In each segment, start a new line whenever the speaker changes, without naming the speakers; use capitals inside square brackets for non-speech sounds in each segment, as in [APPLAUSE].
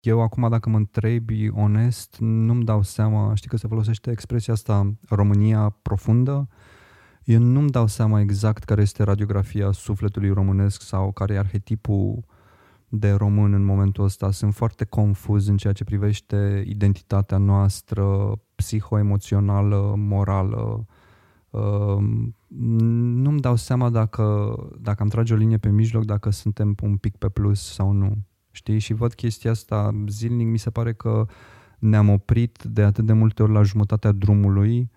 Eu acum, dacă mă întrebi onest, nu-mi dau seama, știi că se folosește expresia asta România profundă, eu nu-mi dau seama exact care este radiografia sufletului românesc sau care e arhetipul de român în momentul ăsta. Sunt foarte confuz în ceea ce privește identitatea noastră psihoemoțională, morală. Ehm, nu-mi dau seama dacă, dacă am trage o linie pe mijloc, dacă suntem un pic pe plus sau nu. Știi? Și văd chestia asta zilnic. Mi se pare că ne-am oprit de atât de multe ori la jumătatea drumului,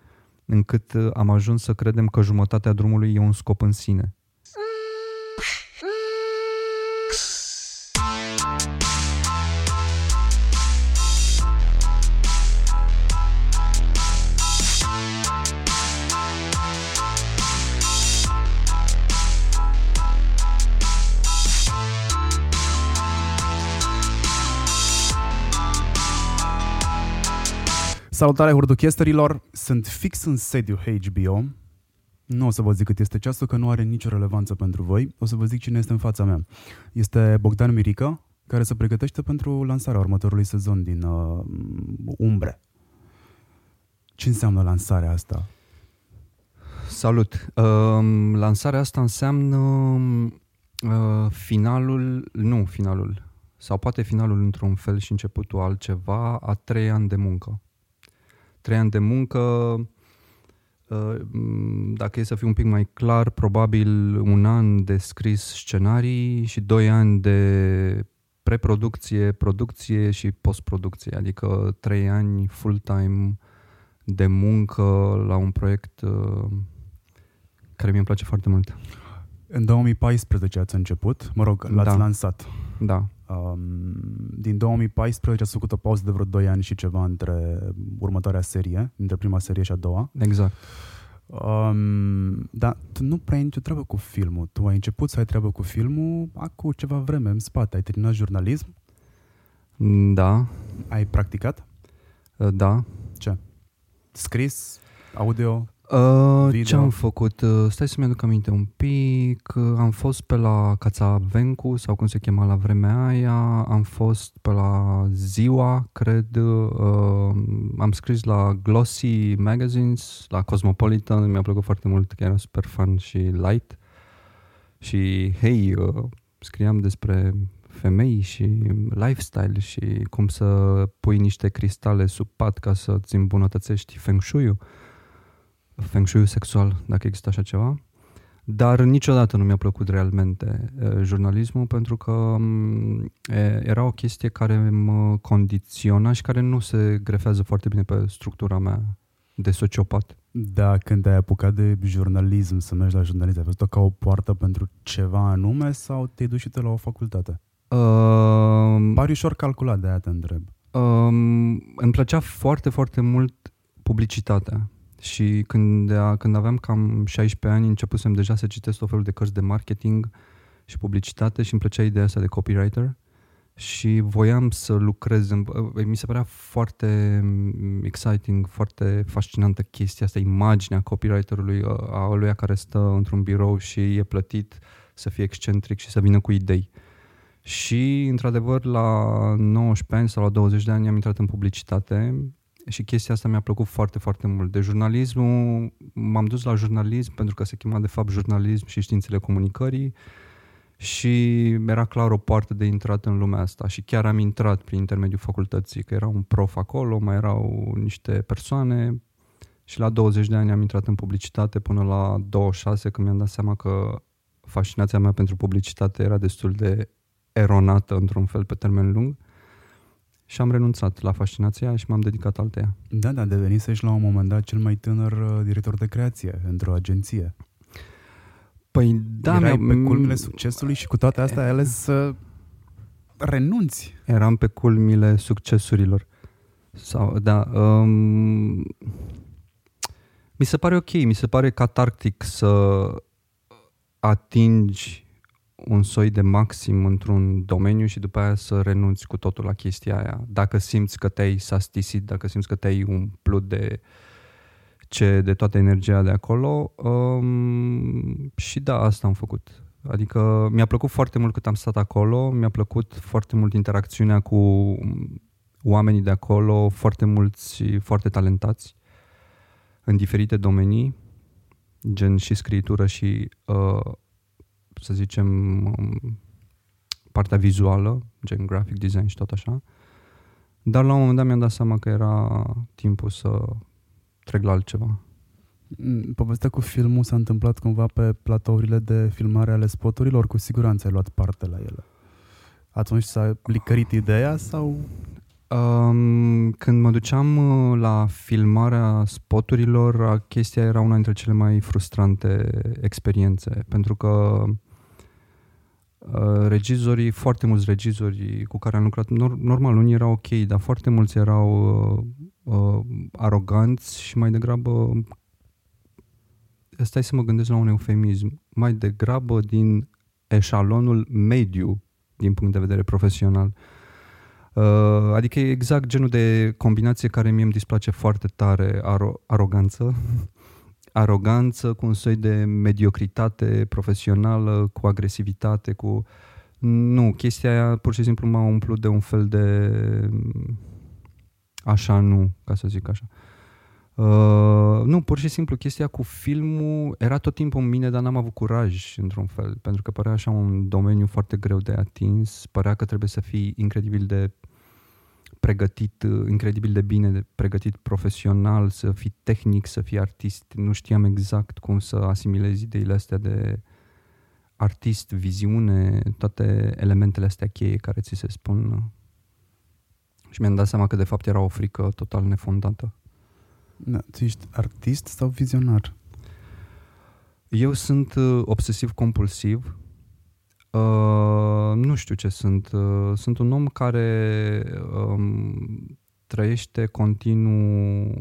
încât am ajuns să credem că jumătatea drumului e un scop în sine.
Salutare hurduchesterilor, sunt fix în sediu HBO. Nu o să vă zic cât este ceasul, că nu are nicio relevanță pentru voi. O să vă zic cine este în fața mea. Este Bogdan Mirica, care se pregătește pentru lansarea următorului sezon din uh, Umbre. Ce înseamnă lansarea asta?
Salut! Uh, lansarea asta înseamnă uh, finalul, nu finalul, sau poate finalul într-un fel și începutul altceva, a trei ani de muncă trei ani de muncă, uh, dacă e să fiu un pic mai clar, probabil un an de scris scenarii și doi ani de preproducție, producție și postproducție, adică trei ani full-time de muncă la un proiect uh, care mi-e place foarte mult.
În 2014 ați început, mă rog, l-ați
da.
lansat.
Da.
Um, din 2014 ați făcut o pauză de vreo 2 ani și ceva între următoarea serie, între prima serie și a doua.
Exact.
Um, dar tu nu prea ai nicio treabă cu filmul. Tu ai început să ai treabă cu filmul acum ceva vreme în spate. Ai terminat jurnalism?
Da.
Ai practicat?
Da.
Ce? Scris? Audio?
Uh, ce am făcut? Uh, stai să-mi aduc aminte un pic. Uh, am fost pe la Cațavencu, sau cum se chema la vremea aia. Am fost pe la Ziua, cred. Uh, am scris la Glossy Magazines, la Cosmopolitan. Mi-a plăcut foarte mult, că era super fun și light. Și, hei, uh, scriam despre femei și lifestyle și cum să pui niște cristale sub pat ca să-ți îmbunătățești feng shui-ul feng shui sexual, dacă există așa ceva. Dar niciodată nu mi-a plăcut realmente jurnalismul pentru că era o chestie care mă condiționa și care nu se grefează foarte bine pe structura mea de sociopat.
Da, când ai apucat de jurnalism, să mergi la jurnalism, ai văzut-o ca o poartă pentru ceva anume sau te-ai dus și te la o facultate? Uh, Pari ușor calculat, de aia te întreb. Uh,
îmi plăcea foarte, foarte mult publicitatea. Și când, când aveam cam 16 ani, începusem deja să citesc tot felul de cărți de marketing și publicitate și îmi plăcea ideea asta de copywriter și voiam să lucrez. În, mi se părea foarte exciting, foarte fascinantă chestia asta, imaginea copywriterului, a ăluia care stă într-un birou și e plătit să fie excentric și să vină cu idei. Și, într-adevăr, la 19 ani sau la 20 de ani am intrat în publicitate și chestia asta mi-a plăcut foarte, foarte mult. De jurnalismul, m-am dus la jurnalism pentru că se chema de fapt jurnalism și științele comunicării și era clar o poartă de intrat în lumea asta și chiar am intrat prin intermediul facultății, că era un prof acolo, mai erau niște persoane și la 20 de ani am intrat în publicitate până la 26 când mi-am dat seama că fascinația mea pentru publicitate era destul de eronată într-un fel pe termen lung și am renunțat la fascinația și m-am dedicat alteia.
Da, da, devenisești la un moment dat cel mai tânăr uh, director de creație într-o agenție.
Păi da,
Erai pe culmile succesului și cu toate astea ai ales să renunți.
Eram pe culmile succesurilor. Sau, da, um, mi se pare ok, mi se pare catarctic să atingi un soi de maxim într-un domeniu și după aia să renunți cu totul la chestia aia. Dacă simți că te-ai sastisit, dacă simți că te-ai umplut de ce, de toată energia de acolo. Um, și da, asta am făcut. Adică mi-a plăcut foarte mult cât am stat acolo, mi-a plăcut foarte mult interacțiunea cu oamenii de acolo, foarte mulți și foarte talentați în diferite domenii, gen și scritură și, uh, să zicem, um, partea vizuală, gen graphic design și tot așa. Dar la un moment dat mi-am dat seama că era timpul să trec la altceva.
Mm, povestea cu filmul s-a întâmplat cumva pe platourile de filmare ale spoturilor, cu siguranță ai luat parte la ele. Atunci s-a licărit ideea sau...
Um, când mă duceam uh, la filmarea spoturilor, chestia era una dintre cele mai frustrante experiențe, pentru că uh, regizorii, foarte mulți regizori cu care am lucrat, normal, unii erau ok, dar foarte mulți erau uh, uh, aroganți și mai degrabă stai să mă gândesc la un eufemism, mai degrabă din eșalonul mediu din punct de vedere profesional. Uh, adică e exact genul de combinație care mie îmi displace foarte tare, aro- aroganță, [LAUGHS] aroganță cu un soi de mediocritate profesională, cu agresivitate, cu... Nu, chestia aia pur și simplu m-a umplut de un fel de... Așa nu, ca să zic așa. Uh, Uh, nu, pur și simplu, chestia cu filmul era tot timpul în mine, dar n-am avut curaj, într-un fel, pentru că părea așa un domeniu foarte greu de atins, părea că trebuie să fii incredibil de pregătit, uh, incredibil de bine de pregătit profesional, să fii tehnic, să fii artist. Nu știam exact cum să asimilez ideile astea de artist, viziune, toate elementele astea cheie care ți se spun. Și mi-am dat seama că de fapt era o frică total nefondată.
Da, tu ești artist sau vizionar?
Eu sunt uh, obsesiv-compulsiv. Uh, nu știu ce sunt. Uh, sunt un om care um, trăiește continuu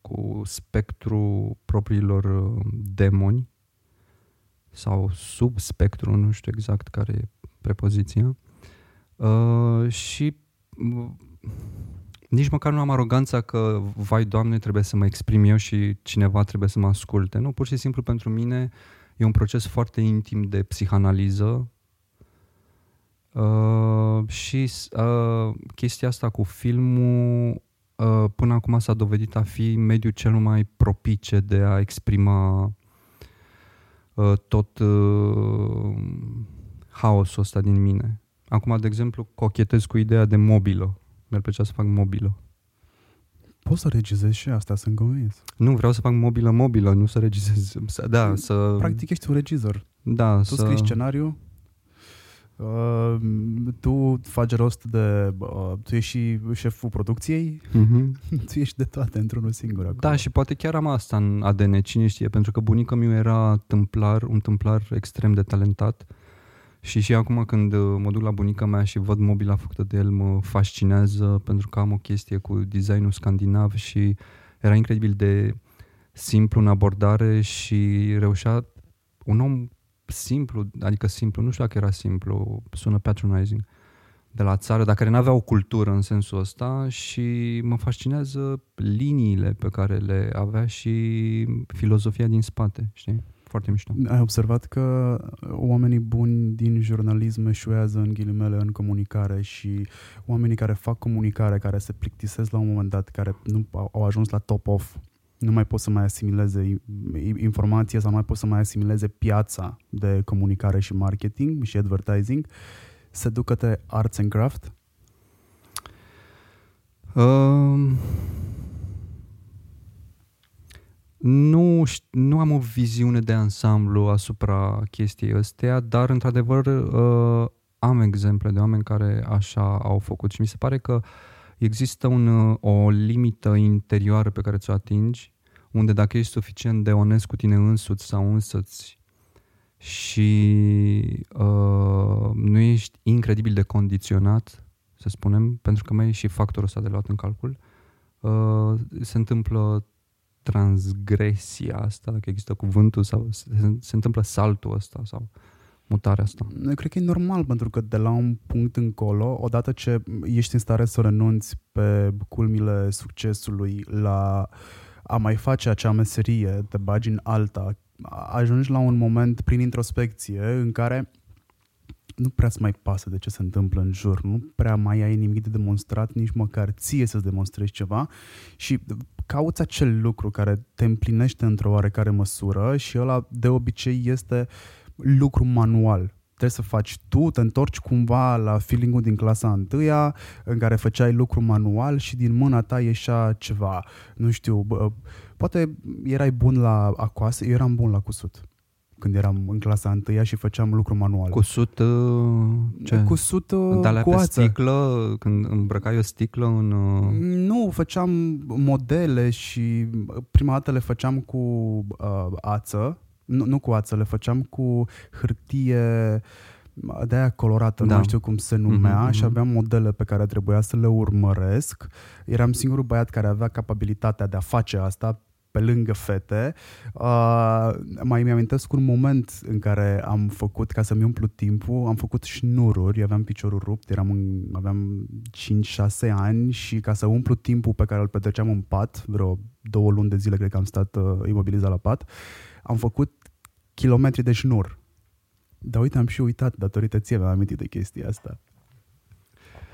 cu spectru propriilor uh, demoni sau sub spectru, nu știu exact care e prepoziția. Uh, și nici măcar nu am aroganța că, vai Doamne, trebuie să mă exprim eu și cineva trebuie să mă asculte. Nu, pur și simplu pentru mine e un proces foarte intim de psihanaliză uh, și uh, chestia asta cu filmul uh, până acum s-a dovedit a fi mediul cel mai propice de a exprima uh, tot uh, haosul ăsta din mine. Acum, de exemplu, cochetez cu ideea de mobilă mi-ar plăcea să fac mobilă.
Poți să regizezi și asta, sunt convins.
Nu, vreau să fac mobilă mobilă, nu să regizez. Să, da, să...
Practic ești un regizor.
Da,
tu
să...
scrii scenariu, uh, tu faci rost de... Uh, tu ești și șeful producției, uh-huh. [LAUGHS] tu ești de toate într-unul singur acolo.
Da, și poate chiar am asta în ADN, cine știe, pentru că bunica mi era tâmplar, un tâmplar extrem de talentat. Uh, și și acum când uh, mă duc la bunica mea și văd mobila făcută de el, mă fascinează pentru că am o chestie cu designul scandinav și era incredibil de simplu în abordare și reușea un om simplu, adică simplu, nu știu dacă era simplu, sună patronizing, de la țară, dar care nu avea o cultură în sensul ăsta și mă fascinează liniile pe care le avea și filozofia din spate, știi? foarte mișto.
Ai observat că oamenii buni din jurnalism eșuează în ghilimele în comunicare și oamenii care fac comunicare, care se plictisesc la un moment dat, care nu au ajuns la top off, nu mai pot să mai asimileze informația sau nu mai pot să mai asimileze piața de comunicare și marketing și advertising, se duc către arts and craft?
Um, nu, nu am o viziune de ansamblu asupra chestiei ăsteia, dar într-adevăr uh, am exemple de oameni care așa au făcut și mi se pare că există un, uh, o limită interioară pe care ți-o atingi, unde dacă ești suficient de onest cu tine însuți sau însăți și uh, nu ești incredibil de condiționat, să spunem, pentru că mai e și factorul ăsta de luat în calcul, uh, se întâmplă transgresia asta, dacă există cuvântul, sau se, se întâmplă saltul ăsta sau mutarea asta?
Eu cred că e normal, pentru că de la un punct încolo, odată ce ești în stare să renunți pe culmile succesului la a mai face acea meserie, te bagi în alta, ajungi la un moment prin introspecție în care nu prea îți mai pasă de ce se întâmplă în jur, nu prea mai ai nimic de demonstrat, nici măcar ție să-ți demonstrezi ceva și cauți acel lucru care te împlinește într-o oarecare măsură și ăla de obicei este lucru manual. Trebuie să faci tu, te întorci cumva la feeling-ul din clasa întâia în care făceai lucru manual și din mâna ta ieșea ceva, nu știu, bă, poate erai bun la acoase, eu eram bun la cusut când eram în clasa întâia și făceam lucru manual.
Cusut uh, ce?
Cusut uh,
Dar
cu
pe
ață.
sticlă, când îmbrăcai o sticlă în... uh,
Nu, făceam modele și prima dată le făceam cu uh, ață, nu, nu cu ață, le făceam cu hârtie de aia colorată, da.
Da.
nu mai știu cum se numea,
Mhm,
uh-huh, și
mhm.
aveam modele pe care trebuia să le urmăresc. Eram singurul băiat care avea capabilitatea de a face asta pe lângă fete. Uh, mai mi-amintesc un moment în care am făcut, ca să-mi umplu timpul, am făcut șnururi, aveam piciorul rupt, eram în, aveam 5-6 ani și ca să umplu timpul pe care îl petreceam în pat, vreo două luni de zile cred că am stat uh, imobilizat la pat, am făcut kilometri de șnur. Dar uite, am și uitat, datorită ție mi-am amintit de chestia asta.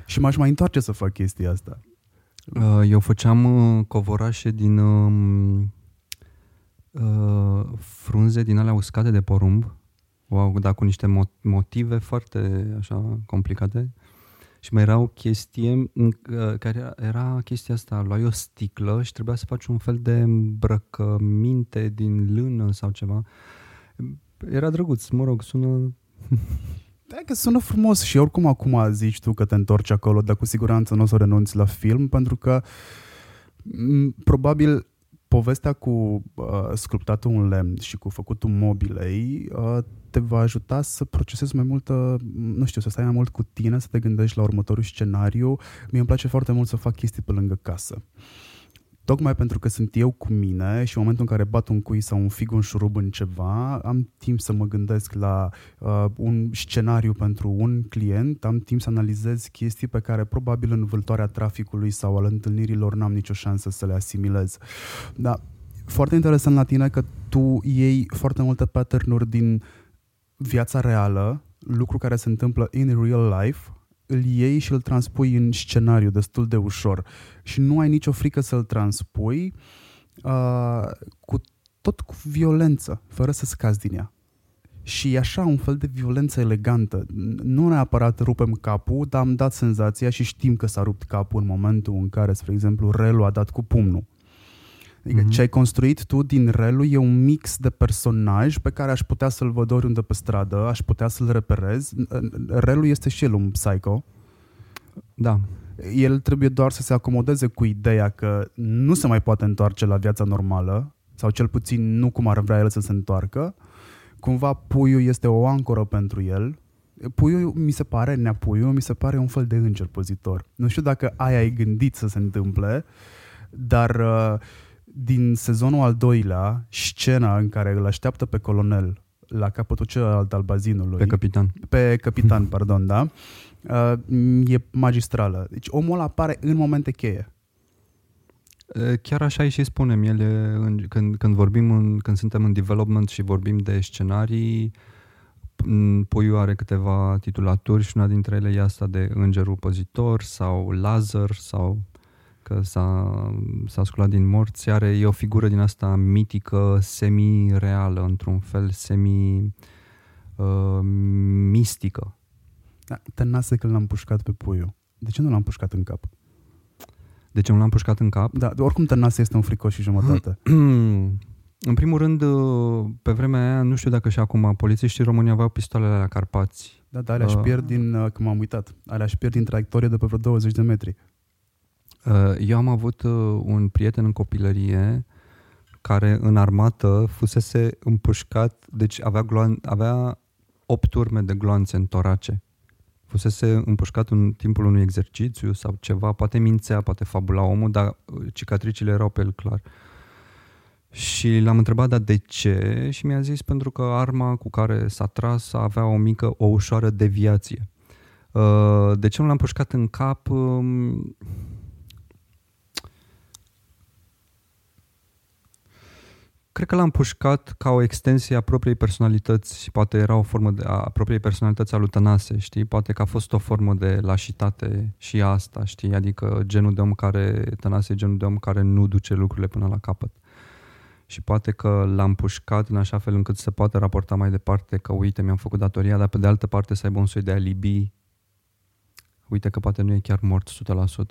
Și m-aș mai întoarce să fac chestia asta.
Uh, Eu făceam uh, covorașe din um, uh, frunze din alea uscate de porumb, wow, dar cu niște mo- motive foarte așa complicate. Și mai era o chestie în- uh, care era, era chestia asta, luai o sticlă și trebuia să faci un fel de îmbrăcăminte din lână sau ceva. Era drăguț, mă rog, sună... [LAUGHS]
Da, că sună frumos și oricum acum zici tu că te întorci acolo, dar cu siguranță nu o să renunți la film, pentru că m, probabil povestea cu uh, sculptatul în lemn și cu făcutul mobilei uh, te va ajuta să procesezi mai multă, nu știu, să stai mai mult cu tine, să te gândești la următorul scenariu. Mie îmi place foarte mult să fac chestii pe lângă casă. Tocmai pentru că sunt eu cu mine și în momentul în care bat un cui sau un fig, un șurub în ceva, am timp să mă gândesc la uh, un scenariu pentru un client, am timp să analizez chestii pe care probabil în vâltoarea traficului sau al întâlnirilor n-am nicio șansă să le asimilez. Dar foarte interesant la tine că tu iei foarte multe pattern-uri din viața reală, lucru care se întâmplă in real life, îl iei și îl transpui în scenariu destul de ușor și nu ai nicio frică să-l transpui uh, cu tot cu violență, fără să scazi din ea. Și e așa un fel de violență elegantă. Nu neapărat rupem capul, dar am dat senzația și știm că s-a rupt capul în momentul în care, spre exemplu, Relu a dat cu pumnul. Adică
Mhm.
ce ai construit tu din Relu e un mix de personaj pe care aș putea să-l văd oriunde pe stradă, aș putea să-l reperez. Relu este și el un psycho.
Da,
El trebuie doar să se acomodeze cu ideea că nu se mai poate întoarce la viața normală, sau cel puțin nu cum ar vrea el să se întoarcă. Cumva puiul este o ancoră pentru el. Puiul, mi se pare, neapuiul, mi se pare un fel de înger păzitor. Nu știu dacă aia ai gândit să se întâmple, dar uh, din sezonul al doilea, scena în care îl așteaptă pe colonel la capătul celălalt al bazinului,
pe capitan.
pe capitan, [LAUGHS] pardon, da, uh, e magistrală. Deci omul ăla apare în momente cheie.
E, Chiar așa îi și spunem ele în, când, când vorbim în, când suntem în development și vorbim de scenarii m, Puiul are câteva titulaturi și una dintre ele e asta de Îngerul Păzitor sau Lazar sau că s-a, s-a sculat din morți. Are, e o figură din asta mitică, semi-reală, într-un fel semi uh, mistică.
Da, tănase că l-am pușcat pe puiul. De ce nu l-am pușcat în cap?
De ce nu l-am pușcat în cap?
Da, oricum tănase este un fricos și jumătate. [CLEARS THROAT]
În primul rând, uh, pe vremea aia, nu știu dacă și acum, polițiștii români aveau pistoalele la Carpați.
Da, dar alea își
Uh.
pierd din, uh, că m-am uitat, alea își pierd din traiectorie de pe vreo 20 de metri.
Uh, Eu am avut uh, un prieten în copilărie care în armată fusese împușcat, deci avea, gloan, avea 8 urme de gloanțe în torace. Fusese împușcat în timpul unui exercițiu sau ceva, poate mințea, poate fabula omul, dar uh, cicatricile erau pe el clar. Și l-am întrebat, dar de ce? Și mi-a zis, pentru că arma cu care s-a tras avea o mică, o ușoară deviație. Uh, De ce nu l-am pușcat în cap? Cred că l-am pușcat ca o extensie a propriei personalități și poate era o formă de, a propriei personalități a lui Tănase, știi? Poate că a fost o formă de lașitate și asta, știi? Adică genul de om care, Tănase e genul de om care nu duce lucrurile până la capăt. Și poate că l-am pușcat în așa fel încât să poată raporta mai departe că uite, mi-am făcut datoria, dar pe de altă parte să aibă un soi de alibi uite că poate nu e chiar mort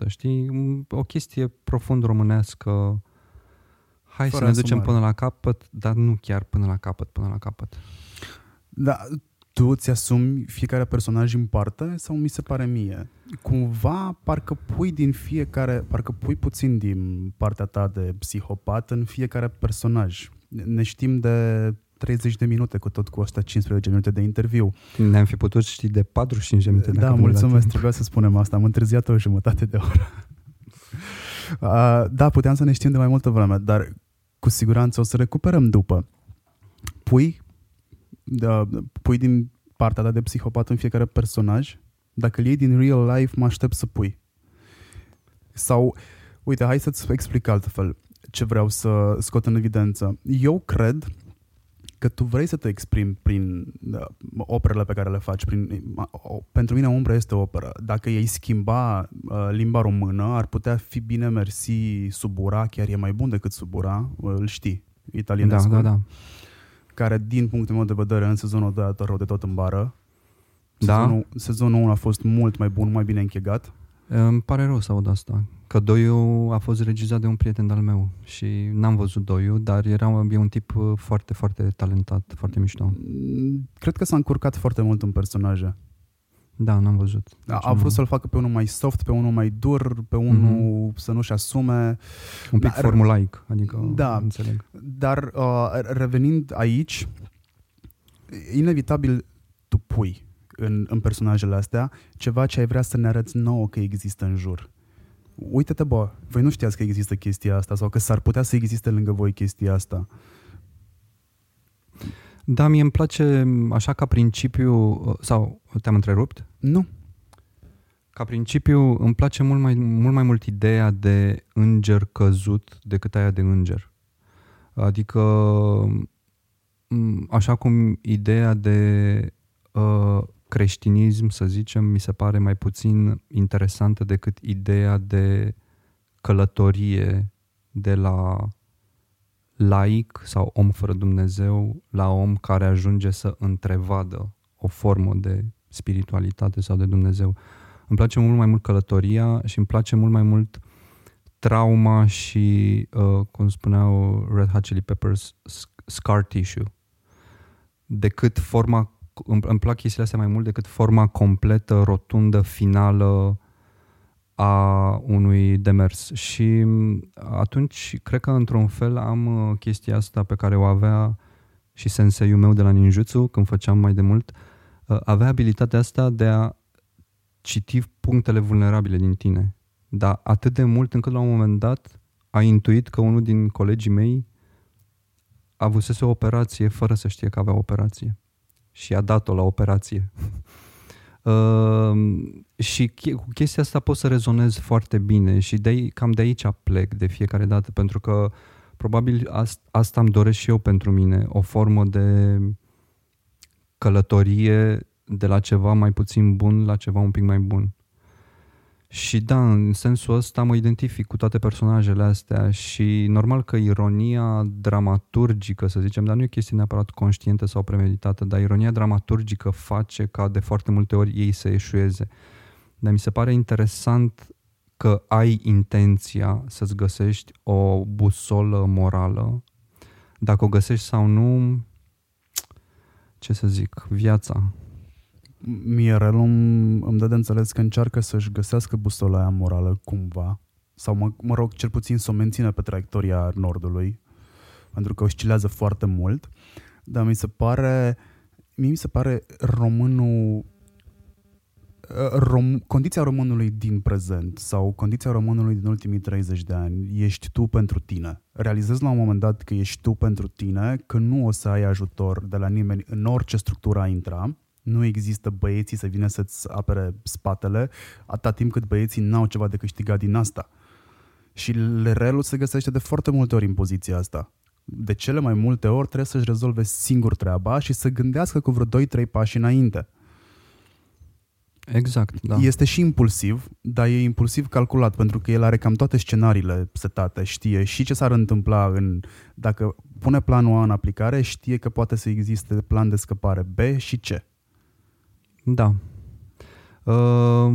100%, știi? O chestie profund românească hai Fără să ne ducem asumare. până la capăt, dar nu chiar până la capăt, până la capăt.
Da, tu îți asumi fiecare personaj în parte sau mi se pare mie? Cumva parcă pui din fiecare, parcă pui puțin din partea ta de psihopat în fiecare personaj. Ne știm de 30 de minute cu tot cu asta 15 minute de interviu.
Ne-am fi putut ști de 45 de minute.
Da, mulțumesc, trebuia să spunem asta. Am întârziat o jumătate de oră. [LAUGHS] Uh, da, puteam să ne știm de mai multă vreme, dar cu siguranță o să recuperăm după. Pui, da, pui din partea ta de psihopat în fiecare personaj, dacă îl iei din real life, mă aștept să pui. Sau, uite, hai să-ți explic altfel ce vreau să scot în evidență. Eu cred că tu vrei să te exprimi prin uh, operele pe care le faci. Prin, uh, pentru mine Umbra este o operă. Dacă ei schimba uh, limba română, ar putea fi bine mersi Subura, chiar e mai bun decât Subura, uh, îl știi, italianescu.
Da, da, da.
Care, din punctul meu de vedere, în sezonul 2 a rău de tot în bară.
Da?
Sezonul, sezonul 1 a fost mult mai bun, mai bine închegat.
Îmi pare rău să aud asta. Că Doiu a fost regizat de un prieten al meu și n-am văzut Doiu, dar era e un tip uh, foarte, foarte talentat, foarte mișto.
Mm, cred că s-a încurcat foarte mult în personaje.
Da, n-am văzut.
Deci a, a vrut să-l facă pe unul mai soft, pe unul mai dur, pe unul mm-hmm. să nu-și asume.
Un pic dar, formulaic, adică
da,
înțeleg.
Dar uh, revenind aici, inevitabil tu pui în, în personajele astea ceva ce ai vrea să ne arăți nouă că există în jur uite-te, bă, voi nu știați că există chestia asta sau că s-ar putea să existe lângă voi chestia asta.
Da, mie îmi place așa ca principiu, sau te-am întrerupt?
Nu.
Ca principiu îmi place mult mai, mult mai mult ideea de înger căzut decât aia de înger. Adică așa cum ideea de uh, creștinism, să zicem, mi se pare mai puțin interesantă decât ideea de călătorie de la laic sau om fără Dumnezeu la om care ajunge să întrevadă o formă de spiritualitate sau de Dumnezeu. Îmi place mult mai mult călătoria și îmi place mult mai mult trauma și, uh, cum spuneau Red Hot Chili Peppers, scar tissue decât forma îmi, îmi plac chestiile astea mai mult decât forma completă, rotundă, finală a unui demers. Și atunci, cred că într-un fel am uh, chestia asta pe care o avea și senseiul meu de la ninjutsu, când făceam mai de mult, uh, avea abilitatea asta de a citi punctele vulnerabile din tine. Dar atât de mult încât la un moment dat a intuit că unul din colegii mei avusese o operație fără să știe că avea o operație și a dat-o la operație. uh, [LAUGHS] și cu chestia asta pot să rezonez foarte bine și de, cam de aici plec de fiecare dată, pentru că probabil asta, asta îmi doresc și eu pentru mine, o formă de călătorie de la ceva mai puțin bun la ceva un pic mai bun. Și da, în sensul ăsta mă identific cu toate personajele astea și normal că ironia dramaturgică, să zicem, dar nu e chestie neapărat conștientă sau premeditată, dar ironia dramaturgică face ca de foarte multe ori ei să eșueze. Dar mi se pare interesant că ai intenția să-ți găsești o busolă morală. Dacă o găsești sau nu, ce să zic, viața
mie relul îmi, îmi dă de înțeles că încearcă să-și găsească busola aia morală cumva, sau mă, mă rog, cel puțin să o mențină pe traiectoria Nordului, pentru că oscilează foarte mult, dar mi se pare, mie mi se pare românul rom, condiția românului din prezent sau condiția românului din ultimii 30 de ani, ești tu pentru tine. Realizezi la un moment dat că ești tu pentru tine, că nu o să ai ajutor de la nimeni în orice structură a intra, nu există băieții să vină să-ți apere spatele atâta timp cât băieții n-au ceva de câștigat din asta. Și lerelul se găsește de foarte multe ori în poziția asta. de cele mai multe ori trebuie să-și rezolve singur treaba și să gândească cu vreo 2-3 pași înainte.
Exact, da.
Este și impulsiv, dar e impulsiv calculat pentru că el are cam toate scenariile setate, știe și ce s-ar întâmpla în, dacă pune planul A în aplicare, știe că poate să existe plan de scăpare B și C.
Da. Uh,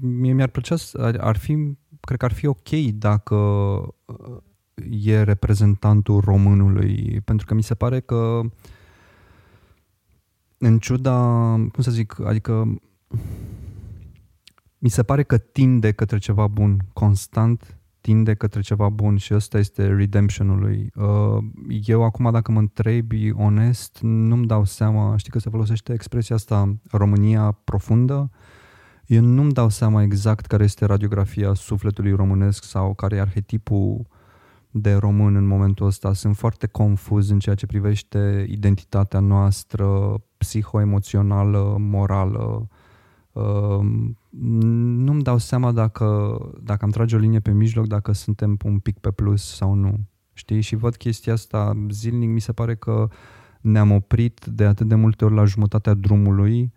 mie mi-ar plăcea, ar, ar fi, cred că ar fi ok dacă uh, e reprezentantul românului, pentru că mi se pare că în ciuda, cum să zic, adică mi se pare că tinde către ceva bun, constant tinde către ceva bun și ăsta este redemptionul lui. Uh, eu acum, dacă mă întrebi onest, nu-mi dau seama, știi că se folosește expresia asta România profundă, eu nu-mi dau seama exact care este radiografia sufletului românesc sau care e arhetipul de român în momentul ăsta. Sunt foarte confuz în ceea ce privește identitatea noastră psihoemoțională, morală, Ehm, nu-mi dau seama dacă, dacă am trage o linie pe mijloc, dacă suntem un pic pe plus sau nu. Știi? Și văd chestia asta zilnic, mi se pare că ne-am oprit de atât de multe ori la jumătatea drumului,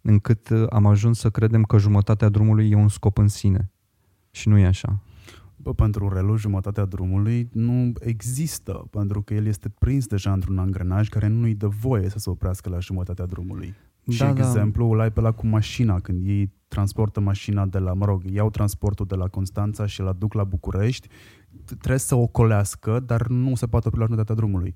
încât am ajuns să credem că jumătatea drumului e un scop în sine. Și nu e așa.
Bă, pentru relul jumătatea drumului nu există, pentru că el este prins deja într-un angrenaj care nu-i dă voie să se oprească la jumătatea drumului. Și da, exemplu da. îl ai pe la cu mașina, când ei transportă mașina de la, mă rog, iau transportul de la Constanța și la duc la București, trebuie să o colească, dar nu se poate opri la jumătatea drumului.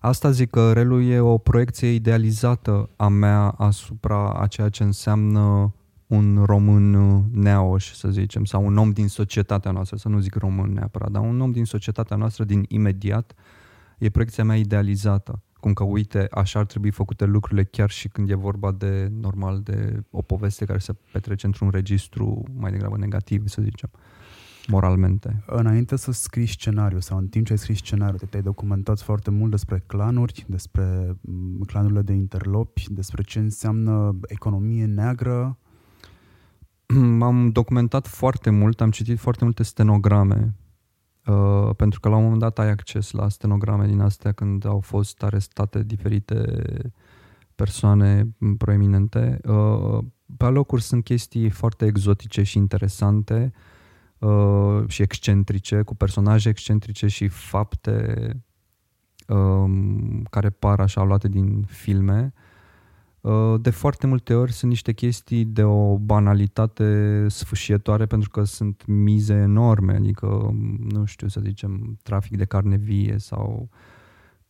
Asta zic că relul e o proiecție idealizată a mea asupra a ceea ce înseamnă un român neoș, să zicem, sau un om din societatea noastră, să nu zic român neapărat, dar un om din societatea noastră din imediat, e proiecția mea idealizată cum că, uite, așa ar trebui făcute lucrurile chiar și când e vorba de, normal, de o poveste care se petrece într-un registru mai degrabă negativ, să zicem, moralmente.
Înainte să scrii scenariu sau în timp ce ai scris scenariu, te-ai documentat foarte mult despre clanuri, despre mm, clanurile de interlopi, despre ce înseamnă economie neagră. [CLEARS THROAT]
M-am documentat foarte mult, am citit foarte multe stenograme Uh, pentru că la un moment dat ai acces la stenograme din astea când au fost arestate diferite persoane proeminente. Uh, pe locuri sunt chestii foarte exotice și interesante uh, și excentrice, cu personaje excentrice și fapte um, care par așa luate din filme. Uh, de foarte multe ori sunt niște chestii de o banalitate sfâșietoare pentru că sunt mize enorme, adică, nu știu să zicem, trafic de carne vie sau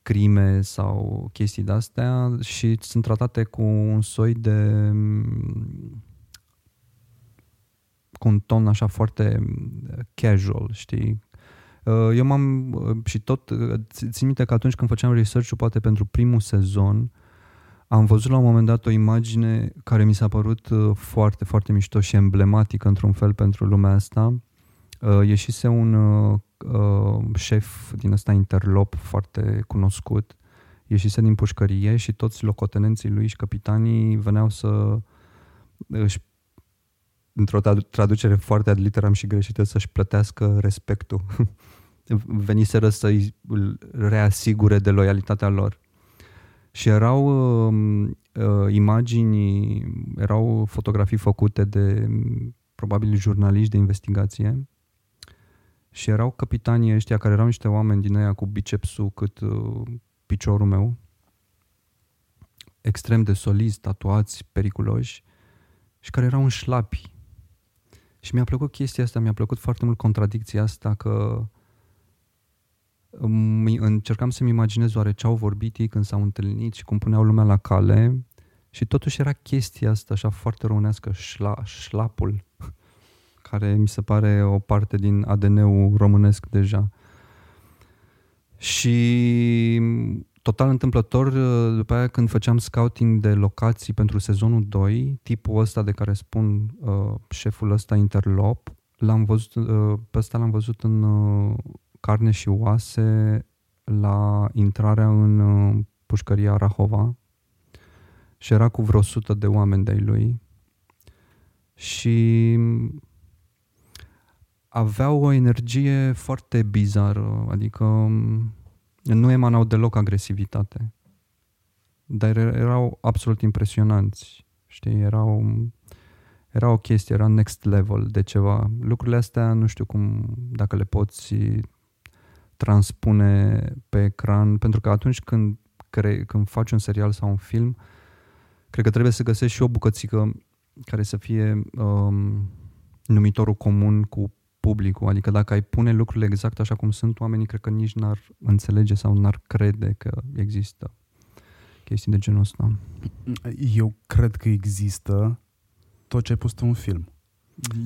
crime sau chestii de-astea și sunt tratate cu un soi de cu un ton așa foarte casual, știi? Uh, eu m-am uh, și tot țin minte că atunci când făceam research-ul poate pentru primul sezon uh, am văzut la un moment dat o imagine care mi s-a părut uh, foarte, foarte mișto și emblematică într-un fel pentru lumea asta. Uh, ieșise un uh, șef din ăsta interlop foarte cunoscut, ieșise din pușcărie și toți locotenenții lui și capitanii veneau să își într-o traducere foarte ad literam și greșită, să-și plătească respectul. [LAUGHS] Veniseră să-i reasigure de loialitatea lor. Și erau uh, uh, imagini, erau fotografii făcute de probabil jurnaliști de investigație și erau capitanii ăștia care erau niște oameni din aia cu bicepsul cât uh, piciorul meu, extrem de solizi, tatuați, periculoși și care erau în șlapi. Și mi-a plăcut chestia asta, mi-a plăcut foarte mult contradicția asta că încercam să-mi imaginez oare ce au vorbit ei când s-au întâlnit și cum puneau lumea la cale și totuși era chestia asta așa foarte românească, șla, șlapul, [LAUGHS] care mi se pare o parte din ADN-ul românesc deja. Și total întâmplător, după aia când făceam scouting de locații pentru sezonul 2, tipul ăsta de care spun uh, șeful ăsta interlop, l-am văzut, uh, pe ăsta l-am văzut în uh, carne și oase la intrarea în uh, pușcăria Rahova și era cu vreo sută de oameni de-ai lui și avea o energie foarte bizară, adică nu emanau deloc agresivitate. Dar erau absolut impresionanți. Știi, erau, era o chestie, era next level de ceva. Lucrurile astea, nu știu cum, dacă le poți transpune pe ecran, pentru că atunci când, cre- când faci un serial sau un film, cred că trebuie să găsești și o bucățică care să fie um, numitorul comun cu publicul. Adică dacă ai pune lucrurile exact așa cum sunt, oamenii cred că nici n-ar înțelege sau n-ar crede că există chestii de genul ăsta.
Eu cred că există tot ce ai pus tu în film.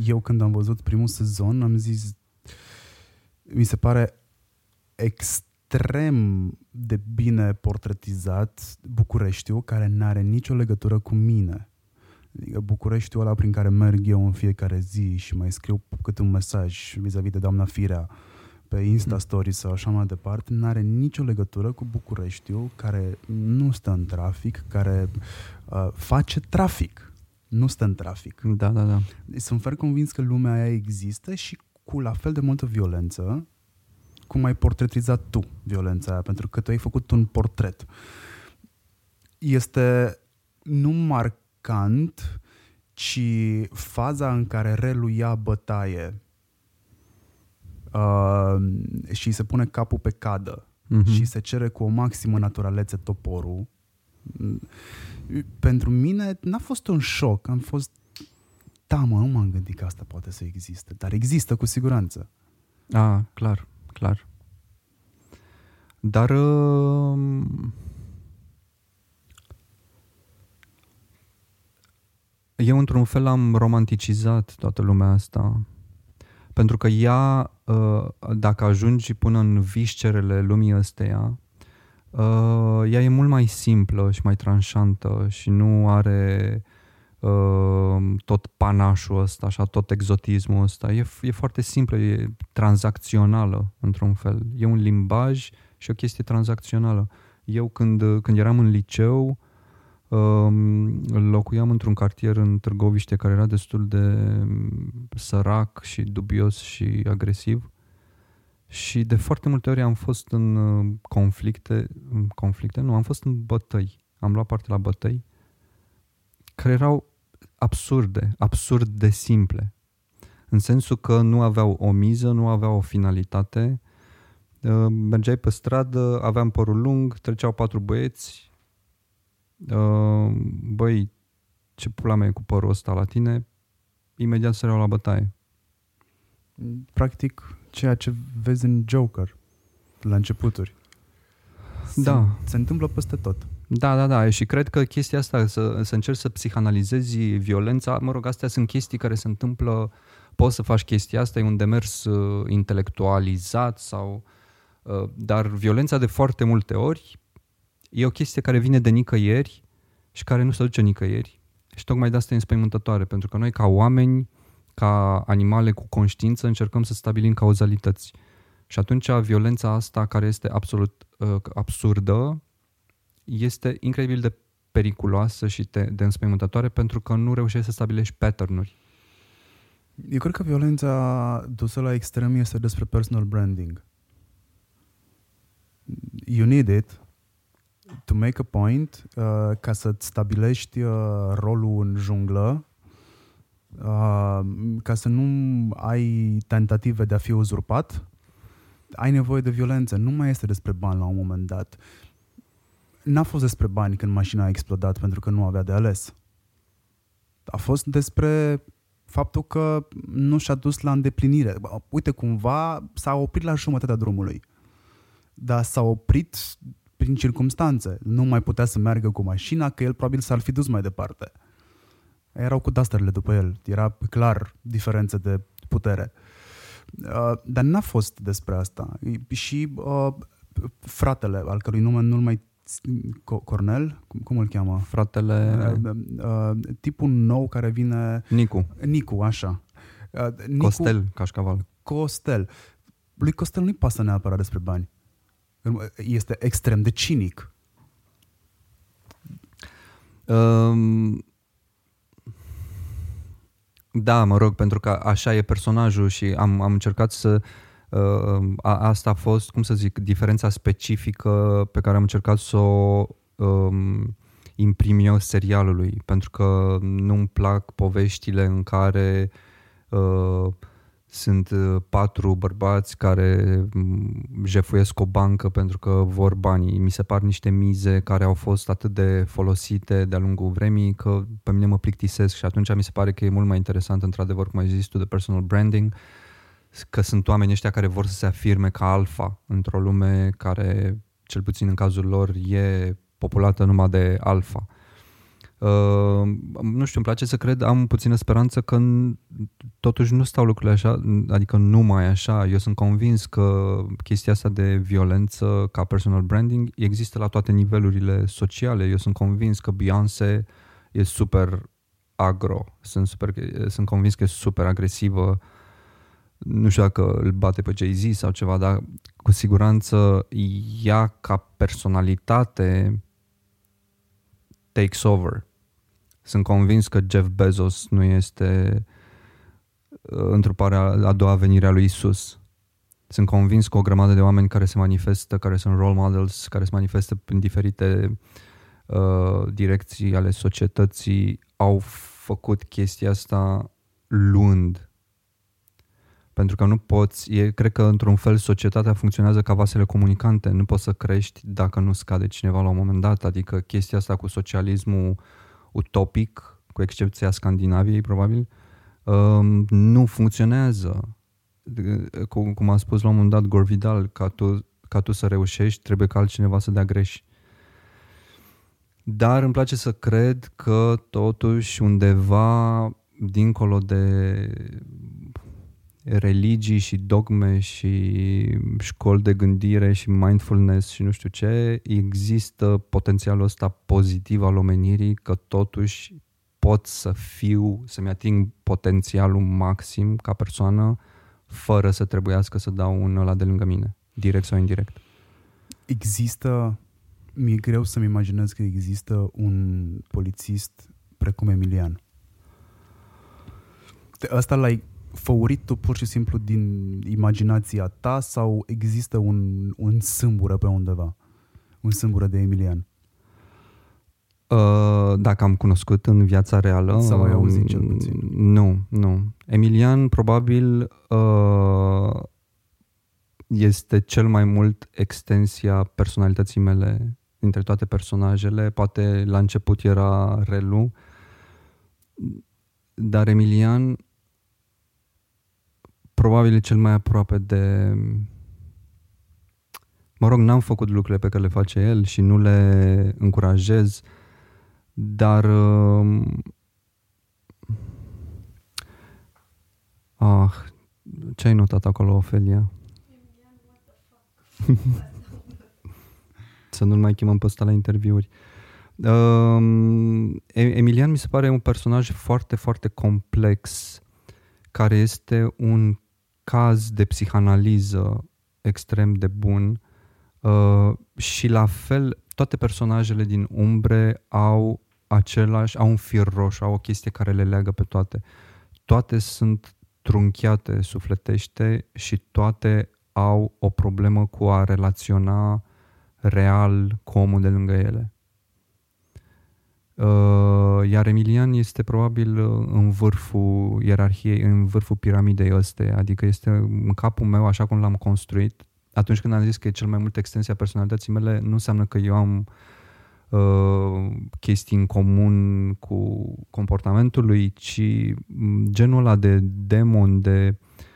Eu când am văzut primul sezon am zis mi se pare extrem de bine portretizat Bucureștiu care nu are nicio legătură cu mine. Adică Bucureștiul ăla prin care merg eu în fiecare zi și mai scriu câte un mesaj vis-a-vis de doamna Firea pe Insta Stories sau așa mai departe, nu are nicio legătură cu Bucureștiul care nu stă în trafic, care uh, face trafic. Nu stă în trafic.
Da, da, da.
Sunt fer convins că lumea aia există și cu la fel de multă violență cum ai portretizat tu violența aia, pentru că tu ai făcut un portret. Este nu marcant, ci faza în care reluia bătaie uh, și se pune capul pe cadă uh-huh. și se cere cu o maximă naturalețe toporul. Pentru mine n-a fost un șoc, am fost da, mă, nu m-am gândit că asta poate să existe, dar există cu siguranță.
Ah, clar, clar. Dar uh, eu într-un fel am romanticizat toată lumea asta pentru că ea, uh, dacă ajungi până în viscerele lumii ăsteia, uh, ea e mult mai simplă și mai tranșantă și nu are uh, tot panașul ăsta, așa, tot exotismul ăsta. E, e foarte simplă, e tranzacțională într-un fel. E un limbaj și o chestie tranzacțională. Eu când, când eram în liceu, locuiam într-un cartier în Târgoviște care era destul de sărac și dubios și agresiv și de foarte multe ori am fost în uh, conflicte, în conflicte, nu, am fost în bătăi, am luat parte la bătăi care erau absurde, absurd de simple. În sensul că nu aveau o miză, nu aveau o finalitate. Uh, mergeai pe stradă, aveam părul lung, treceau patru băieți, Uh, băi, ce pula mea e cu părul ăsta la tine, imediat se la bătaie.
Practic, ceea ce vezi în Joker la începuturi.
Se, da.
Se întâmplă peste tot.
Da, da, da. Și cred că chestia asta, să, să încerci să psihanalizezi violența, mă rog, astea sunt chestii care se întâmplă, poți să faci chestia asta, e un demers uh, intelectualizat sau... Uh, dar violența de foarte multe ori e o chestie care vine de nicăieri și care nu se duce nicăieri. Și tocmai de asta e înspăimântătoare, pentru că noi ca oameni, ca animale cu conștiință, încercăm să stabilim cauzalități. Și atunci violența asta, care este absolut uh, absurdă, este incredibil de periculoasă și de, de înspăimântătoare pentru că nu reușești să stabilești pattern-uri.
Eu cred că violența dusă la extrem este despre personal branding. You need it, to make a point, uh, ca să-ți stabilești uh, rolul în junglă, uh, ca să nu ai tentative de a fi uzurpat, ai nevoie de violență. Nu mai este despre bani la un moment dat. N-a fost despre bani când mașina a explodat pentru că nu avea de ales. A fost despre faptul că nu și-a dus la îndeplinire. Uite, cumva s-a oprit la jumătatea drumului. Dar s-a oprit prin circumstanțe. Nu mai putea să meargă cu mașina, că el probabil s-ar fi dus mai departe. Erau cu dasterele după el. Era clar diferență de putere. Uh, dar n-a fost despre asta. Și uh, fratele, al cărui nume nu-l mai Cornel, cum, cum îl cheamă?
Fratele... Uh,
uh, tipul nou care vine...
Nicu.
Nicu, așa.
Uh, Nicu, Costel, cașcaval.
Costel. Lui Costel nu-i pasă neapărat despre bani este extrem de cinic. Um,
da, mă rog, pentru că așa e personajul și am, am încercat să Uh, a, asta a fost, cum să zic, diferența specifică pe care am încercat să o um, imprim eu serialului, pentru că nu-mi plac poveștile în care uh, sunt uh, patru bărbați care mm, jefuiesc o bancă pentru că vor banii. Mi se par niște mize care au fost atât de folosite de-a lungul vremii că pe mine mă plictisesc și atunci mi se pare că e mult mai interesant, într-adevăr, cum ai zis tu, de personal branding, că sunt oameni ăștia care vor să se afirme ca alfa într-o lume care, cel puțin în cazul lor, e populată numai de alfa. Uh, nu știu, îmi place să cred, am puțină speranță că totuși nu stau lucrurile așa, adică nu mai așa. Eu sunt convins că chestia asta de violență ca personal branding există la toate nivelurile sociale. Eu sunt convins că Beyoncé e super agro, sunt, super, sunt convins că e super agresivă nu știu dacă îl bate pe Jay-Z sau ceva, dar cu siguranță ea ca personalitate takes over. Sunt convins că Jeff Bezos nu este uh, întruparea a doua venire a lui Isus. Sunt convins că o grămadă de oameni care se manifestă, care sunt role models, care se manifestă în diferite uh, direcții ale societății, au făcut chestia asta luând pentru că nu poți, e, cred că într-un fel societatea funcționează ca vasele comunicante, nu poți să crești dacă nu scade cineva la un moment dat, adică chestia asta cu socialismul utopic, cu excepția Scandinaviei probabil, um, nu funcționează. Cum, cum a spus la un moment dat Gore Vidal, ca tu, ca tu să reușești, trebuie ca altcineva să dea greș. Dar îmi place să cred că totuși undeva dincolo de religii și dogme și școli de gândire și mindfulness și nu știu ce, există potențialul ăsta pozitiv al omenirii că totuși pot să fiu, să-mi ating potențialul maxim ca persoană fără să trebuiască să dau un ăla de lângă mine, direct sau indirect.
Există, mi-e greu să-mi imaginez că există un polițist precum Emilian. Asta l-ai făurit tu pur și simplu din imaginația ta sau există un, un sâmbură pe undeva? Un sâmbură de Emilian?
Uh, dacă am cunoscut în viața reală...
Sau ai auzit cel puțin?
Nu, nu. Emilian probabil uh, este cel mai mult extensia personalității mele dintre toate personajele. Poate la început era Relu, dar Emilian probabil e cel mai aproape de... Mă rog, n-am făcut lucrurile pe care le face el și nu le încurajez, dar... Uh... Ah, ce ai notat acolo, Ofelia? [LAUGHS] Să nu-l mai chemăm pe ăsta la interviuri. Uh, Emilian mi se pare un personaj foarte, foarte complex, care este un caz de psihanaliză extrem de bun uh, și la fel toate personajele din Umbre au același, au un fir roșu, au o chestie care le leagă pe toate. Toate sunt trunchiate sufletește și toate au o problemă cu a relaționa real cu omul de lângă ele. Uh, iar Emilian este probabil uh, în vârful ierarhiei, în vârful piramidei ăste, adică este în capul meu așa cum l-am construit. Atunci când am zis că e cel mai mult extensia personalității mele, nu înseamnă că eu am uh, chestii în comun cu comportamentul lui, ci genul ăla de demon, de Uh,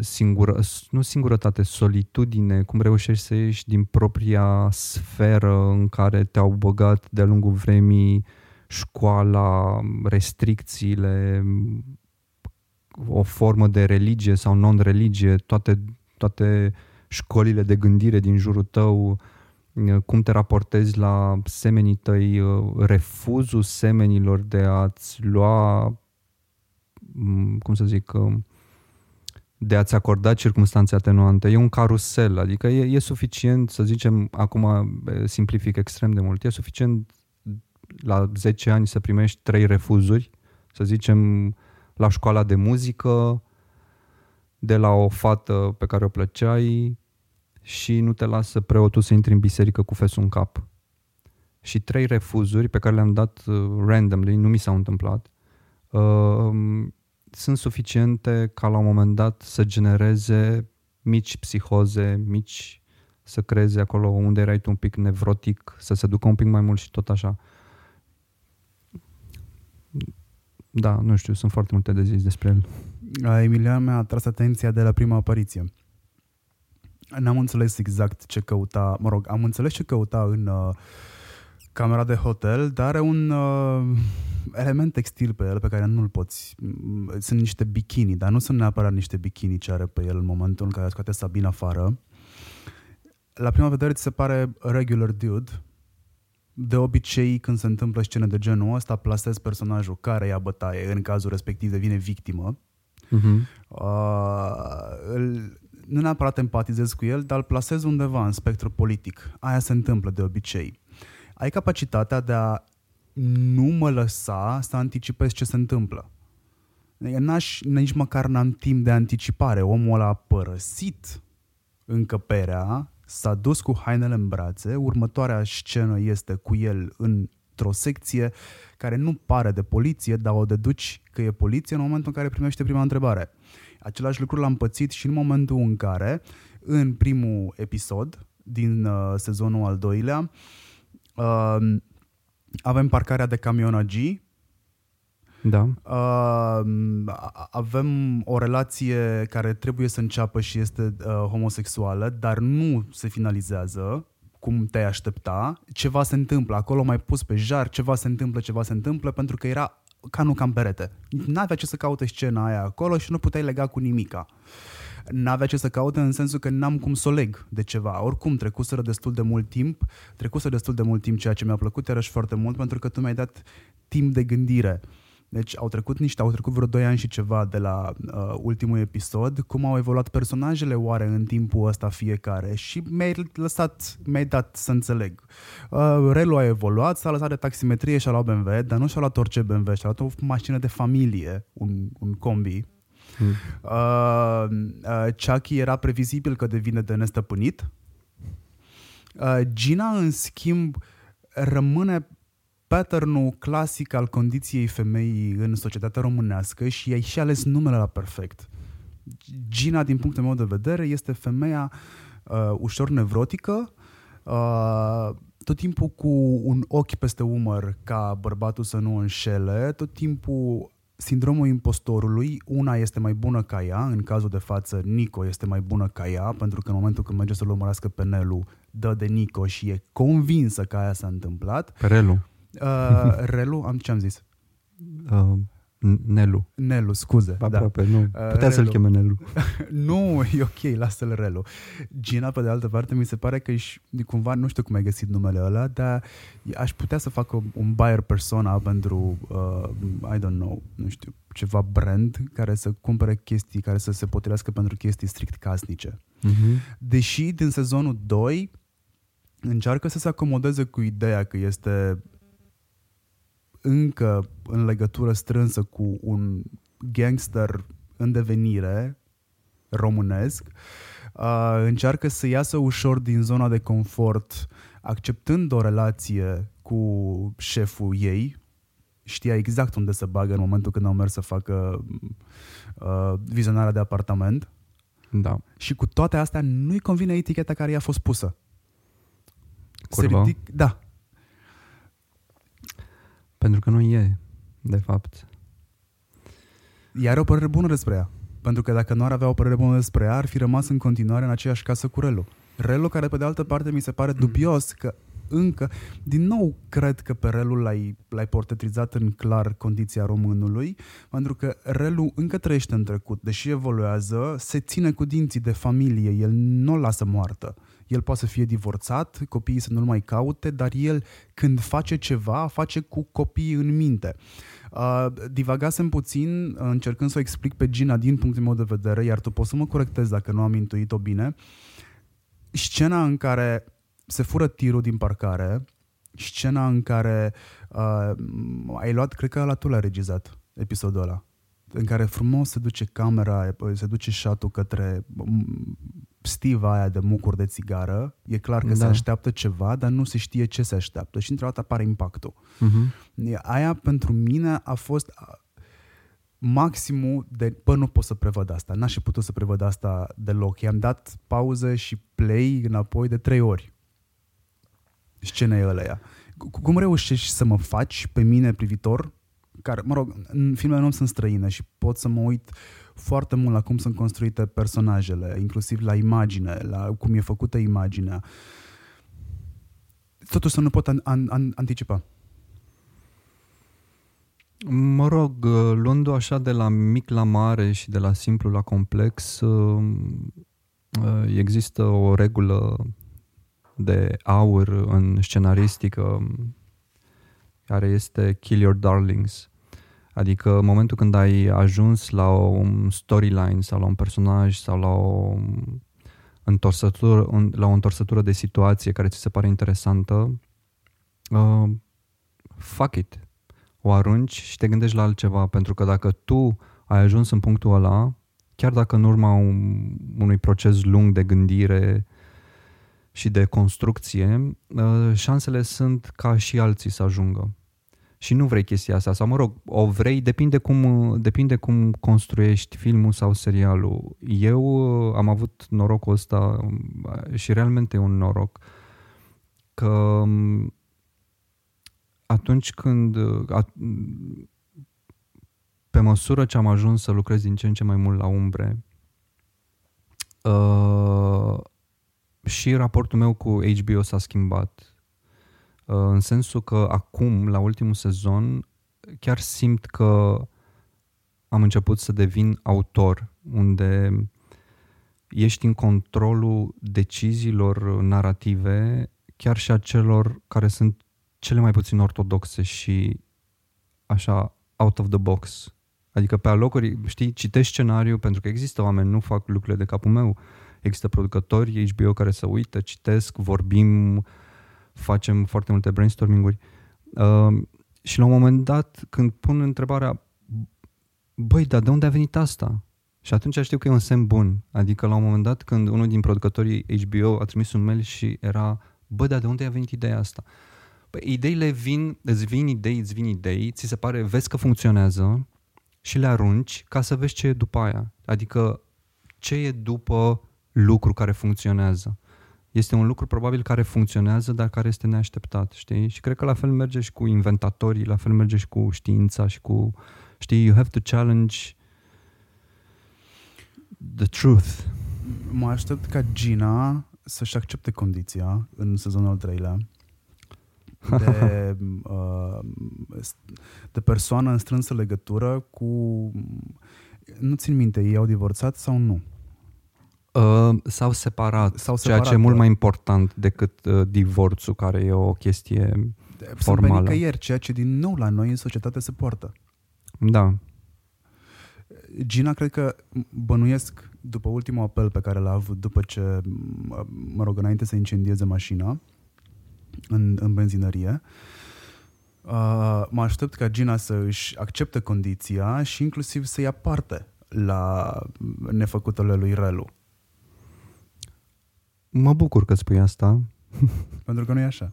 singură, nu singurătate, solitudine, cum reușești să ieși din propria sferă în care te-au băgat de-a lungul vremii școala, restricțiile, o formă de religie sau non-religie, toate, toate școlile de gândire din jurul tău, uh, cum te raportezi la semenii tăi, uh, refuzul semenilor de a-ți lua, mm, cum să zic, de a-ți acorda circunstanțe atenuante. E un carusel, adică e, e suficient, să zicem, acum simplific extrem de mult, e suficient la 10 ani să primești trei refuzuri, să zicem, la școala de muzică, de la o fată pe care o plăceai și nu te lasă preotul să intri în biserică cu fesul în cap. Și trei refuzuri pe care le-am dat uh, randomly, nu mi s-au întâmplat, uh, sunt suficiente ca la un moment dat să genereze mici psihoze, mici să creeze acolo unde erai tu un pic nevrotic, să se ducă un pic mai mult și tot așa. Da, nu știu, sunt foarte multe de zis despre el.
Emilian mi-a tras atenția de la prima apariție. N-am înțeles exact ce căuta, mă rog, am înțeles ce căuta în uh, camera de hotel, dar are un uh, element textil pe el pe care nu-l poți. Sunt niște bikini, dar nu sunt neapărat niște bikini ce are pe el în momentul în care scoate Sabina afară. La prima vedere ți se pare regular dude, de obicei, când se întâmplă scene de genul ăsta, plasez personajul care ia bătaie, în cazul respectiv devine victimă. Uh-huh. Uh, îl, nu neapărat empatizez cu el, dar îl plasez undeva în spectru politic. Aia se întâmplă de obicei. Ai capacitatea de a nu mă lăsa să anticipez ce se întâmplă. Adică n-aș, nici măcar n-am timp de anticipare. Omul ăla a părăsit încăperea, s-a dus cu hainele în brațe, următoarea scenă este cu el într-o secție care nu pare de poliție, dar o deduci că e poliție în momentul în care primește prima întrebare. Același lucru l-am pățit și în momentul în care, în primul episod din uh, sezonul al doilea, uh, avem parcarea de camion G,
da.
Uh, avem o relație care trebuie să înceapă și este uh, homosexuală, dar nu se finalizează cum te-ai aștepta. Ceva se întâmplă, acolo mai pus pe jar, ceva se întâmplă, ceva se întâmplă, pentru că era ca nu cam perete. N-avea ce să caute scena aia acolo și nu puteai lega cu nimica. N-avea ce să caute în sensul că n-am cum să o leg de ceva. Oricum, trecuseră destul de mult timp, trecuseră destul de mult timp ceea ce mi-a plăcut iarăși foarte mult pentru că tu mi-ai dat timp de gândire. Deci au trecut niște, au trecut vreo 2 ani și ceva de la uh, ultimul episod, cum au evoluat personajele oare în timpul ăsta fiecare și mi-ai lăsat, mi-ai dat să înțeleg. Uh, Relu a evoluat, s-a lăsat de taximetrie și a luat BMW, dar nu și-a luat orice BMW, și-a luat o mașină de familie, un, un combi. Mm. Uh, uh, Chucky era previzibil că devine de nestăpânit. Uh, Gina, în schimb, rămâne patternul clasic al condiției femeii în societatea românească și ai și ales numele la perfect. Gina, din punctul meu de vedere, este femeia uh, ușor nevrotică, uh, tot timpul cu un ochi peste umăr ca bărbatul să nu înșele, tot timpul sindromul impostorului, una este mai bună ca ea, în cazul de față Nico este mai bună ca ea, pentru că în momentul când merge să-l urmărească pe Nelu, dă de Nico și e convinsă că aia s-a întâmplat.
Pe Relu.
Uh, Relu, am ce am zis?
Uh, Nelu.
Nelu, scuze.
Aproape, da. nu. Uh, Putea uh, să-l cheme Nelu. [LAUGHS]
nu, e ok, lasă-l Relu. Gina, pe de altă parte, mi se pare că ești, cumva, nu știu cum ai găsit numele ăla, dar aș putea să fac un buyer persona pentru, uh, I don't know, nu știu, ceva brand care să cumpere chestii, care să se potrivească pentru chestii strict casnice. Uh-huh. Deși din sezonul 2 încearcă să se acomodeze cu ideea că este încă în legătură strânsă cu un gangster în devenire românesc, uh, încearcă să iasă ușor din zona de confort, acceptând o relație cu șeful ei, știa exact unde să bagă în momentul când au mers să facă uh, vizionarea de apartament.
Da.
Și cu toate astea nu-i convine eticheta care i-a fost pusă.
Curva. ridic,
da,
pentru că nu e, de fapt.
Iar o părere bună despre ea. Pentru că dacă nu ar avea o părere bună despre ea, ar fi rămas în continuare în aceeași casă cu Relu. Relu, care pe de altă parte mi se pare dubios că încă, din nou, cred că pe Relu l-ai, l-ai portretizat în clar condiția românului, pentru că Relu încă trăiește în trecut, deși evoluează, se ține cu dinții de familie, el nu o lasă moartă. El poate să fie divorțat, copiii să nu-l mai caute, dar el când face ceva, face cu copiii în minte. Uh, divagasem puțin încercând să o explic pe Gina din punctul meu de vedere, iar tu poți să mă corectezi dacă nu am intuit-o bine. Scena în care se fură tirul din parcare, scena în care uh, ai luat, cred că la tu l-ai regizat episodul ăla în care frumos se duce camera, se duce shot către stiva aia de mucuri de țigară, e clar că da. se așteaptă ceva, dar nu se știe ce se așteaptă și într-o dată apare impactul. Uh-huh. Aia pentru mine a fost maximul de, bă, nu pot să prevăd asta, n-aș fi putut să prevăd asta deloc. I-am dat pauză și play înapoi de trei ori. Scenele ălea. Cum reușești să mă faci pe mine privitor, care, mă rog, în filmele nu sunt străine și pot să mă uit foarte mult la cum sunt construite personajele, inclusiv la imagine, la cum e făcută imaginea. Totuși să nu pot an- an- an- anticipa.
Mă rog, uh, luând-o așa de la mic la mare și de la simplu la complex, uh, uh, există o regulă de aur în scenaristică care este kill your darlings. Adică în momentul când ai ajuns la un storyline sau la un personaj sau la o întorsătură, la o întorsătură de situație care ți se pare interesantă, uh, fuck it o arunci și te gândești la altceva, pentru că dacă tu ai ajuns în punctul ăla, chiar dacă în urma unui proces lung de gândire și de construcție, uh, șansele sunt ca și alții să ajungă. Și nu vrei chestia asta, sau mă rog, o vrei, depinde cum, depinde cum construiești filmul sau serialul. Eu uh, am avut norocul ăsta uh, și realmente e un noroc că um, atunci când, pe măsură ce am ajuns să lucrez din ce în ce mai mult la umbre, uh, și raportul meu cu HBO s-a schimbat. Uh, în sensul că acum, la ultimul sezon, chiar simt că am început să devin autor, unde ești în controlul deciziilor narrative, chiar și a celor care sunt cele mai puțin ortodoxe și așa out of the box. Adică pe alocuri, știi, citești scenariu pentru că există oameni, nu fac lucrurile de capul meu. Există producători HBO care se uită, citesc, vorbim, facem foarte multe brainstorming-uri. Uh, și la un moment dat, când pun întrebarea, băi, dar de unde a venit asta? Și atunci știu că e un semn bun. Adică la un moment dat, când unul din producătorii HBO a trimis un mail și era, bă, dar de unde a venit ideea asta? Păi ideile vin, îți vin idei, îți vin idei, ți se pare, vezi că funcționează și le arunci ca să vezi ce e după aia. Adică ce e după lucru care funcționează. Este un lucru probabil care funcționează, dar care este neașteptat, știi? Și cred că la fel merge și cu inventatorii, la fel merge și cu știința și cu, știi, you have to challenge the truth.
Mă aștept ca Gina să-și accepte condiția în sezonul al treilea de, [LAUGHS] uh, de persoană în strânsă legătură cu... Nu țin minte, ei au divorțat sau nu?
Uh, s-au separat, s-au separat, ceea ce e mult da. mai important decât uh, divorțul, care e o chestie Sunt formală. Sunt
nicăieri, ceea ce din nou la noi în societate se poartă.
Da.
Gina, cred că bănuiesc după ultimul apel pe care l-a avut după ce, mă rog, înainte să incendieze mașina, în, în benzinărie. Uh, mă aștept ca Gina să își accepte condiția și inclusiv să ia parte la nefăcutele lui Relu.
Mă bucur că spui asta. [LAUGHS]
Pentru că nu e așa.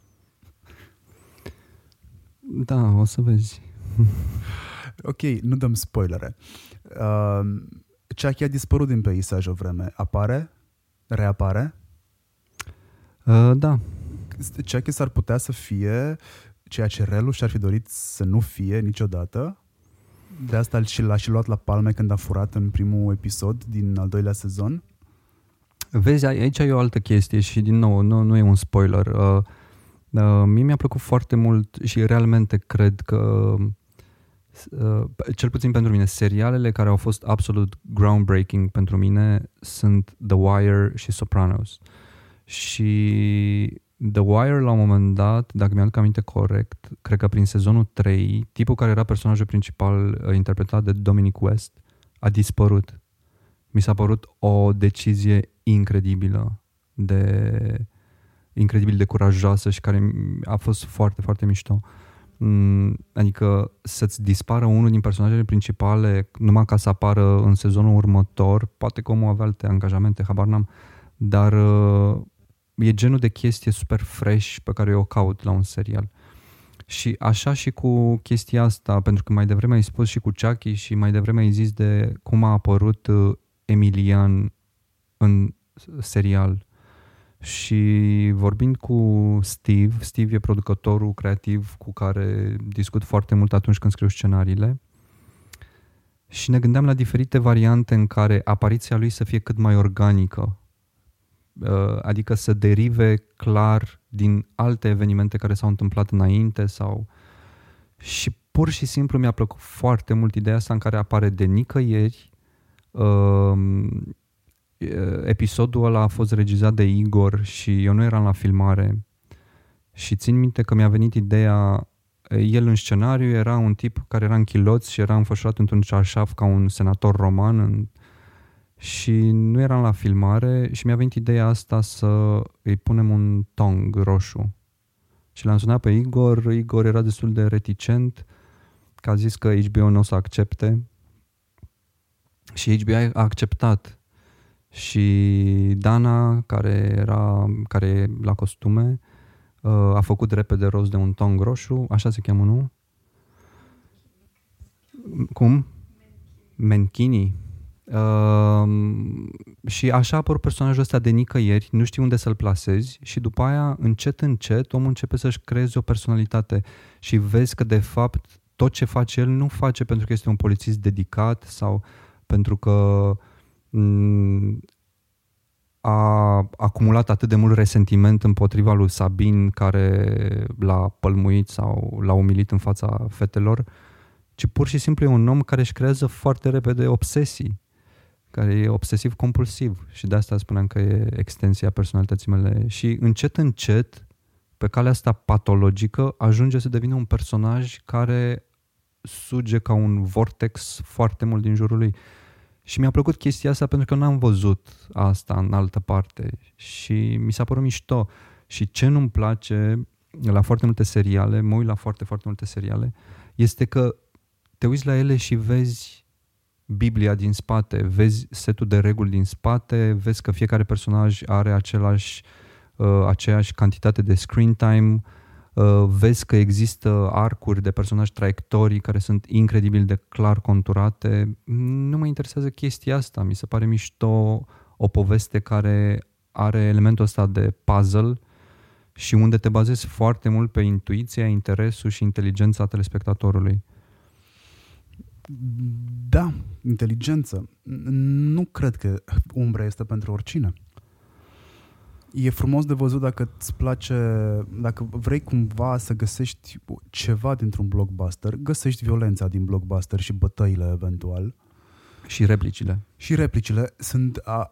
Da, o să vezi. [LAUGHS]
ok, nu dăm spoilere. Uh, Chucky a dispărut din peisaj o vreme. Apare? Reapare?
Uh, da,
Chucky s-ar putea să fie ceea ce Relu și-ar fi dorit să nu fie niciodată. De asta și l-a și luat la palme când a furat în primul episod din al doilea sezon.
Vezi, aici e o altă chestie și din nou, nu, nu e un spoiler. Uh, uh, mie mi-a plăcut foarte mult și realmente cred că uh, cel puțin pentru mine, serialele care au fost absolut groundbreaking pentru mine sunt The Wire și Sopranos. Și The Wire, la un moment dat, dacă mi-aduc aminte corect, cred că prin sezonul 3, tipul care era personajul principal uh, interpretat de Dominic West a dispărut. Mi s-a părut o decizie incredibilă de incredibil de curajoasă și care a fost foarte, foarte mișto. Mm, adică să-ți dispară unul din personajele principale numai ca să apară în sezonul următor, poate că omul avea alte angajamente, habar n-am, dar uh, e genul de chestie super fresh pe care eu o caut la un serial. Și așa și cu chestia asta, pentru că mai devreme ai spus și cu Chucky și mai devreme ai zis de cum a apărut uh, Emilian în serial. Și vorbind cu Steve, Steve e producătorul creativ cu care discut foarte mult atunci când scriu scenariile, și ne gândeam la diferite variante în care apariția lui să fie cât mai organică, uh, adică să derive clar din alte evenimente care s-au întâmplat înainte sau și pur și simplu mi-a plăcut foarte mult ideea asta în care apare de nicăieri um, episodul ăla a fost regizat de Igor și eu nu eram la filmare și țin minte că mi-a venit ideea el în scenariu era un tip care era în chiloți și era înfășurat într-un cearșaf ca un senator roman în, și nu eram la filmare și mi-a venit ideea asta să îi punem un tong roșu. Și l-am sunat pe Igor, Igor era destul de reticent, că a zis că HBO nu o să accepte și HBO a acceptat. Și Dana, care era care e la costume, uh, a făcut repede rost de un tong roșu, așa se cheamă, nu? Cum? Menchini. Uh, și așa apărut personajul ăsta de nicăieri, nu știi unde să-l placezi și după aia, încet, încet, omul începe să-și creeze o personalitate și vezi că, de fapt, tot ce face el nu face pentru că este un polițist dedicat sau pentru că mm, a acumulat atât de mult resentiment împotriva lui Sabin care l-a pălmuit sau l-a umilit în fața fetelor, ci pur și simplu e un om care își creează foarte repede obsesii care e obsesiv-compulsiv și de asta spuneam că e extensia personalității mele și încet, încet, pe calea asta patologică, ajunge să devină un personaj care suge ca un vortex foarte mult din jurul lui. Și mi-a plăcut chestia asta pentru că n-am văzut asta în altă parte și mi s-a părut mișto. Și ce nu-mi place la foarte multe seriale, mă uit la foarte, foarte multe seriale, este că te uiți la ele și vezi Biblia din spate, vezi setul de reguli din spate, vezi că fiecare personaj are același, uh, aceeași cantitate de screen time, uh, vezi că există arcuri de personaj traiectorii care sunt incredibil de clar conturate. Nu mă interesează chestia asta, mi se pare mișto o poveste care are elementul ăsta de puzzle și unde te bazezi foarte mult pe intuiția, interesul și inteligența telespectatorului.
Da, inteligență. Nu cred că Umbra este pentru oricine. E frumos de văzut dacă îți place, dacă vrei cumva să găsești ceva dintr-un blockbuster, găsești violența din blockbuster și bătăile eventual.
Și replicile.
Și replicile sunt... A,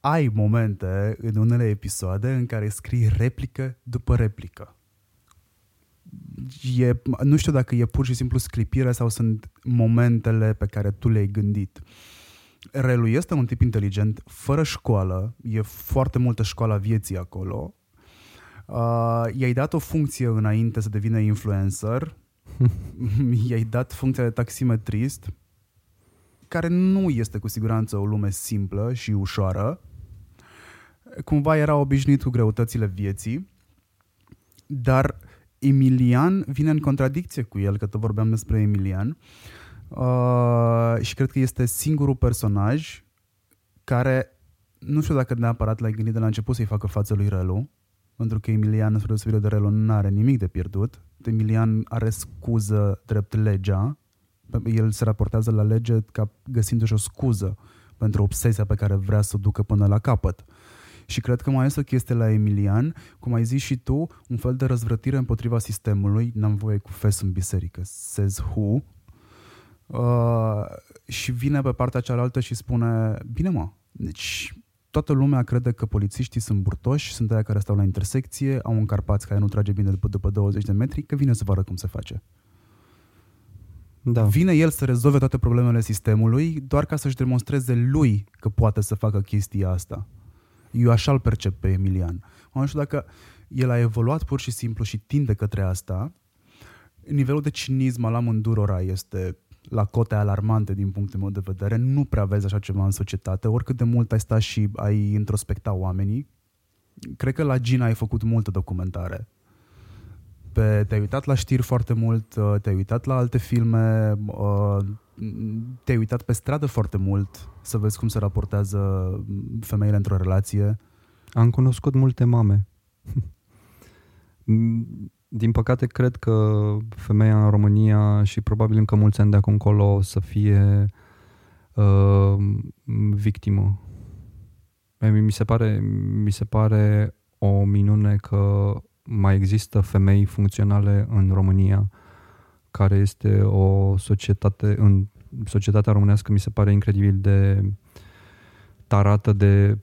ai momente în unele episoade în care scrii replică după replică e, nu știu dacă e pur și simplu scripire sau sunt momentele pe care tu le-ai gândit. Relu este un tip inteligent, fără școală, e foarte multă școala vieții acolo. Uh, i-ai dat o funcție înainte să devină influencer, [LAUGHS] i-ai dat funcția de taximetrist, care nu este cu siguranță o lume simplă și ușoară. Cumva era obișnuit cu greutățile vieții, dar Emilian vine în contradicție cu el, că tot vorbeam despre Emilian. Uh, și cred că este singurul personaj care, nu știu dacă neapărat l-ai gândit de la început să-i facă față lui Relu, pentru că Emilian, spre deosebire de Relu, nu are nimic de pierdut. Emilian are scuză drept legea. El se raportează la lege ca găsindu-și o scuză pentru obsesia pe care vrea să o ducă până la capăt. Uh, și cred că mai este o chestie la Emilian, cum ai zis și tu, un fel de răzvrătire împotriva sistemului, n-am voie cu fes în biserică, says who, uh, și vine pe partea cealaltă și spune, bine mă, deci toată lumea crede că polițiștii sunt burtoși, sunt aia care stau la intersecție, au un carpaț care nu trage bine după, după 20 de metri, că vine să vă arăt cum se face. Da. Vine el să rezolve toate problemele sistemului doar ca să-și demonstreze lui că poate să facă chestia asta. Eu așa îl percep pe Emilian. Nu știu dacă el a evoluat pur și simplu și tinde către asta. nivelul de cinism al amândurora este la cote alarmante din punctul meu de vedere. Nu prea vezi așa ceva în societate, oricât de mult ai sta și ai introspecta oamenii. Cred că la Gina ai făcut multă documentare. Pe, te-ai uitat la știri foarte mult, uh, te-ai uitat la alte filme, uh, te-ai uitat pe stradă foarte mult să vezi cum se raportează femeile într-o relație.
Am cunoscut multe mame. [LAUGHS] Din păcate, cred că femeia în România și probabil încă mulți ani de acum încolo o să fie uh, victimă. Mi se, pare, mi se pare o minune că mai există femei funcționale în România, care este o societate, în societatea românească mi se pare incredibil de tarată de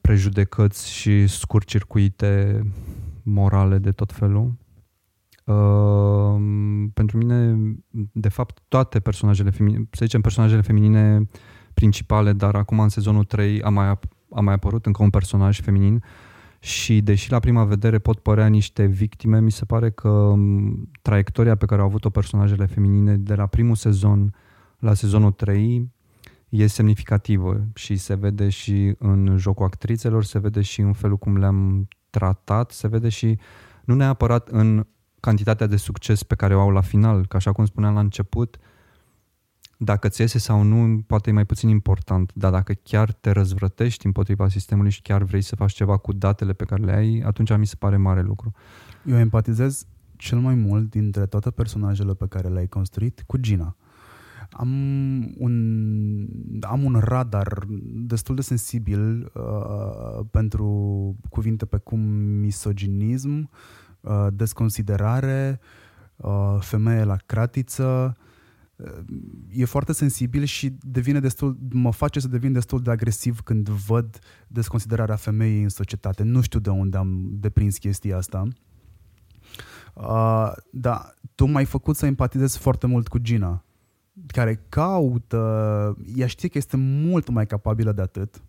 prejudecăți și scurcircuite morale de tot felul. Uh, pentru mine, de fapt, toate personajele feminine, să zicem personajele feminine principale, dar acum în sezonul 3 a mai, a mai apărut încă un personaj feminin și deși la prima vedere pot părea niște victime, mi se pare că um, traiectoria pe care au avut-o personajele feminine de la primul sezon la sezonul 3 e semnificativă și se vede și în jocul actrițelor, se vede și în felul cum le-am tratat, se vede și nu neapărat în cantitatea de succes pe care o au la final, că așa cum spuneam la început, dacă ți iese sau nu, poate e mai puțin important, dar dacă chiar te răzvrătești împotriva sistemului și chiar vrei să faci ceva cu datele pe care le ai, atunci mi se pare mare lucru.
Eu empatizez cel mai mult dintre toate personajele pe care le-ai construit cu Gina. Am un, am un radar destul de sensibil uh, pentru cuvinte pe cum misoginism, uh, desconsiderare, uh, femeie la cratiță, e foarte sensibil și devine destul, mă face să devin destul de agresiv când văd desconsiderarea femeii în societate. Nu știu de unde am deprins chestia asta. Uh, da, tu m-ai făcut să empatizez foarte mult cu Gina, care caută, ea știe că este mult mai capabilă de atât,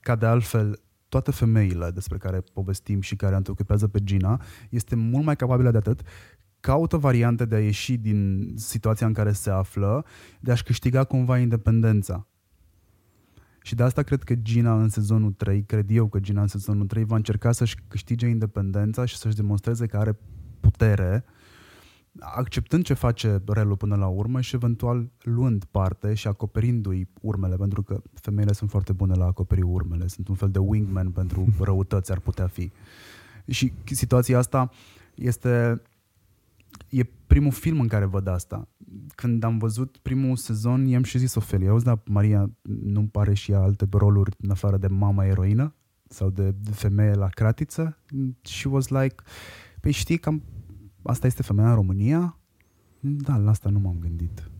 ca de altfel toate femeile despre care povestim și care întreocupează pe Gina, este mult mai capabilă de atât caută variante de a ieși din situația în care se află, de a-și câștiga cumva independența. Și de asta cred că Gina în sezonul 3, cred eu că Gina în sezonul 3 va încerca să-și câștige independența și să-și demonstreze că are putere, acceptând ce face relul până la urmă și eventual luând parte și acoperindu-i urmele, pentru că femeile sunt foarte bune la acoperi urmele, sunt un fel de wingman pentru [LAUGHS] răutăți ar putea fi. Și situația asta este e primul film în care văd asta. Când am văzut primul sezon, i-am și zis Ofelia, auzi, da, Maria nu pare și ea alte roluri în afară de mama eroină sau de, de femeie la cratiță? Și was like, păi știi că asta este femeia în România? Da, la asta nu m-am gândit.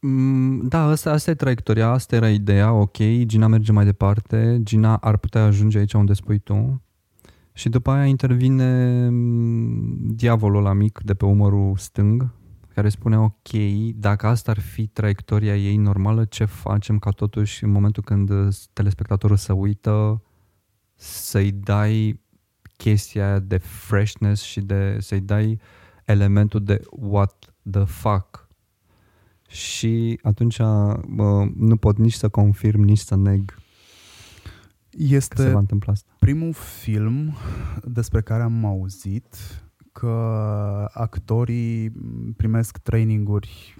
Mm, da, asta, asta e traiectoria, asta era ideea, ok, Gina merge mai departe, Gina ar putea ajunge aici unde spui tu, și după aia intervine mm, diavolul la mic de pe umărul stâng, care spune, ok, dacă asta ar fi traiectoria ei normală, ce facem ca totuși în momentul când telespectatorul se uită să-i dai chestia de freshness și de să-i dai elementul de what the fuck. Și atunci mă, nu pot nici să confirm, nici să neg
este
se va întâmpla asta.
primul film despre care am auzit că actorii primesc traininguri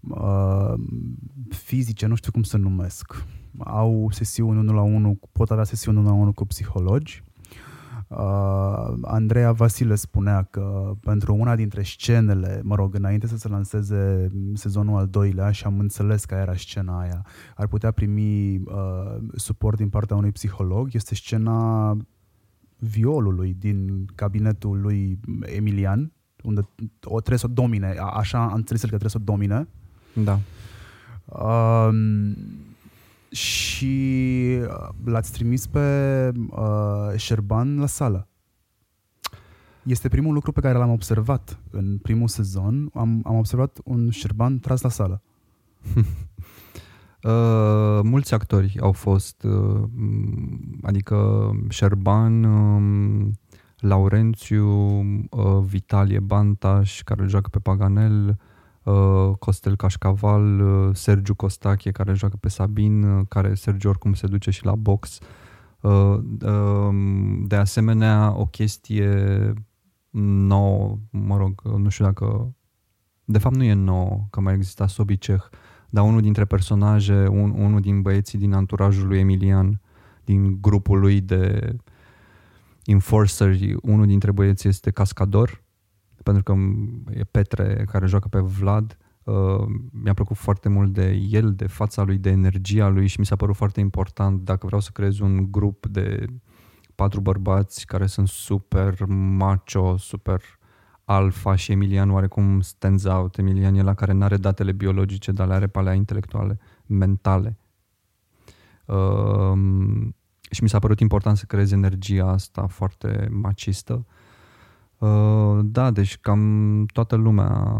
uh, fizice, nu știu cum să numesc. Au sesiuni 1 la 1, pot avea sesiuni 1 la 1 cu psihologi Uh, Andreea Vasile spunea că pentru una dintre scenele, mă rog, înainte să se lanseze sezonul al doilea și am înțeles că era scena aia, ar putea primi uh, suport din partea unui psiholog, este scena violului din cabinetul lui Emilian, unde o trebuie să o domine, așa am înțeles că trebuie să o domine.
Da.
Uh, și uh, l-ați trimis pe uh, Șerban la sală. Este primul lucru pe care l-am observat în primul sezon. Am, am observat un Șerban tras la sală. [LAUGHS]
Uh, mulți actori au fost, uh, adică Șerban, uh, Laurențiu, uh, Vitalie Bantaș, care îl joacă pe Paganel, uh, Costel Cașcaval, uh, Sergiu Costache, care îl joacă pe Sabin, uh, care Sergiu oricum se duce și la box. Uh, uh, de asemenea, o chestie nouă, mă rog, nu știu dacă... De fapt nu e nouă, că mai exista Sobiceh, dar unul dintre personaje, un, unul din băieții din anturajul lui Emilian, din grupul lui de enforceri, unul dintre băieți este cascador, pentru că e Petre care joacă pe Vlad. Uh, mi-a plăcut foarte mult de el, de fața lui, de energia lui și mi s-a părut foarte important dacă vreau să creez un grup de patru bărbați care sunt super macho, super alfa și Emilian oarecum stands out. Emilian e la care nu are datele biologice, dar le are pe alea intelectuale, mentale. Uh, și mi s-a părut important să creez energia asta foarte macistă. Uh, da, deci cam toată lumea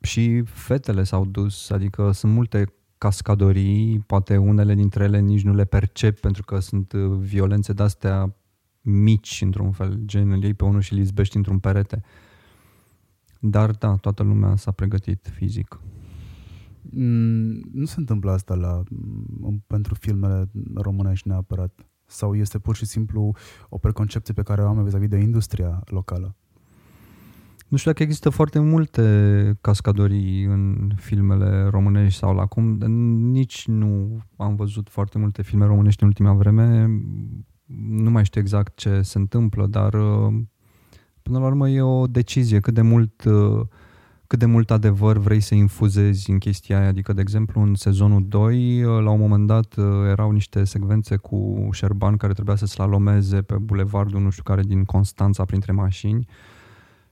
și fetele s-au dus, adică sunt multe cascadorii, poate unele dintre ele nici nu le percep pentru că sunt uh, violențe de-astea mici într-un fel, gen îl iei pe unul și îl izbești într-un perete. Dar da, toată lumea s-a pregătit fizic.
Mm, nu se întâmplă asta la, mm, pentru filmele românești neapărat. Sau este pur și simplu o preconcepție pe care o am vis-a-vis de industria locală?
Nu știu dacă există foarte multe cascadorii în filmele românești sau la cum. Nici nu am văzut foarte multe filme românești în ultima vreme. Nu mai știu exact ce se întâmplă, dar până la urmă e o decizie cât de mult cât de mult adevăr vrei să infuzezi în chestia aia. Adică, de exemplu, în sezonul 2, la un moment dat, erau niște secvențe cu Șerban care trebuia să slalomeze pe bulevardul nu știu care din Constanța printre mașini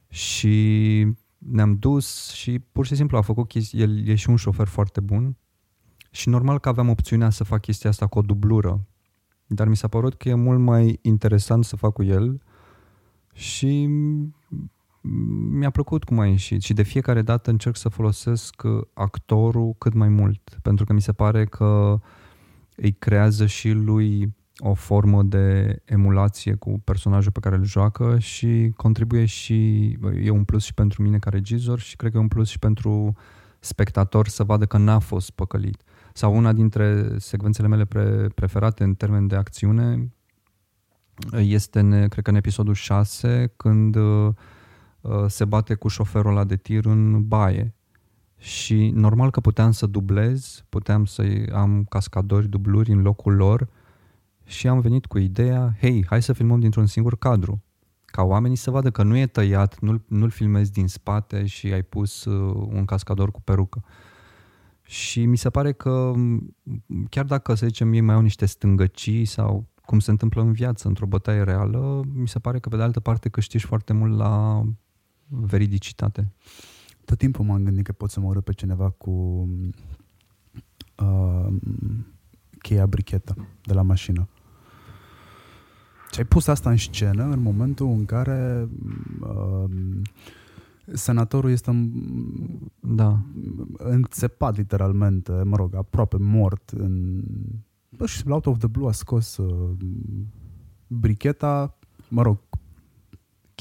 și ne-am dus și pur și simplu a făcut chestia, el e și un șofer foarte bun și normal că aveam opțiunea să fac chestia asta cu o dublură, dar mi s-a părut că e mult mai interesant să fac cu el și mi-a plăcut cum a ieșit și de fiecare dată încerc să folosesc actorul cât mai mult, pentru că mi se pare că îi creează și lui o formă de emulație cu personajul pe care îl joacă și contribuie și, e un plus și pentru mine ca regizor și cred că e un plus și pentru spectator să vadă că n-a fost păcălit. Sau una dintre secvențele mele pre- preferate în termen de acțiune este, în, cred că în episodul 6, când uh, se bate cu șoferul ăla de tir în baie. Și normal că puteam să dublez, puteam să am cascadori, dubluri în locul lor, și am venit cu ideea, hei, hai să filmăm dintr-un singur cadru, ca oamenii să vadă că nu e tăiat, nu-l, nu-l filmezi din spate și ai pus uh, un cascador cu perucă. Și mi se pare că, chiar dacă, să zicem, ei mai au niște stângăcii sau cum se întâmplă în viață, într-o bătaie reală, mi se pare că, pe de altă parte, câștigi foarte mult la veridicitate.
Tot timpul m-am gândit că pot să mă urât pe cineva cu uh, cheia brichetă de la mașină. Și ai pus asta în scenă în momentul în care uh, senatorul este în,
da.
înțepat literalmente, mă rog, aproape mort în... Bă, și out of the blue a scos uh, bricheta, mă rog,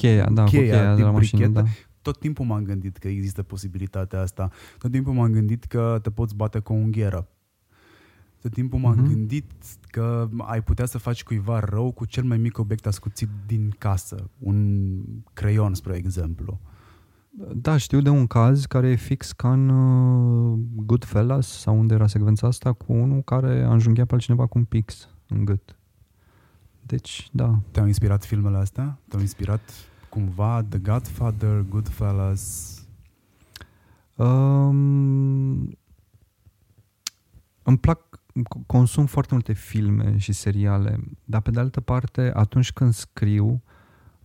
cheia, da, cheia, cheia de la mașină, da.
Tot timpul m-am gândit că există posibilitatea asta. Tot timpul m-am gândit că te poți bate cu o unghieră. Tot timpul m-am uh-huh. gândit că ai putea să faci cuiva rău cu cel mai mic obiect ascuțit din casă. Un creion, spre exemplu.
Da, știu de un caz care e fix ca în uh, Goodfellas sau unde era secvența asta cu unul care a înjunghea pe altcineva cu un pix în gât. Deci, da.
Te-au inspirat filmele astea? Te-au inspirat cumva The Godfather, Goodfellas? Um,
îmi plac consum foarte multe filme și seriale, dar pe de altă parte, atunci când scriu,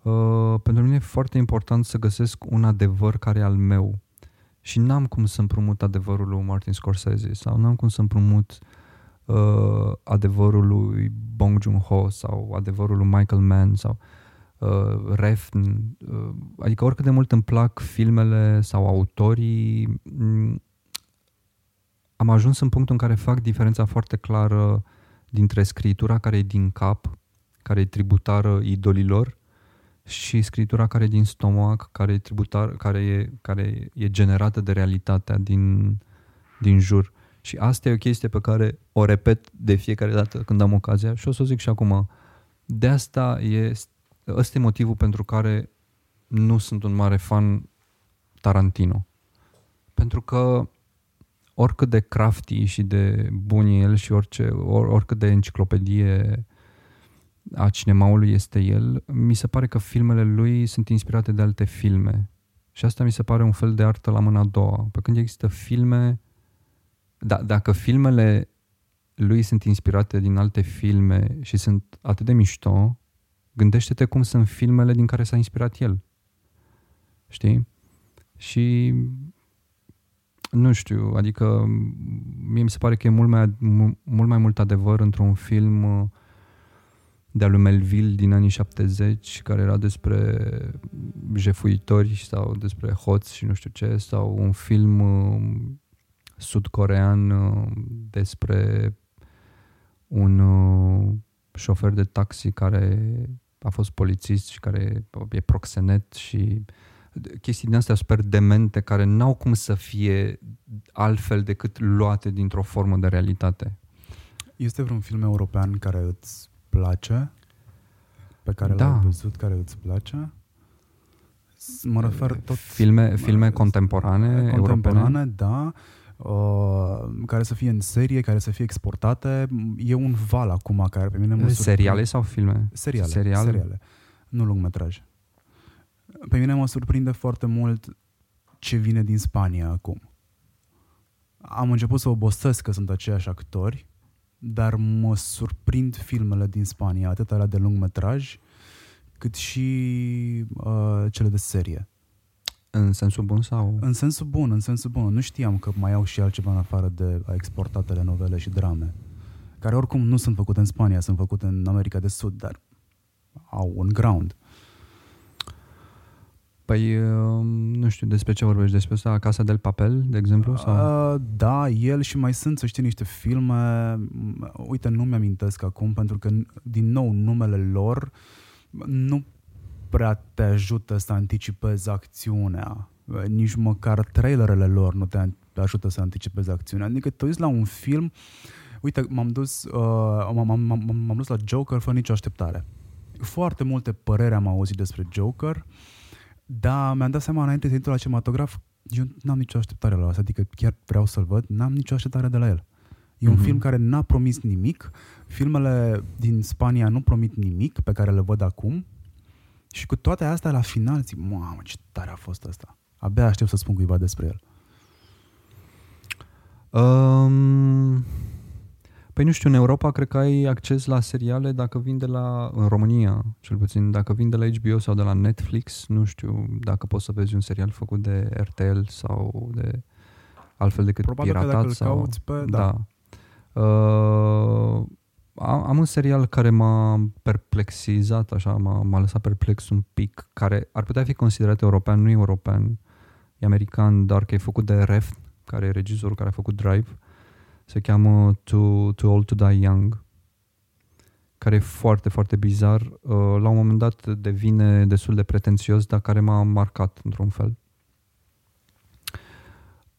uh, pentru mine e foarte important să găsesc un adevăr care e al meu. Și n-am cum să împrumut adevărul lui Martin Scorsese sau n-am cum să împrumut uh, adevărul lui Bong Joon-ho sau adevărul lui Michael Mann sau uh, Refn. Uh, adică oricât de mult îmi plac filmele sau autorii, am ajuns în punctul în care fac diferența foarte clară dintre scritura care e din cap, care e tributară idolilor, și scritura care e din stomac, care e tributar, care e, care e generată de realitatea din, din jur. Și asta e o chestie pe care o repet de fiecare dată când am ocazia și o să o zic și acum. De asta e, ăsta e motivul pentru care nu sunt un mare fan Tarantino. Pentru că oricât de crafty și de bun e el și orice, or, oricât de enciclopedie a cinemaului este el, mi se pare că filmele lui sunt inspirate de alte filme. Și asta mi se pare un fel de artă la mâna a doua. Pe când există filme, da, dacă filmele lui sunt inspirate din alte filme și sunt atât de mișto, gândește-te cum sunt filmele din care s-a inspirat el. Știi? Și nu știu, adică mie mi se pare că e mult mai, mult mai mult adevăr într-un film uh, de-a lui Melville din anii 70, care era despre jefuitori sau despre hoți și nu știu ce, sau un film uh, sud-corean uh, despre un uh, șofer de taxi care a fost polițist și care e proxenet și chestii din astea super demente care n-au cum să fie altfel decât luate dintr-o formă de realitate.
Este vreun film european care îți place? Pe care da. l-ai văzut, care îți place? Mă refer tot...
Filme, filme contemporane,
contemporane europene? da. Uh, care să fie în serie, care să fie exportate. E un val acum care pe mine mă
Seriale sau filme?
Seriale. Seriale, seriale. nu lungmetraj. Pe mine mă surprinde foarte mult ce vine din Spania acum. Am început să obosesc că sunt aceiași actori dar mă surprind filmele din Spania, atât alea de lung metraj, cât și uh, cele de serie.
În sensul bun sau?
În sensul bun, în sensul bun. Nu știam că mai au și altceva în afară de exportatele novele și drame, care oricum nu sunt făcute în Spania, sunt făcute în America de Sud, dar au un ground.
Păi, um, nu știu, despre ce vorbești? Despre asta, Casa del Papel, de exemplu? Sau?
Uh, da, el și mai sunt, să știi, niște filme, uite, nu mi-amintesc acum, pentru că, din nou, numele lor nu prea te ajută să anticipezi acțiunea. Nici măcar trailerele lor nu te ajută să anticipezi acțiunea. Adică te uiți la un film, uite, m-am dus, uh, m-am, m-am, m-am dus la Joker fără nicio așteptare. Foarte multe păreri am auzit despre Joker, uh, da, mi-am dat seama înainte să intru la cinematograf, eu n-am nicio așteptare la asta, adică chiar vreau să-l văd, n-am nicio așteptare de la el. E un uh-huh. film care n-a promis nimic, filmele din Spania nu promit nimic pe care le văd acum și cu toate astea la final zic, mamă, ce tare a fost asta. Abia aștept să spun cuiva despre el.
Um, Păi nu știu, în Europa cred că ai acces la seriale dacă vin de la, în România, cel puțin, dacă vin de la HBO sau de la Netflix, nu știu dacă poți să vezi un serial făcut de RTL sau de altfel decât
Probabil
piratat.
Că
sau,
pe, da. da.
Uh, am un serial care m-a perplexizat, așa, m-a, m-a lăsat perplex un pic, care ar putea fi considerat european, nu european, e american, dar că e făcut de Ref, care e regizorul care a făcut Drive se cheamă Too, Too Old to Die Young, care e foarte, foarte bizar. Uh, la un moment dat devine destul de pretențios, dar care m-a marcat într-un fel.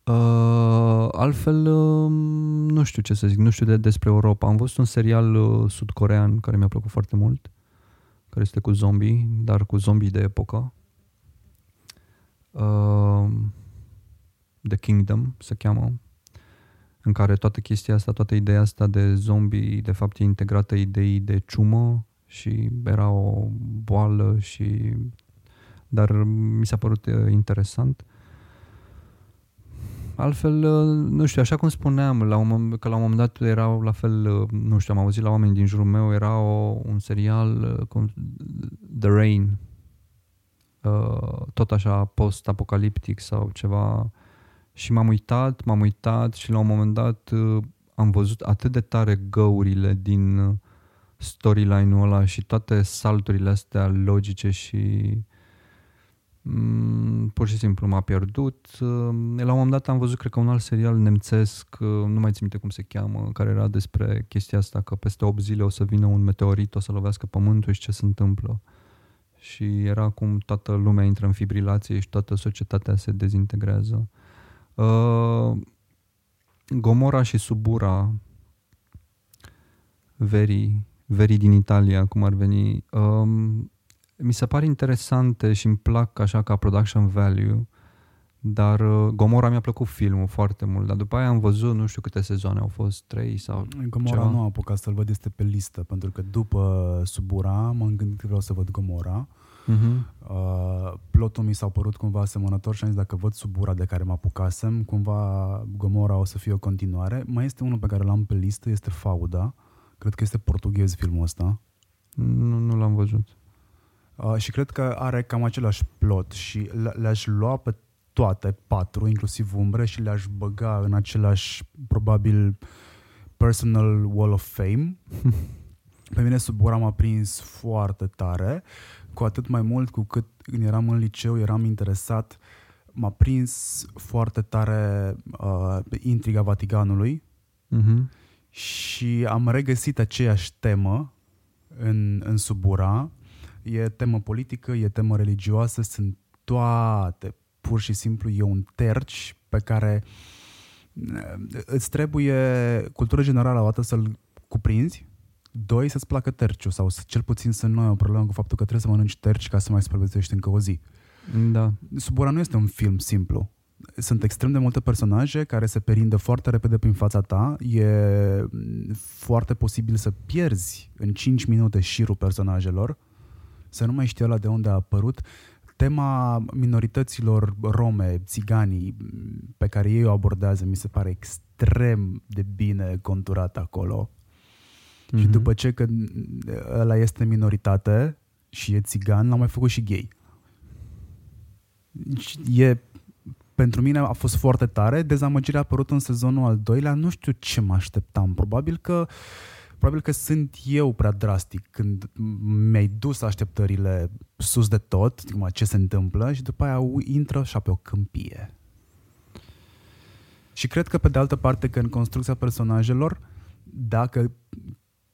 Uh, altfel, uh, nu știu ce să zic, nu știu de, despre Europa. Am văzut un serial uh, sud-corean care mi-a plăcut foarte mult, care este cu zombie, dar cu zombie de epocă. Uh, The Kingdom se cheamă în care toată chestia asta, toată ideea asta de zombie, de fapt e integrată idei de ciumă și era o boală și... Dar mi s-a părut uh, interesant. Altfel, uh, nu știu, așa cum spuneam, la un, că la un moment dat erau la fel, uh, nu știu, am auzit la oameni din jurul meu, era o, un serial cum, The Rain, tot așa post-apocaliptic sau ceva. Și m-am uitat, m-am uitat și la un moment dat uh, am văzut atât de tare găurile din uh, storyline-ul ăla și toate salturile astea logice și mm, pur și simplu m-a pierdut. Uh, la un moment dat am văzut, cred că un alt serial nemțesc, nu mai țin minte cum se cheamă, care era despre chestia asta că peste 8 zile o să vină un meteorit, o să lovească pământul și ce se întâmplă. și era cum toată lumea intră în fibrilație și toată societatea se dezintegrează. Uh, Gomora și Subura, Veri, Veri din Italia, cum ar veni, um, mi se pare interesante și îmi plac așa ca production value, dar uh, Gomora mi-a plăcut filmul foarte mult, dar după aia am văzut, nu știu câte sezoane au fost, trei sau
Gomora
ceva.
nu am apucat să-l văd, este pe listă, pentru că după Subura m-am gândit că vreau să văd Gomora.
Uh-huh.
Uh, plotul mi s-a părut cumva asemănător și am zis dacă văd Subura de care mă apucasem, cumva Gomora o să fie o continuare. Mai este unul pe care l-am pe listă, este Fauda. Cred că este portughez filmul ăsta.
Nu, nu l-am văzut.
Uh, și cred că are cam același plot și le- le-aș lua pe toate patru, inclusiv umbre, și le-aș băga în același, probabil, personal wall of fame. [LAUGHS] Pe mine Subura m-a prins foarte tare, cu atât mai mult cu cât când eram în liceu eram interesat, m-a prins foarte tare uh, intriga Vaticanului
Uh-huh.
și am regăsit aceeași temă în, în Subura. E temă politică, e temă religioasă, sunt toate. Pur și simplu e un terci pe care uh, îți trebuie cultură generală o dată să-l cuprinzi, doi, să-ți placă terciul sau să, cel puțin să nu ai o problemă cu faptul că trebuie să mănânci terci ca să mai supraviețuiești încă o zi.
Da.
Subura nu este un film simplu. Sunt extrem de multe personaje care se perindă foarte repede prin fața ta. E mm, foarte posibil să pierzi în 5 minute șirul personajelor, să nu mai știi ăla de unde a apărut. Tema minorităților rome, țiganii, mm, pe care ei o abordează, mi se pare extrem de bine conturat acolo. Și
Mhm.
după ce că mm, ăla este minoritate și e țigan, l-au mai făcut și gay. Și E, pentru mine a fost foarte tare. Dezamăgirea a apărut în sezonul al doilea. Nu știu ce mă așteptam. Probabil că probabil că sunt eu prea drastic când mi-ai dus așteptările sus de tot, cum ce se întâmplă și după aia u- intră așa pe o câmpie. Și cred că pe de altă parte că în construcția personajelor, dacă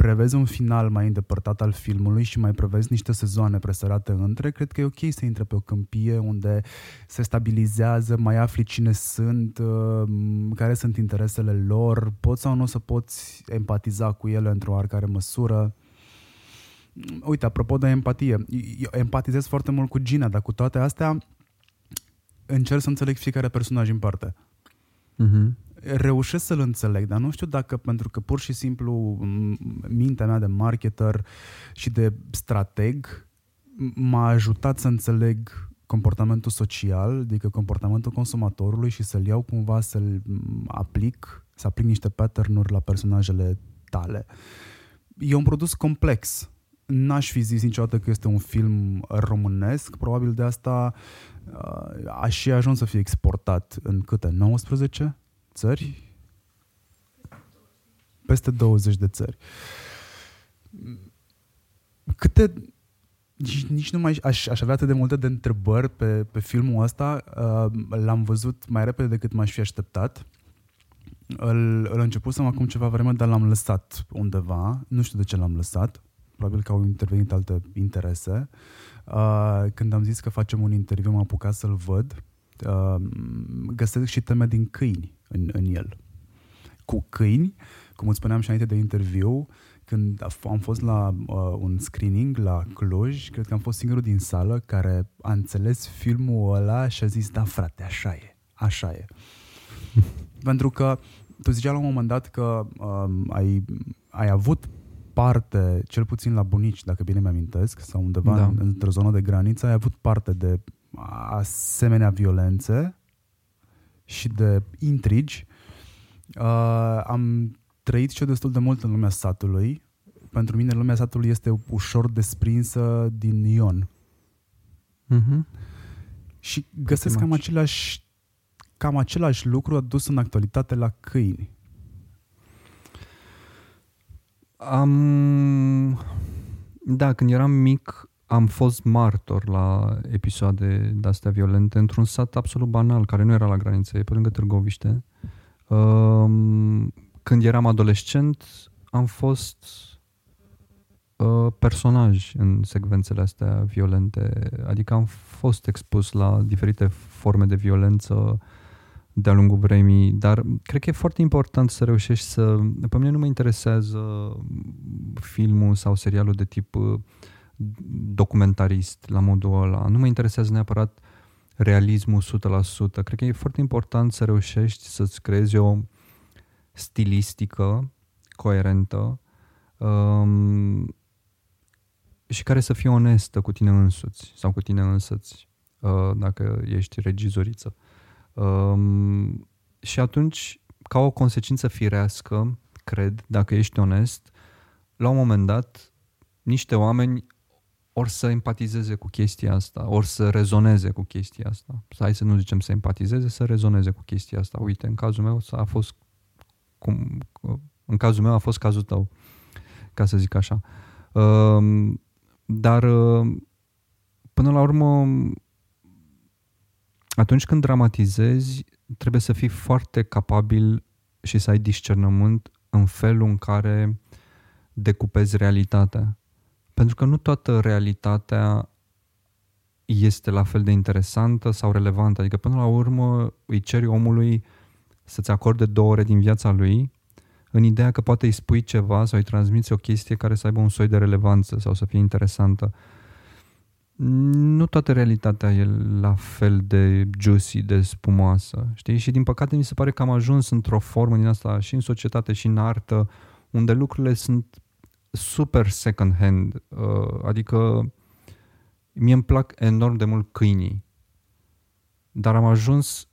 prevezi un final mai îndepărtat al filmului și mai prevezi niște sezoane presărate între, cred că e ok să intre pe o câmpie unde se stabilizează, mai afli cine sunt, uh, care sunt interesele lor, poți sau nu să poți empatiza cu ele într-o oarecare măsură. Uite, apropo de empatie, eu empatizez foarte mult cu Gina, dar cu toate astea încerc să înțeleg fiecare personaj în parte
Mhm.
Reușesc să-l înțeleg, dar nu știu dacă pentru că pur și simplu m- mintea mea de marketer și de strateg m- m-a ajutat să înțeleg comportamentul social, adică comportamentul consumatorului și să-l iau cumva să-l m, aplic, să aplic niște pattern-uri la personajele tale. E un produs complex. N-aș fi zis niciodată că este un film românesc, probabil de asta uh, a și ajuns să fie exportat în câte? 19 țări? Peste 20 de țări. Câte... Nici, nici nu mai aș, aș avea atât de multe de întrebări pe, pe filmul ăsta. Uh, l-am văzut mai repede decât m-aș fi așteptat. Îl, îl începusem acum ceva vreme, dar l-am lăsat undeva. Nu știu de ce l-am lăsat. Probabil că au intervenit alte interese. Uh, când am zis că facem un interviu, m-am apucat să-l văd. Uh, găsesc și teme din câini în, în el. Cu câini, cum îți spuneam și înainte de interviu, când a f- am fost la uh, un screening la Cluj, cred că am fost singurul din sală care a înțeles filmul ăla și a zis, da frate, așa e, așa e. [LAUGHS] Pentru că tu zicea la un moment dat că um, ai, ai avut parte, cel puțin la bunici, dacă bine mi-amintesc, sau undeva
Da.
da. în, într-o zonă de graniță, ai avut parte de asemenea violențe și de intrigi. Uh, am trăit și eu destul de mult în lumea satului. Pentru mine lumea satului este ușor desprinsă din Ion.
Mhm.
Și găsesc cam
much.
același, cam același lucru adus în actualitate la câini.
Am... Da, când eram mic am fost martor la episoade de-astea violente într-un sat absolut banal, care nu era la graniță, e pe lângă Târgoviște. Um, Când eram adolescent am fost uh, personaj în secvențele astea violente. Adică am fost expus la diferite forme de violență de-a lungul vremii, dar cred că e foarte important să reușești să... Pe mine nu mă interesează filmul sau serialul de tip uh, documentarist la modul ăla. Nu mă interesează neapărat realismul 100%. Cred că e foarte important să reușești să-ți creezi o stilistică coerentă um, și care să fie onestă cu tine însuți sau cu tine însăți, uh, dacă ești regizoriță. Um, și atunci, ca o consecință firească, cred, dacă ești onest, la un moment dat, niște oameni ori să empatizeze cu chestia asta, ori să rezoneze cu chestia asta. Hai să nu zicem să empatizeze, să rezoneze cu chestia asta. Uite, în cazul meu a fost cum, în cazul meu a fost cazul tău, ca să zic așa. Um, dar până la urmă atunci când dramatizezi, trebuie să fii foarte capabil și să ai discernământ în felul în care decupezi realitatea. Pentru că nu toată realitatea este la fel de interesantă sau relevantă. Adică până la urmă îi ceri omului să-ți acorde două ore din viața lui în ideea că poate îi spui ceva sau îi transmiți o chestie care să aibă un soi de relevanță sau să fie interesantă. Nu toată realitatea e la fel de juicy, de spumoasă, știi? Și din păcate mi se pare că am ajuns într-o formă din asta și în societate și în artă, unde lucrurile sunt super second hand, uh, adică mie îmi plac enorm de mult câinii, dar am ajuns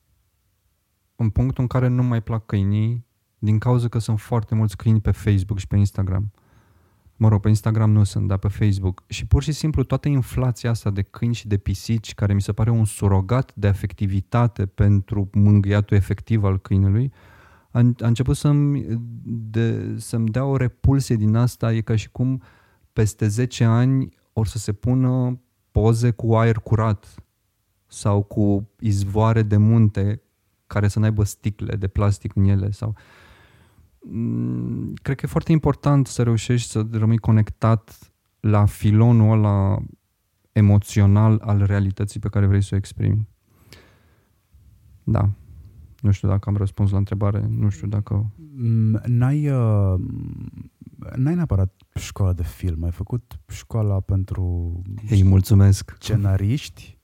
în punctul în care nu mai plac câinii din cauza că sunt foarte mulți câini pe Facebook și pe Instagram. Mă rog, pe Instagram nu sunt, dar pe Facebook. Și pur și simplu toată inflația asta de câini și de pisici, care mi se pare un surogat de afectivitate pentru mângâiatul efectiv al câinelui, a, a început să-mi, de, să-mi dea o repulsie din asta. E ca și cum peste 10 ani or să se pună poze cu aer curat sau cu izvoare de munte care să n-aibă sticle de plastic în ele sau mm, cred că e foarte important să reușești să rămâi conectat la filonul ăla emoțional al realității pe care vrei să o exprimi. Da. Nu știu dacă am răspuns la întrebare, nu știu dacă...
Mm, n-ai, uh, n-ai neapărat școala de film, ai făcut școala pentru...
Ei, mulțumesc!
Scenariști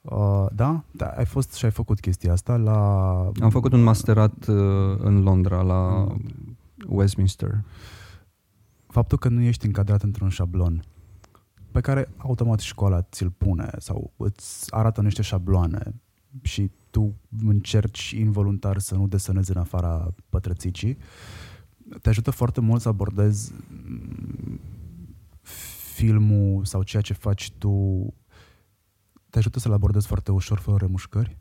Uh, da? da? Ai fost și ai făcut chestia asta la...
Am făcut un masterat uh, în Londra, la Westminster.
Faptul că nu ești încadrat într-un șablon pe care automat școala ți-l pune sau îți arată niște șabloane și tu încerci involuntar să nu desenezi în afara pătrățicii, te ajută foarte mult să abordezi filmul sau ceea ce faci tu te ajută să-l abordezi foarte ușor, fără remușcări?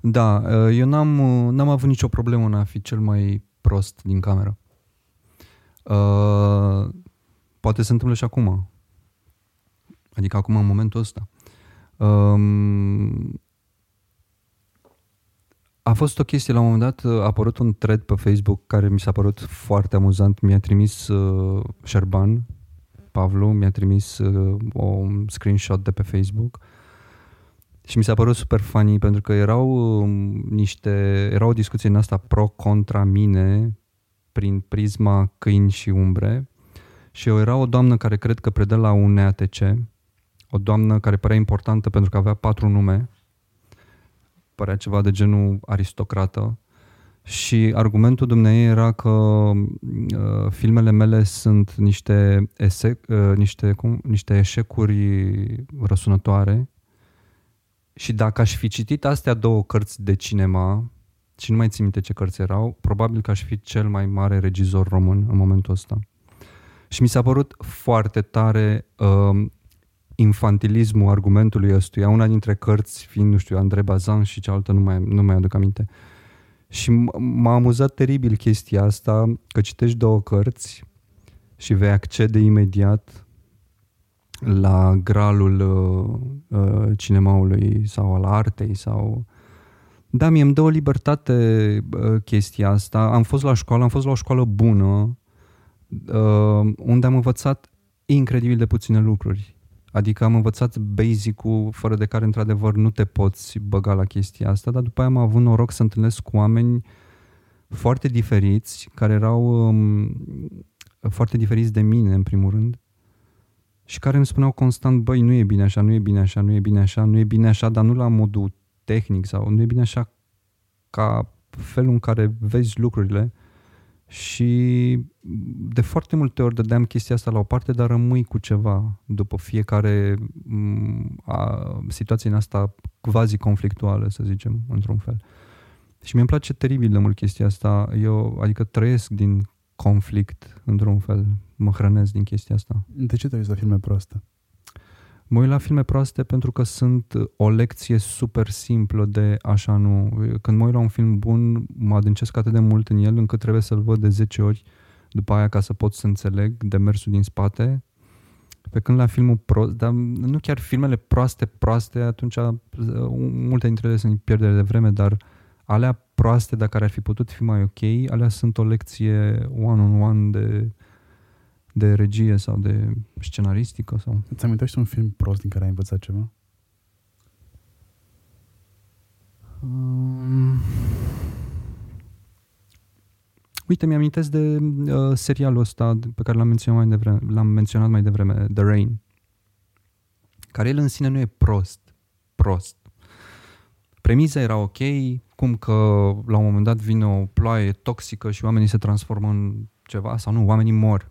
Da, eu n-am, n-am avut nicio problemă în a fi cel mai prost din cameră. Uh, poate se întâmplă și acum. Adică acum, în momentul ăsta. Um, a fost o chestie, la un moment dat a apărut un thread pe Facebook care mi s-a părut foarte amuzant. Mi-a trimis uh, Șerban, Pavlu mi-a trimis uh, un screenshot de pe Facebook și mi s-a părut super funny pentru că erau uh, niște, era o discuție în asta pro-contra mine prin prisma câini și umbre și eu era o doamnă care cred că predă la un EATC, o doamnă care părea importantă pentru că avea patru nume, părea ceva de genul aristocrată și argumentul dumnei era că uh, filmele mele sunt niște, ese, uh, niște, cum, niște eșecuri răsunătoare și dacă aș fi citit astea două cărți de cinema, și nu mai țin minte ce cărți erau, probabil că aș fi cel mai mare regizor român în momentul ăsta. Și mi s-a părut foarte tare uh, infantilismul argumentului ăstuia, una dintre cărți fiind, nu știu, Andrei Bazan și cealaltă nu mai, nu mai aduc aminte. Uh, și m-a amuzat teribil chestia asta, că citești două cărți și vei accede imediat la gralul uh, uh, cinemaului sau al artei sau... Da, mie îmi dă o libertate uh, chestia asta. Am fost la școală, am fost la o școală bună, uh, unde am învățat incredibil de puține lucruri. Adică am învățat basic-ul fără de care, într-adevăr, nu te poți băga la chestia asta, dar după aia am avut noroc să întâlnesc cu oameni foarte diferiți, care erau um, foarte diferiți de mine, în primul rând, și care îmi spuneau constant, băi, nu e bine așa, nu e bine așa, nu e bine așa, nu e bine așa, dar nu la modul tehnic sau nu e bine așa ca felul în care vezi lucrurile și de foarte multe ori dădeam chestia asta la o parte, dar rămâi cu ceva după fiecare a, situație în asta quasi conflictuală, să zicem, într-un fel. Și mi-e place teribil de mult chestia asta. Eu, adică trăiesc din conflict, într-un fel. Mă hrănesc din chestia asta.
De ce te uiți la filme proaste?
Mă uit la filme proaste pentru că sunt o lecție super simplă de așa nu. Când mă uit la un film bun, mă adâncesc atât de mult în el încât trebuie să-l văd de 10 ori după aia ca să pot să înțeleg demersul din spate. Pe când la filmul prost, dar nu chiar filmele proaste, proaste, atunci uh, multe dintre ele sunt pierdere de vreme, dar alea proaste, dacă ar fi putut fi mai ok, alea sunt o lecție one-on-one de, de regie sau de scenaristică. Sau...
Îți amintești un film prost din care ai învățat ceva? Um...
Uite, mi-amintesc de uh, serialul ăsta pe care l-am menționat mai devreme, l-am menționat mai devreme, The Rain, care el în sine nu e prost, prost. Premiza era ok, cum că la un moment dat vine o ploaie toxică și oamenii se transformă în ceva, sau nu, oamenii mor.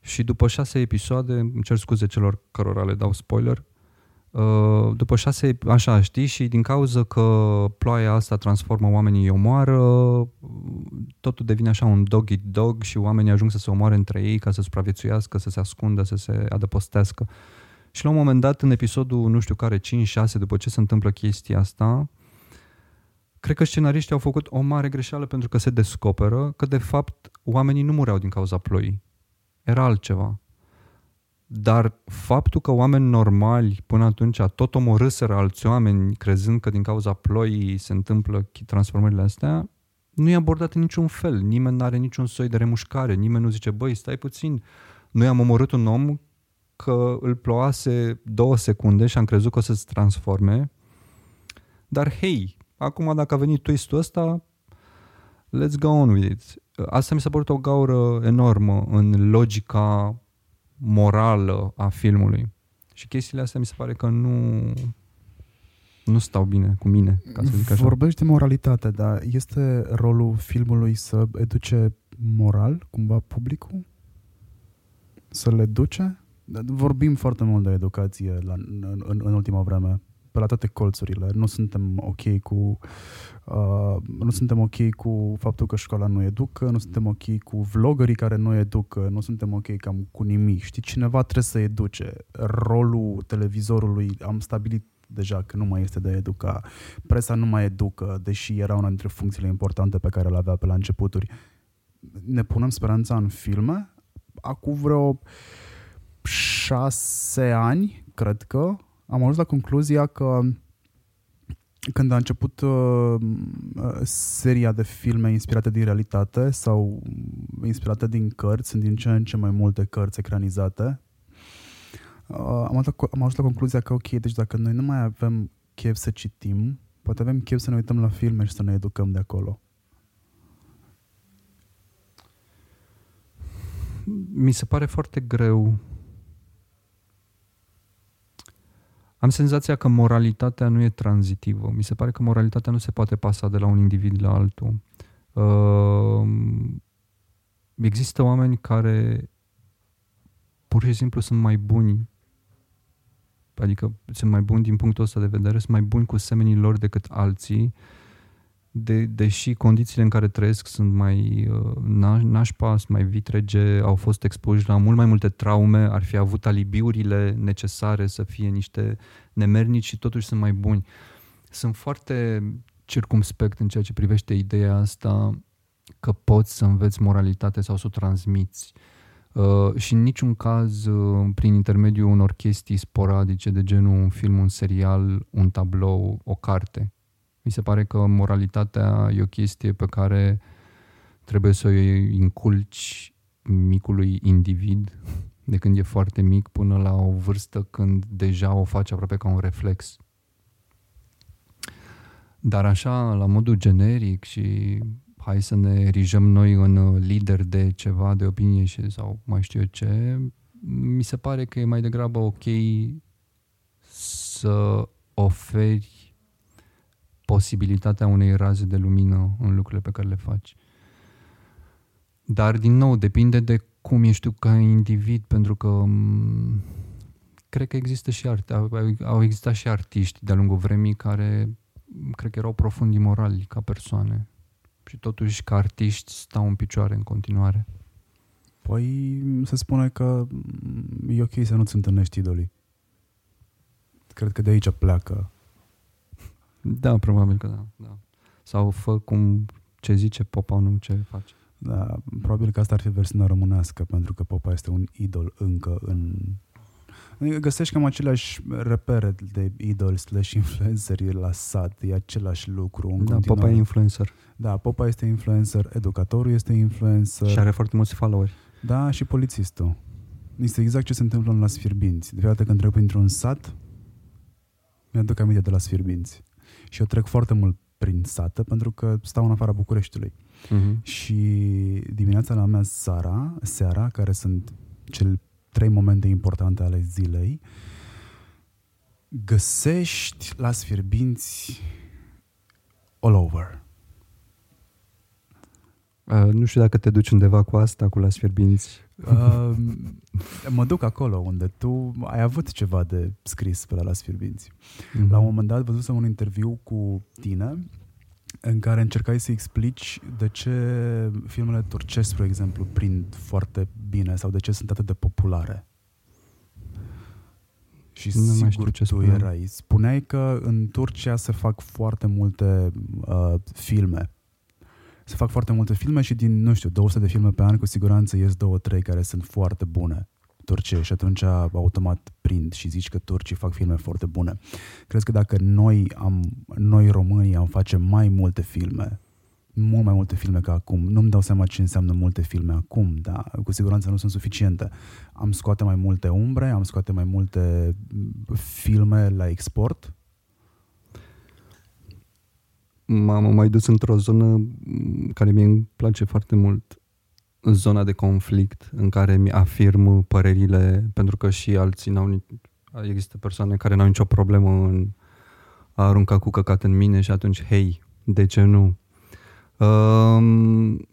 Și după șase episoade, îmi cer scuze celor cărora le dau spoiler, uh, după șase, așa, știi, și din cauza că ploaia asta transformă oamenii în omoară, totul devine așa un dog eat dog și oamenii ajung să se omoare între ei ca să supraviețuiască, să se ascundă, să se adăpostească. Și la un moment dat, în episodul, nu știu care, 5-6, după ce se întâmplă chestia asta, Cred că scenariștii au făcut o mare greșeală pentru că se descoperă că, de fapt, oamenii nu mureau din cauza ploii. Era altceva. Dar faptul că oameni normali până atunci tot omorâseră alți oameni crezând că din cauza ploii se întâmplă transformările astea, nu e abordat în niciun fel. Nimeni nu are niciun soi de remușcare. Nimeni nu zice, băi, stai puțin, noi am omorât un om că îl ploase două secunde și am crezut că o să se transforme. Dar hei, Acum, dacă a venit twist-ul ăsta, let's go on with it. Asta mi s-a părut o gaură enormă în logica morală a filmului. Și chestiile astea mi se pare că nu, nu stau bine cu mine, ca să zic așa.
Vorbești de moralitate, dar este rolul filmului să educe moral, cumva, publicul? Să le duce? Vorbim foarte mult de educație la, în, în, în ultima vreme pe la toate colțurile. Nu suntem ok cu uh, nu suntem ok cu faptul că școala nu educă, nu suntem ok cu vloggerii care nu educă, nu suntem ok cam cu nimic. Știi, cineva trebuie să educe. Rolul televizorului am stabilit deja că nu mai este de a educa. Presa nu mai educă, deși era una dintre funcțiile importante pe care le avea pe la începuturi. Ne punem speranța în filme. Acum vreo șase ani, cred că, am ajuns la concluzia că când a început uh, seria de filme inspirate din realitate sau inspirate din cărți, sunt din ce în ce mai multe cărți ecranizate, uh, am, ajuns la, am ajuns la concluzia că, ok, deci dacă noi nu mai avem chef să citim, poate avem chef să ne uităm la filme și să ne educăm de acolo.
Mi se pare foarte greu Am senzația că moralitatea nu e tranzitivă. Mi se pare că moralitatea nu se poate pasa de la un individ la altul. Uh, există oameni care pur și simplu sunt mai buni adică sunt mai buni din punctul ăsta de vedere, sunt mai buni cu semenii lor decât alții de, deși condițiile în care trăiesc sunt mai uh, nașpa, sunt mai vitrege, au fost expuși la mult mai multe traume, ar fi avut alibiurile necesare să fie niște nemernici și totuși sunt mai buni. Sunt foarte circumspect în ceea ce privește ideea asta că poți să înveți moralitate sau să o transmiți. Uh, și în niciun caz uh, prin intermediul unor chestii sporadice de genul un film, un serial, un tablou, o carte mi se pare că moralitatea e o chestie pe care trebuie să o inculci micului individ, de când e foarte mic până la o vârstă când deja o face aproape ca un reflex. Dar așa, la modul generic și hai să ne erijăm noi în lider de ceva, de opinie și, sau mai știu eu ce, mi se pare că e mai degrabă ok să oferi posibilitatea unei raze de lumină în lucrurile pe care le faci. Dar, din nou, depinde de cum ești tu ca individ, pentru că m- cred că există și arte, au, au existat și artiști de-a lungul vremii care cred că erau profund imorali ca persoane și totuși ca artiști stau în picioare în continuare.
Păi se spune că e ok să nu-ți întâlnești idolii. Cred că de aici pleacă.
Da, probabil că da. da. Sau fă cum ce zice popa, nu ce face.
Da, probabil că asta ar fi versiunea românească, pentru că popa este un idol încă în... Adică găsești cam aceleași repere de idol slash influenceri la sat, e același lucru în
Da,
continuare.
popa e influencer
Da, popa este influencer, educatorul este influencer.
și are foarte mulți followeri.
Da, și polițistul. Este exact ce se întâmplă în Las Fierbinți. De fiecare dată când trec printr-un sat, mi-aduc aminte de Las Fierbinți. Și eu trec foarte mult prin sată pentru că stau în afara Bucureștiului.
Uh-huh.
Și dimineața la mea seara, seara, care sunt cele trei momente importante ale zilei, găsești Las Fierbinți all over.
Uh, nu știu dacă te duci undeva cu asta, cu las fierbinți.
Uh, mă duc acolo unde tu ai avut ceva de scris pe la Las Fierbinți.
Uh-huh.
La un moment dat văzusem un interviu cu tine în care încercai să explici de ce filmele turcești, spre exemplu, prind foarte bine sau de ce sunt atât de populare. Și
Nu mai știu
sigur
ce
tu
spuneam.
erai. Spuneai că în Turcia se fac foarte multe uh, filme. Se fac foarte multe filme și din, nu știu, 200 de filme pe an, cu siguranță ies două, trei care sunt foarte bune turcești și atunci automat prind și zici că turcii fac filme foarte bune. Crezi că dacă noi, am, noi românii am face mai multe filme, mult mai multe filme ca acum, nu-mi dau seama ce înseamnă multe filme acum, dar cu siguranță nu sunt suficiente. Am scoate mai multe umbre, am scoate mai multe mm, filme la export.
M-am mai dus într-o zonă m, care mie îmi place foarte mult, zona de conflict, în care mi afirm părerile, pentru că și alții n-au ni- există persoane care n-au nicio problemă în a arunca cu căcat în mine și atunci, hei, de ce nu? Um,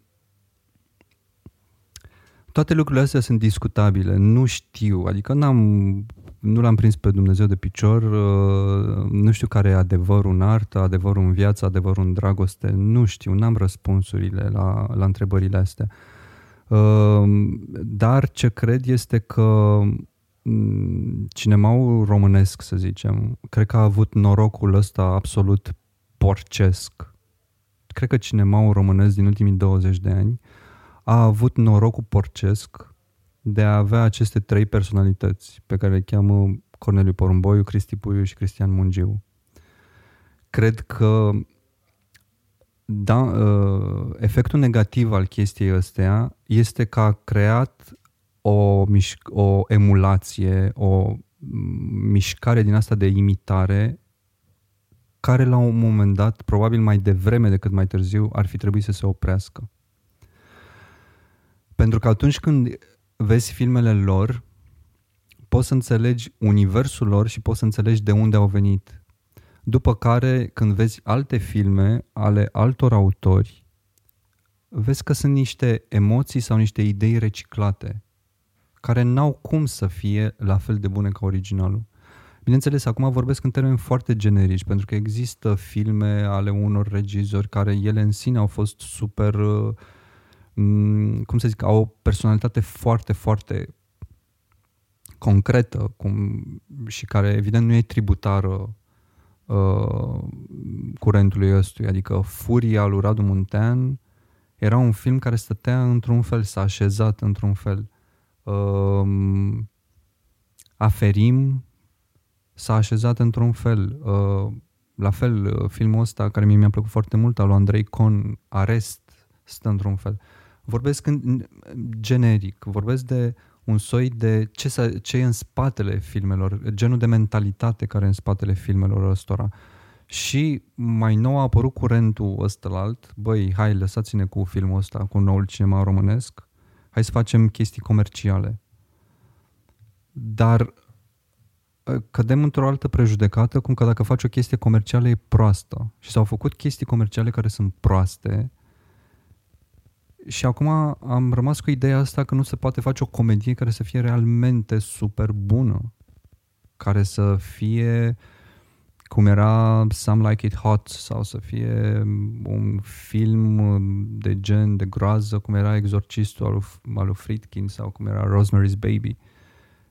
toate lucrurile astea sunt discutabile, nu știu, adică n-am, nu l-am prins pe Dumnezeu de picior, uh, nu știu care e adevărul în artă, adevărul în viață, adevărul în dragoste, nu știu, n-am răspunsurile la, la întrebările astea. Uh, Dar ce cred este că mm, cinemaul românesc, să zicem, cred că a avut norocul ăsta absolut porcesc. Cred că cinemaul românesc din ultimii 20 de ani a avut norocul porcesc de a avea aceste trei personalități pe care le cheamă Corneliu Porumboiu, Cristi Puiu și Cristian Mungiu. Cred că da, uh, efectul negativ al chestiei astea este că a creat o, mișc- o emulație, o mm, mișcare din asta de imitare care la un moment dat, probabil mai devreme decât mai târziu, ar fi trebuit să se oprească. Pentru că atunci când vezi filmele lor, poți să înțelegi universul lor și poți să înțelegi de unde au venit. După care, când vezi alte filme ale altor autori, vezi că sunt niște emoții sau niște idei reciclate, care n-au cum să fie la fel de bune ca originalul. Bineînțeles, acum vorbesc în termeni foarte generici, pentru că există filme ale unor regizori care ele în sine au fost super, uh, m, cum să zic, au o personalitate foarte, foarte concretă cum, și care evident nu e tributară uh, curentului ăstuia. Adică Furia lui Radu Muntean era un film care stătea într-un fel, s-a așezat într-un fel. Uh, Aferim s-a așezat într-un fel. Uh, la fel, uh, filmul ăsta care mie mi-a plăcut foarte mult, al lui Andrei Con, Arest, stă într-un fel. Vorbesc în generic, vorbesc de un soi de ce, ce e în spatele filmelor, genul de mentalitate care e în spatele filmelor ăstora. Și mai nou a apărut curentul ăsta alt, băi, hai, lăsați-ne cu filmul ăsta, cu noul cinema românesc, hai să facem chestii comerciale. Dar ă, cădem într-o altă prejudecată, cum că dacă faci o chestie comercială e proastă. Și s-au făcut chestii comerciale care sunt proaste și acum am rămas cu ideea asta că nu se poate face o comedie care să fie realmente super bună. Care să fie cum era Some Like It Hot sau să fie un film de gen de groază cum era Exorcistul al lui, al lui Friedkin sau cum era Rosemary's Baby.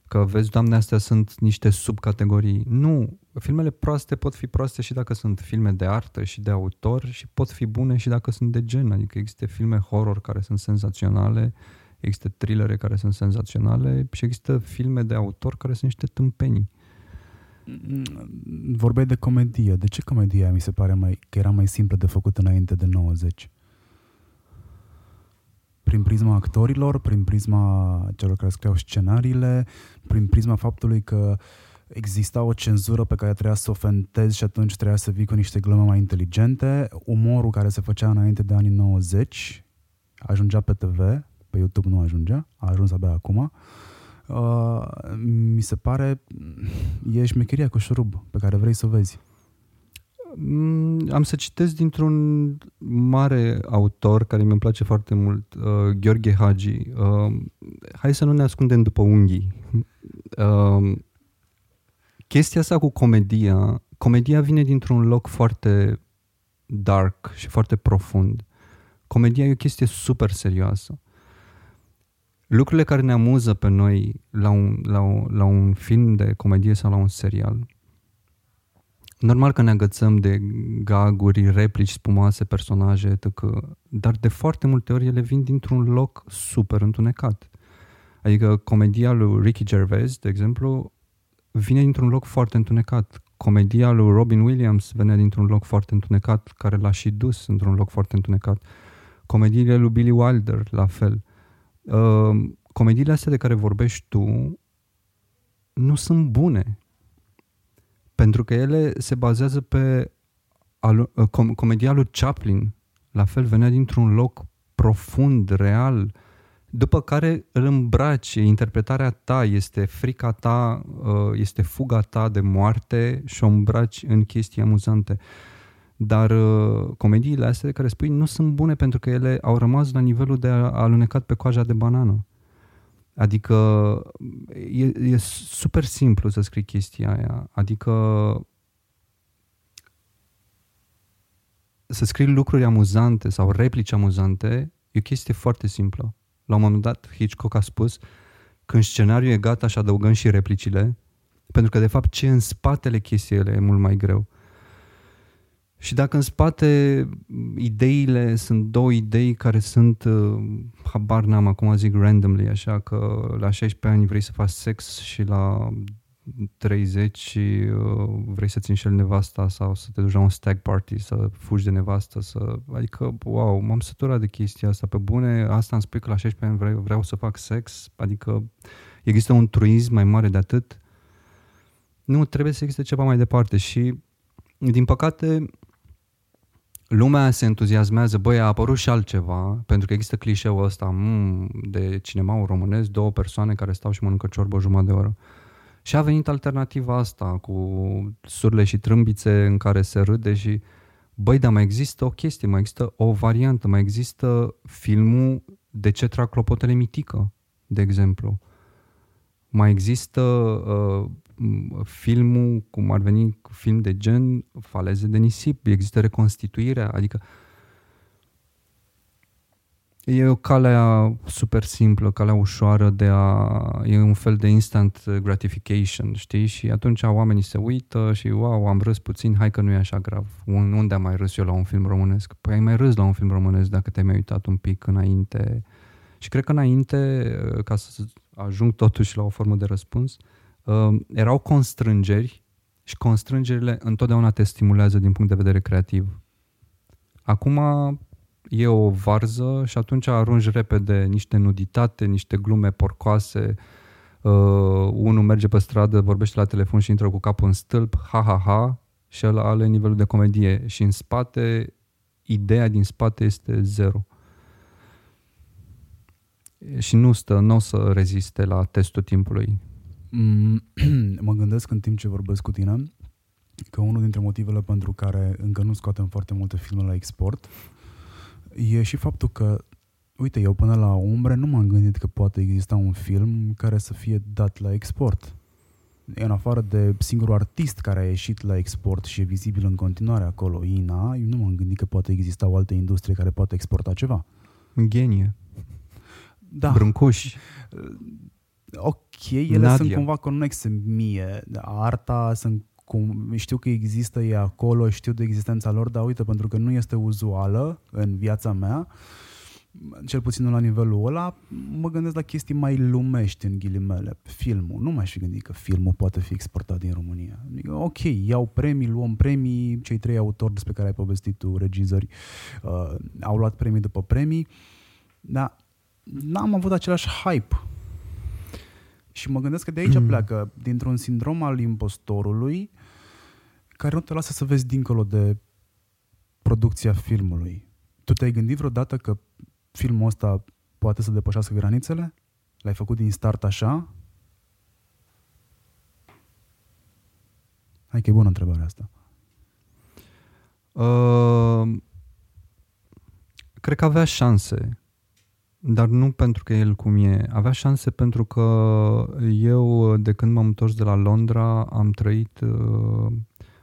Că vezi, doamne, astea sunt niște subcategorii. Nu, filmele proaste pot fi proaste și dacă sunt filme de artă și de autor și pot fi bune și dacă sunt de gen. Adică există filme horror care sunt senzaționale, există thrillere care sunt senzaționale și există filme de autor care sunt niște tâmpenii.
Vorbeai de comedie. De ce comedia mi se pare mai, că era mai simplă de făcut înainte de 90? Prin prisma actorilor, prin prisma celor care scriau scenariile, prin prisma faptului că exista o cenzură pe care trebuia să o fentezi și atunci trebuia să vii cu niște glume mai inteligente. Umorul care se făcea înainte de anii 90 ajungea pe TV, pe YouTube nu ajungea, a ajuns abia acum. Uh, Uh, mi se pare e șmecheria cu șurub pe care vrei să o vezi.
Mm, am să citesc dintr-un mare autor care mi-mi place foarte mult, uh, Gheorghe Hagi. Uh, hai să nu ne ascundem după unghii. Uh, chestia asta cu comedia, comedia vine dintr-un loc foarte dark și foarte profund. Comedia e o chestie super serioasă lucrurile care ne amuză pe noi la un, la, un, la un film de comedie sau la un serial, normal că ne agățăm de gaguri, replici spumoase, personaje, etc. Dar de foarte multe ori ele vin dintr-un loc super întunecat. Adică comedia lui Ricky Gervais, de exemplu, vine dintr-un loc foarte întunecat. Comedia lui Robin Williams venea dintr-un loc foarte întunecat, care l-a și dus într-un loc foarte întunecat. Comediile lui Billy Wilder, la fel. Uh, comediile astea de care vorbești tu nu sunt bune. Pentru că ele se bazează pe alu- uh, com- comedia lui Chaplin. La fel, venea dintr-un loc profund, real, după care îl îmbraci, interpretarea ta, este frica ta, uh, este fuga ta de moarte și o îmbraci în chestii amuzante. Dar uh, comediile astea care spui nu sunt bune pentru că ele au rămas la nivelul de alunecat pe coaja de banană. Adică e, e super simplu să scrii chestia aia. Adică să scrii lucruri amuzante sau replici amuzante e o chestie foarte simplă. La un moment dat, Hitchcock a spus când scenariul e gata și adăugăm și replicile, pentru că de fapt ce e în spatele chestiei e mult mai greu. Și dacă în spate ideile sunt două idei care sunt, uh, habar n-am, acum zic randomly, așa că la 16 ani vrei să faci sex și la 30 și uh, vrei să-ți înșeli nevasta sau să te duci la un stag party, să fugi de nevastă, să... adică, wow, m-am săturat de chestia asta pe bune, asta îmi spui că la 16 ani vreau, vreau să fac sex, adică există un truism mai mare de atât? Nu, trebuie să existe ceva mai departe și din păcate, lumea se entuziasmează, băi, a apărut și altceva, pentru că există clișeul ăsta mm, de cinema românesc, două persoane care stau și mănâncă ciorbă jumătate de oră. Și a venit alternativa asta cu surle și trâmbițe în care se râde și băi, dar mai există o chestie, mai există o variantă, mai există filmul De ce trag clopotele mitică, de exemplu. Mai există uh, filmul, cum ar veni film de gen, faleze de nisip, există reconstituirea, adică e o cale super simplă, calea ușoară de a... e un fel de instant gratification, știi? Și atunci oamenii se uită și wow, am râs puțin, hai că nu e așa grav. Unde am mai râs eu la un film românesc? Păi ai mai râs la un film românesc dacă te-ai mai uitat un pic înainte. Și cred că înainte, ca să ajung totuși la o formă de răspuns, uh, uh, erau constrângeri și constrângerile întotdeauna te stimulează din punct de vedere creativ. Acum e o varză și atunci arunci repede niște nuditate, niște glume porcoase, uh, unul merge pe stradă, vorbește la telefon și intră cu capul în stâlp, ha, ha, ha, și ăla are nivelul de comedie. Și în spate, ideea din spate este zero. Și nu stă, nu o să reziste la testul timpului.
Mm, [CLEARS THROAT] mă gândesc în timp ce vorbesc cu tine că unul dintre motivele pentru care încă nu scoatem foarte multe filme la export e și faptul că, uite, eu până la umbre nu m-am gândit că poate exista un film care să fie dat la export. În afară de singurul artist care a ieșit la export și e vizibil în continuare acolo, Ina, eu nu m-am gândit că poate exista o altă industrie care poate exporta ceva.
Genie.
Da.
Brâncuși.
Ok, ele
Nadia.
sunt cumva conexe mie. Arta sunt cum, știu că există e acolo, știu de existența lor, dar uite, pentru că nu este uzuală în viața mea, cel puțin nu la nivelul ăla, mă gândesc la chestii mai lumești în ghilimele. Filmul. Nu m-aș fi gândit că filmul poate fi exportat din România. Adică, ok, iau premii, luăm premii, cei trei autori despre care ai povestit tu, regizori, uh, au luat premii după premii, dar n-am avut același hype și mă gândesc că de aici pleacă, dintr-un sindrom al impostorului, care nu te lasă să vezi dincolo de producția filmului. Tu te-ai gândit vreodată că filmul ăsta poate să depășească granițele? L-ai făcut din start așa? Hai că e bună întrebarea asta.
Uh, cred că avea șanse, dar nu pentru că el cum e. Avea șanse pentru că eu, de când m-am întors de la Londra, am trăit, uh,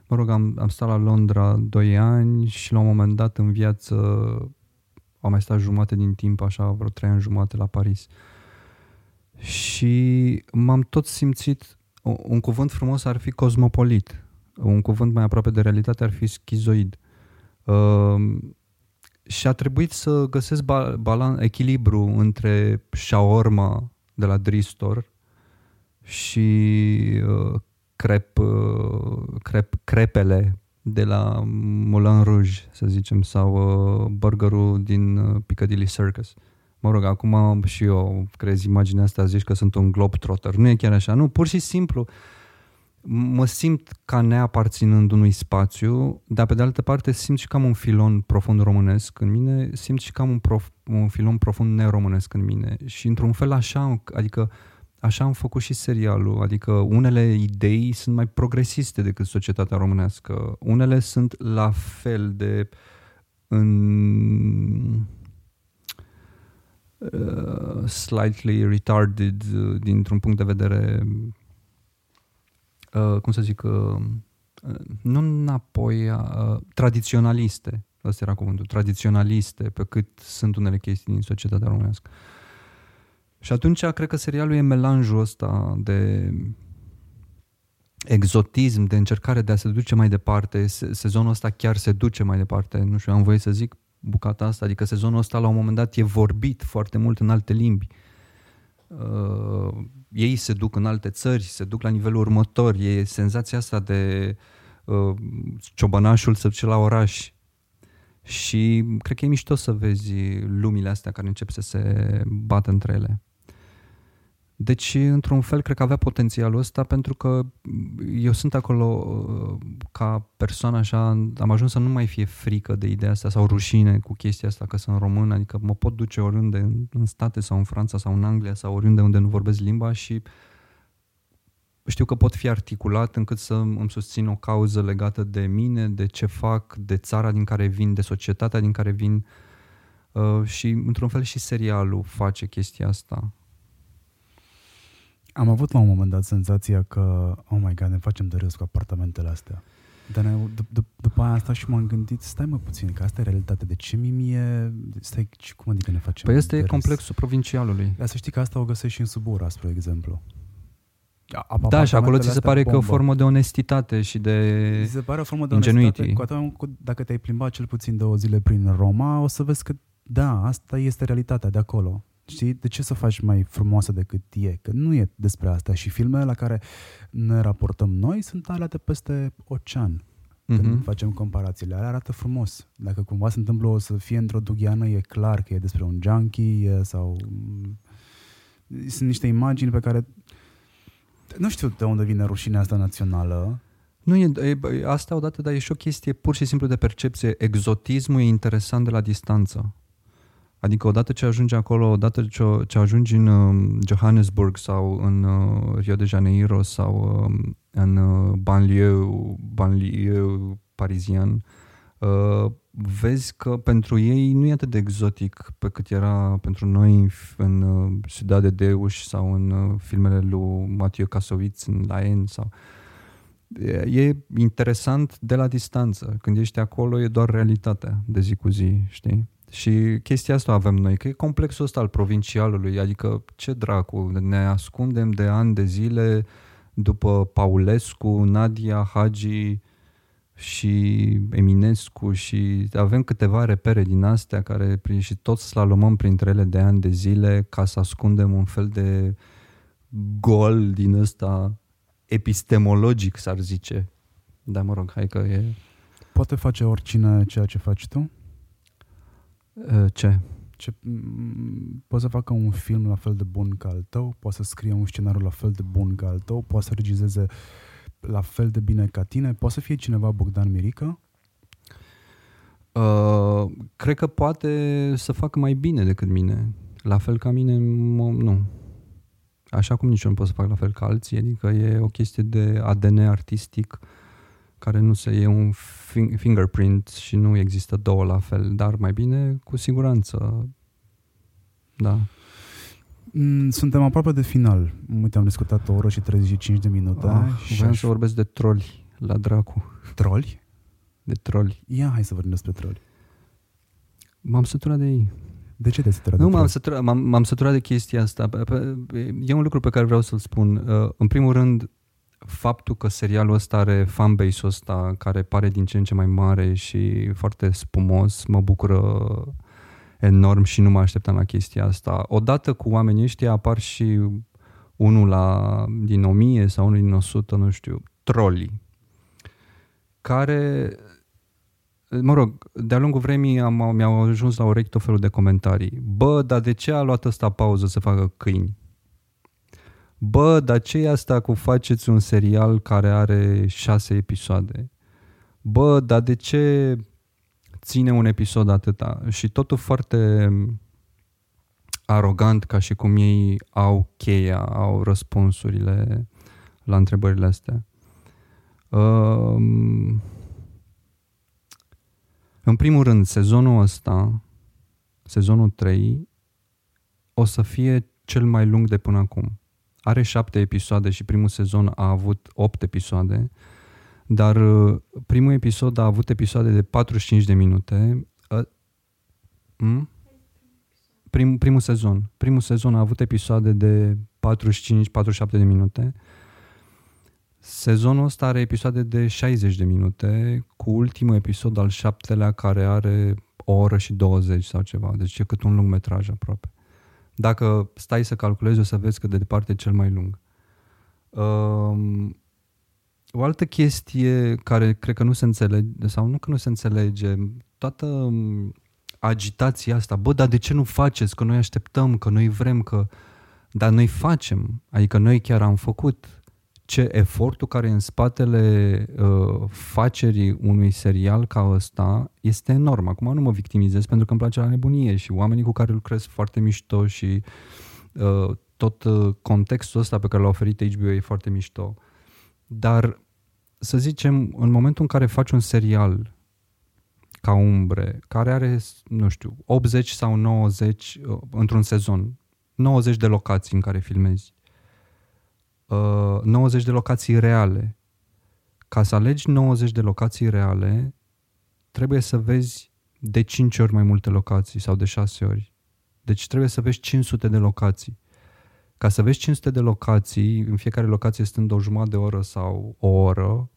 mă rog, am, am stat la Londra 2 ani și la un moment dat în viață am mai stat jumate din timp, așa, vreo 3 ani jumate la Paris. Și m-am tot simțit, un cuvânt frumos ar fi cosmopolit, un cuvânt mai aproape de realitate ar fi schizoid. Uh, și a trebuit să găsesc ba- balan, echilibru între shawarma de la Dristor și uh, crep, uh, crep, crepele de la Moulin Rouge, să zicem, sau uh, burgerul din uh, Piccadilly Circus. Mă rog, acum și eu crezi imaginea asta, zici că sunt un globetrotter. Nu e chiar așa, nu, pur și simplu mă simt ca neaparținând unui spațiu, dar pe de altă parte simt și că am un filon profund românesc în mine, simt și că am un, prof, un filon profund neromânesc în mine. Și într-un fel așa, adică așa am făcut și serialul, adică unele idei sunt mai progresiste decât societatea românească, unele sunt la fel de în uh, slightly retarded uh, dintr-un punct de vedere uh, cum să zic, uh, nu înapoi, uh, tradiționaliste, ăsta era cuvântul, tradiționaliste, pe cât sunt unele chestii din societatea românească. Și atunci cred că serialul e melanjul ăsta de exotism, de încercare de a se duce mai departe. Sezonul ăsta chiar se duce mai departe. Nu știu, am voie să zic bucata asta, adică sezonul ăsta la un moment dat e vorbit foarte mult în alte limbi. Uh, ei se duc în alte țări, se duc la nivelul următor, e senzația asta de uh, ciobănașul să duce la oraș. Și cred că e mișto să vezi lumile astea care încep să se bată între ele. Deci, într-un fel, cred că avea potențialul ăsta pentru că eu sunt acolo uh, ca persoană așa, am ajuns să nu mai fie frică de ideea asta sau rușine cu chestia asta că sunt român, adică mă pot duce oriunde în, în state sau în Franța sau în Anglia sau oriunde unde nu vorbesc limba și știu că pot fi articulat încât să îmi susțin o cauză legată de mine, de ce fac, de țara din care vin, de societatea din care vin uh, și într-un fel și serialul face chestia asta
am avut la un moment dat senzația că, oh my god, ne facem de râs cu apartamentele astea. Dar ne, d- d- după aia asta și m-am gândit, stai mă puțin, că asta e realitatea. De ce mie, stai, cum adică ne facem
Păi este
de
complexul râs? provincialului.
Dar să știi că asta o găsești și în Subura, spre exemplu.
Da, și acolo ți se pare bombă. că e o formă de onestitate și de
Ți se pare o formă de
ingenuity.
onestitate. Cu atât, dacă te-ai plimbat cel puțin două zile prin Roma, o să vezi că da, asta este realitatea de acolo. Știi? De ce să faci mai frumoasă decât e? Că nu e despre asta. Și filmele la care ne raportăm noi sunt alea de peste ocean. când
Mhm.
facem comparațiile. Alea arată frumos. Dacă cumva se întâmplă o să fie într-o dugheană, e clar că e despre un junkie e, sau... mm, Sunt niște imagini pe care... Nu știu de unde vine rușinea asta națională.
Nu e, e, bă, asta odată, dar e și o chestie pur și simplu de percepție. Exotismul e interesant de la distanță. Adică odată ce ajungi acolo, odată ce, ce ajungi în uh, Johannesburg sau în uh, Rio de Janeiro sau uh, în uh, banlieue, banlieue parizian, uh, vezi că pentru ei nu e atât de exotic pe cât era pentru noi în, în uh, Ciudad de Deus sau în uh, filmele lui Mathieu Kassovitz în Laen sau e e interesant de la distanță. Când ești acolo e doar realitatea de zi cu zi, știi? Și chestia asta avem noi, că e complexul ăsta al provincialului, adică ce dracu, ne ascundem de ani de zile după Paulescu, Nadia, Hagi și Eminescu și avem câteva repere din astea care prin- și tot slalomăm printre ele de ani de zile ca să ascundem un fel de gol din ăsta epistemologic, s-ar zice. Da, mă rog, hai că e...
Poate face oricine ceea ce faci tu?
Uh, Ce?
Ce, m- poate să facă un film la fel de bun ca al tău, poate să scrie un scenariu la fel de bun ca al tău, poate să regizeze la fel de bine ca tine, poate să fie cineva Bogdan Mirică,
Uh, cred că poate să facă mai bine decât mine. La fel ca mine, m- nu. Așa cum nici eu nu pot să fac la fel ca alții, adică e o chestie de ADN artistic care nu se e un fin- fingerprint și nu există două la fel, dar mai bine cu siguranță. Da.
Mm, Suntem aproape de final. Uite, am discutat o oră și 35 de minute.
Ah,
și
vreau
aș-
să vorbesc de troli la dracu.
Troli?
De troli.
Ia, hai să vorbim despre troli.
M-am săturat de ei.
De ce te-ai săturat
Nu,
de
m-am
troli?
săturat, m-am, m-am săturat de chestia asta. Pe- pe- E un lucru pe care vreau să-l spun. Uh, În primul rând, faptul că serialul ăsta are fanbase-ul ăsta care pare din ce în ce mai mare și foarte spumos, mă bucură enorm și nu mă așteptam la chestia asta. Odată cu oamenii ăștia apar și unul la, din 1000 sau unul din 100, nu știu, trolii, care mă rog, de-a lungul vremii am, mi-au ajuns la urechi tot felul de comentarii. Bă, dar de ce a luat ăsta pauză să facă câini? Bă, dar ce e asta cu faceți un serial care are șase episoade? Bă, dar de ce ține un episod atâta? Și totul foarte arogant, ca și cum ei au cheia, au răspunsurile la întrebările astea. Um, în primul rând, sezonul ăsta, sezonul 3, o să fie cel mai lung de până acum. Are șapte episoade și primul sezon a avut opt episoade, dar uh, primul episod a avut episoade de 45 de minute. Uh, hmm? Prim, primul sezon. Primul sezon a avut episoade de 45-47 de minute. Sezonul ăsta are episoade de 60 de minute, cu ultimul episod al șaptelea care are o oră și 20 sau ceva, deci e cât un lung metraj aproape. Dacă stai să calculezi, o să vezi că de departe e cel mai lung. Um, o altă chestie care cred că nu se înțelege, sau nu că nu se înțelege, toată um, agitația asta, bă, dar de ce nu faceți? Că noi așteptăm, că noi vrem, că... Dar noi facem, adică noi chiar am făcut ce efortul care e în spatele uh, facerii unui serial ca ăsta este enorm. Acum nu mă victimizez pentru că îmi place la nebunie și oamenii cu care lucrez foarte mișto și uh, tot uh, contextul ăsta pe care l-a oferit HBO e foarte mișto. Dar să zicem, în momentul în care faci un serial ca umbre, care are, nu știu, 80 sau 90 uh, într-un sezon, 90 de locații în care filmezi, uh, 90 de locații reale. Ca să alegi 90 de locații reale, trebuie să vezi de 5 ori mai multe locații sau de 6 ori. Deci trebuie să vezi 500 de locații. Ca să vezi 500 de locații, în fiecare locație stând o jumătate de oră sau o oră,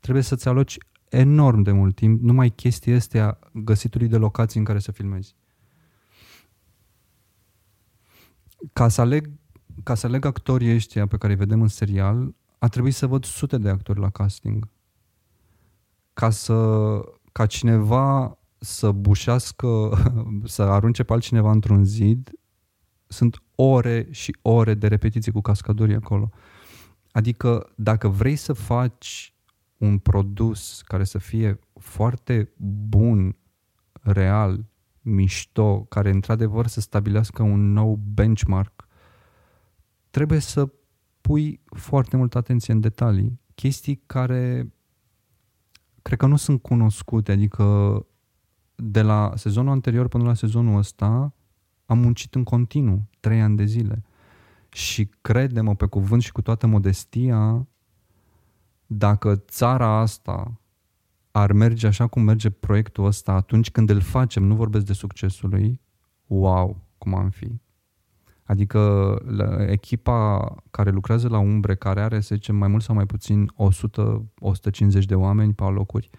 trebuie să-ți aloci enorm de mult timp numai chestia astea găsitului de locații în care să filmezi. Ca să aleg, ca să aleg actorii ăștia pe care îi vedem în serial, a trebuit să văd sute de actori la casting. ca să ca cineva să bușească, [LAUGHS] să arunce pe altcineva într-un zid, sunt ore și ore de repetiții cu cascadorii acolo. Adică dacă vrei să faci un produs care să fie foarte bun, real, mișto, care într-adevăr să stabilească un nou benchmark, trebuie să pui foarte multă atenție în detalii. Chestii care cred că nu sunt cunoscute, adică de la sezonul anterior până la sezonul ăsta am muncit în continuu, trei ani de zile. Și credem pe cuvânt și cu toată modestia, dacă țara asta ar merge așa cum merge proiectul ăsta atunci când îl facem, nu vorbesc de succesul lui, wow, cum am fi. Adică la echipa care lucrează la Umbre, care are, să zicem, mai mult sau mai puțin 100-150 de oameni pe alocuri,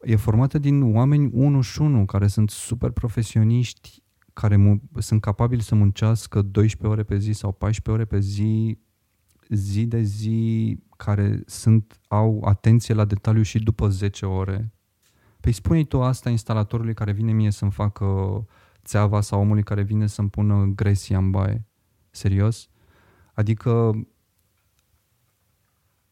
e formată din oameni unu și unu, care sunt super profesioniști, care mu- sunt capabili să muncească 12 ore pe zi sau 14 ore pe zi, zi de zi, care sunt, au atenție la detaliu și după 10 ore. Păi spune tu asta instalatorului care vine mie să-mi facă țeava sau omului care vine să-mi pună gresia în baie. Serios? Adică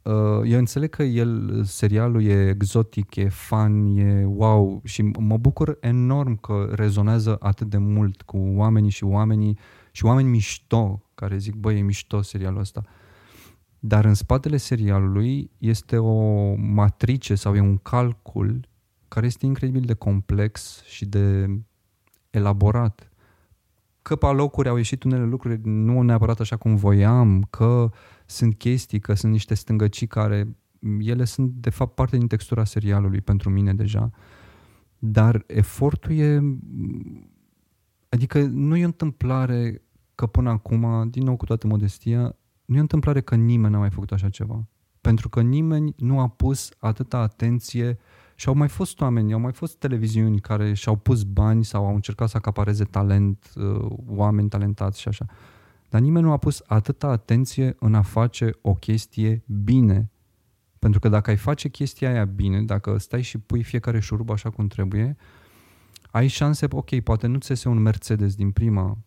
uh, eu înțeleg că el, serialul e exotic, e fun, e wow și mă bucur enorm că rezonează atât de mult cu oamenii și oamenii și oameni mișto care zic, băi, e mișto serialul ăsta. Dar în spatele serialului este o matrice sau e un calcul care este incredibil de complex și de elaborat. Că pe locuri au ieșit unele lucruri nu neapărat așa cum voiam, că sunt chestii, că sunt niște stângăcii care ele sunt de fapt parte din textura serialului pentru mine deja. Dar efortul e adică nu e o întâmplare că până acum, din nou cu toată modestia, nu e o întâmplare că nimeni n-a mai făcut așa ceva. Pentru că nimeni nu a pus atâta atenție și au mai fost oameni, au mai fost televiziuni care și-au pus bani sau au încercat să acapareze talent, uh, oameni talentați și așa. Dar nimeni nu a pus atâta atenție în a face o chestie bine. Pentru că dacă ai face chestia aia bine, dacă stai și pui fiecare șurub așa cum trebuie, ai șanse, ok, poate nu ți iese un Mercedes din prima,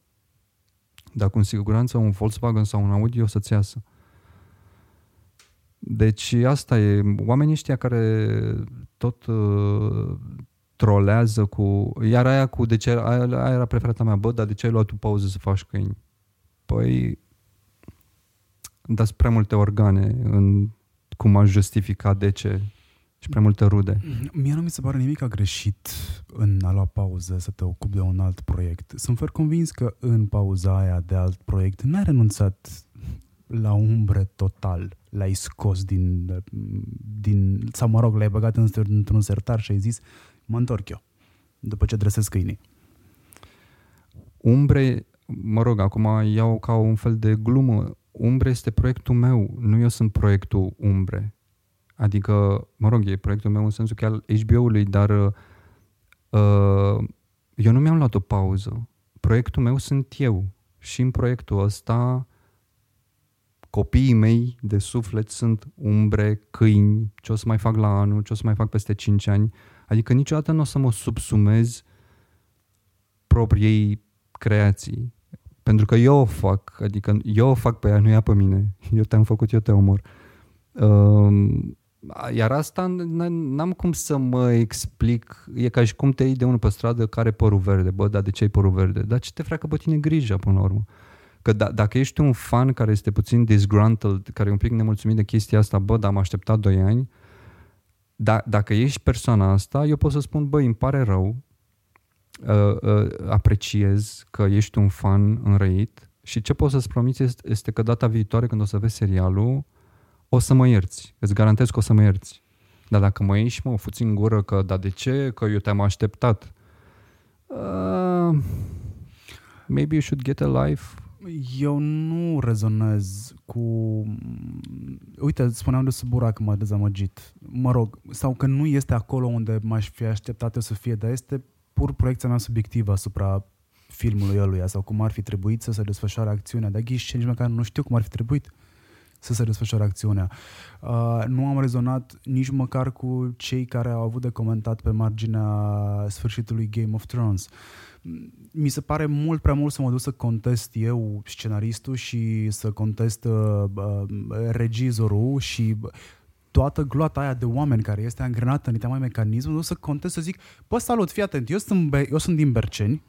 dar cu siguranță un Volkswagen sau un Audi o să-ți iasă. Deci asta e, oamenii ăștia care tot uh, trolează cu... Iar aia cu de ce... Aia, aia era preferata mea, bă, dar de ce ai luat tu pauză să faci câini? Păi... Dați prea multe organe în cum aș justifica de ce și prea multe rude.
Mie nu mi se pare nimic a greșit în a lua pauză să te ocupi de un alt proiect. Sunt foarte convins că în pauza aia de alt proiect n-ai renunțat la umbre total l-ai scos din, din sau mă rog, l-ai băgat într-un sertar și ai zis, mă întorc eu, după ce dresez câinii.
Umbre, mă rog, acum iau ca un fel de glumă, Umbre este proiectul meu, nu eu sunt proiectul Umbre. Adică, mă rog, e proiectul meu în sensul că al HBO-ului, dar uh, eu nu mi-am luat o pauză. Proiectul meu sunt eu. Și în proiectul ăsta copiii mei de suflet sunt umbre, câini, ce o să mai fac la anul, ce o să mai fac peste 5 ani. Adică niciodată nu o să mă subsumez propriei creații. Pentru că eu o fac, adică eu o fac pe ea, nu ea pe mine. Eu te-am făcut, eu te omor. Um, iar asta n-am cum să mă explic. E ca și cum te iei de unul pe stradă care părul verde. Bă, dar de ce ai părul verde? Dar ce te freacă pe tine grija până la urmă? Că d- dacă ești un fan care este puțin disgruntled, care e un pic nemulțumit de chestia asta, bă, dar am așteptat 2 ani, da, dacă ești persoana asta, eu pot să spun, băi, îmi pare rău, uh, uh, apreciez că ești un fan înrăit și ce pot să-ți promiți este, este că data viitoare când o să vezi serialul, o să mă ierți. Îți garantez că o să mă ierți. Dar dacă mă ieși, mă, fuți în gură că, da, de ce? Că eu te-am așteptat. Uh, maybe you should get a life
eu nu rezonez cu... Uite, spuneam de Subura că m-a dezamăgit. Mă rog, sau că nu este acolo unde m-aș fi așteptat eu să fie, dar este pur proiecția mea subiectivă asupra filmului ăluia sau cum ar fi trebuit să se desfășoare acțiunea. De ghiși nici măcar nu știu cum ar fi trebuit. să se desfășoare acțiunea. Uh, nu am rezonat nici măcar cu cei care au avut de comentat pe marginea sfârșitului Game of Thrones. Mi se pare mult prea mult să mă duc să contest eu scenaristul și să contest uh, uh, regizorul și toată gloata aia de oameni care este angrenată în mai mecanismul, nu să contest să zic, bă, salut, fii atent, eu sunt, eu sunt din Berceni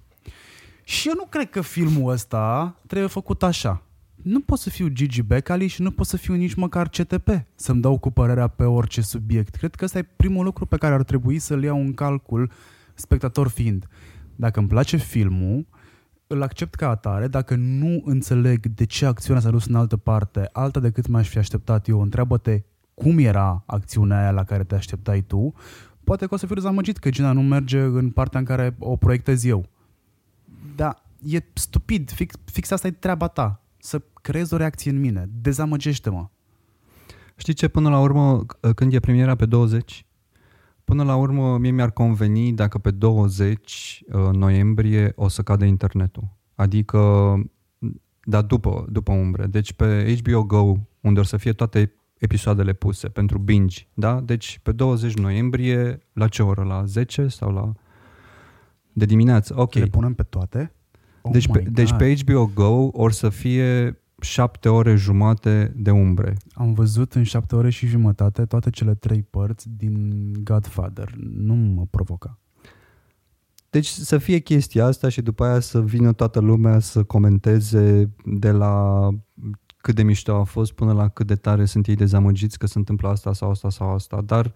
și eu nu cred că filmul ăsta trebuie făcut așa nu pot să fiu Gigi Becali și nu pot să fiu nici măcar CTP să-mi dau cu părerea pe orice subiect. Cred că ăsta e primul lucru pe care ar trebui să-l iau în calcul spectator fiind. Dacă îmi place filmul, îl accept ca atare, dacă nu înțeleg de ce acțiunea s-a dus în altă parte, alta decât m-aș fi așteptat eu, întreabă-te cum era acțiunea aia la care te așteptai tu, poate că o să fiu dezamăgit că Gina nu merge în partea în care o proiectez eu. Da, e stupid, fix, fix asta e treaba ta să creezi o reacție în mine. Dezamăgește-mă.
Știi ce, până la urmă, când e premiera pe 20, până la urmă mie mi-ar conveni dacă pe 20 uh, noiembrie o să cadă internetul. Adică, dar după, după umbre. Deci pe HBO Go, unde o să fie toate episoadele puse pentru binge, da? Deci pe 20 noiembrie, la ce oră? La 10 sau la... De dimineață, ok.
Le punem pe toate?
Oh deci, pe, deci pe HBO Go or să fie șapte ore jumate de umbre.
Am văzut în șapte ore și jumătate toate cele trei părți din Godfather. Nu mă provoca.
Deci să fie chestia asta și după aia să vină toată lumea să comenteze de la cât de mișto a fost până la cât de tare sunt ei dezamăgiți că se întâmplă asta sau asta sau asta. Dar uh,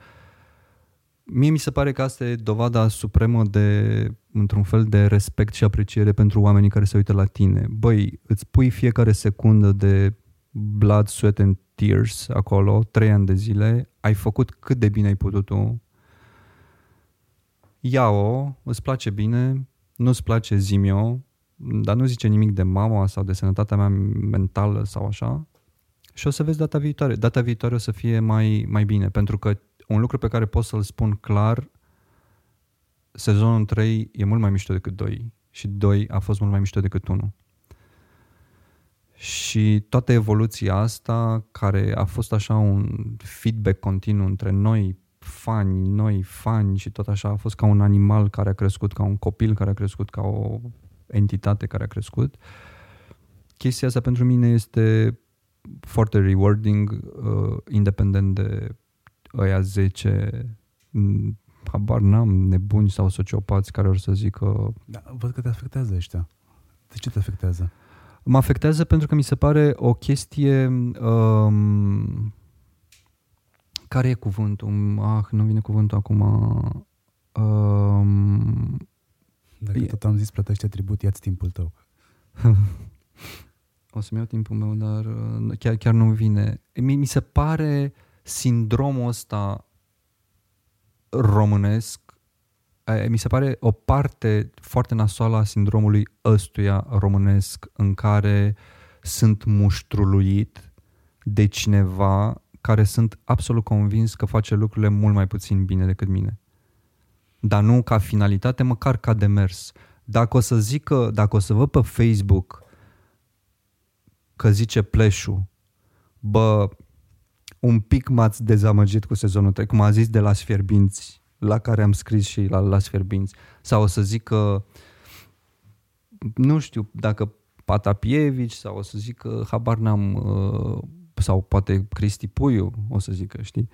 Mie mi se pare că asta e dovada supremă de, într-un fel, de respect și apreciere pentru oamenii care se uită la tine. Băi, îți pui fiecare secundă de blood, sweat and tears acolo, trei ani de zile, ai făcut cât de bine ai putut tu. Ia-o, îți place bine, nu-ți place zimio, dar nu zice nimic de mama sau de sănătatea mea mentală sau așa. Și o să vezi data viitoare. Data viitoare o să fie mai, mai bine, pentru că un lucru pe care pot să-l spun clar, sezonul 3 e mult mai mișto decât 2 și 2 a fost mult mai mișto decât 1. Și toată evoluția asta, care a fost așa un feedback continuu între noi fani, noi fani și tot așa, a fost ca un animal care a crescut, ca un copil care a crescut, ca o entitate care a crescut. Chestia asta pentru mine este foarte rewarding, uh, independent de ăia 10 habar n-am, nebuni sau sociopați care or să zică...
Da, văd că te afectează ăștia. De ce te afectează?
Mă afectează pentru că mi se pare o chestie... Um, care e cuvântul? Ah, nu vine cuvântul acum. Um,
Dacă e... tot am zis plătește tribut, ia timpul tău. [LAUGHS]
o să-mi iau timpul meu, dar uh, chiar, chiar nu vine. Mi, mi se pare sindromul ăsta românesc mi se pare o parte foarte nasoală a sindromului ăstuia românesc în care sunt muștruluit de cineva care sunt absolut convins că face lucrurile mult mai puțin bine decât mine. Dar nu ca finalitate, măcar ca demers. Dacă o să zică, dacă o să văd pe Facebook că zice pleșu, bă, un pic m-ați dezamăgit cu sezonul 3, cum a zis de Las Fierbinți, la care am scris și la Las Fierbinți. Sau o să zic că, nu știu, dacă Patapievici sau o să zic că habar n-am, uh, sau poate Cristi Puiu, o să zică, știi?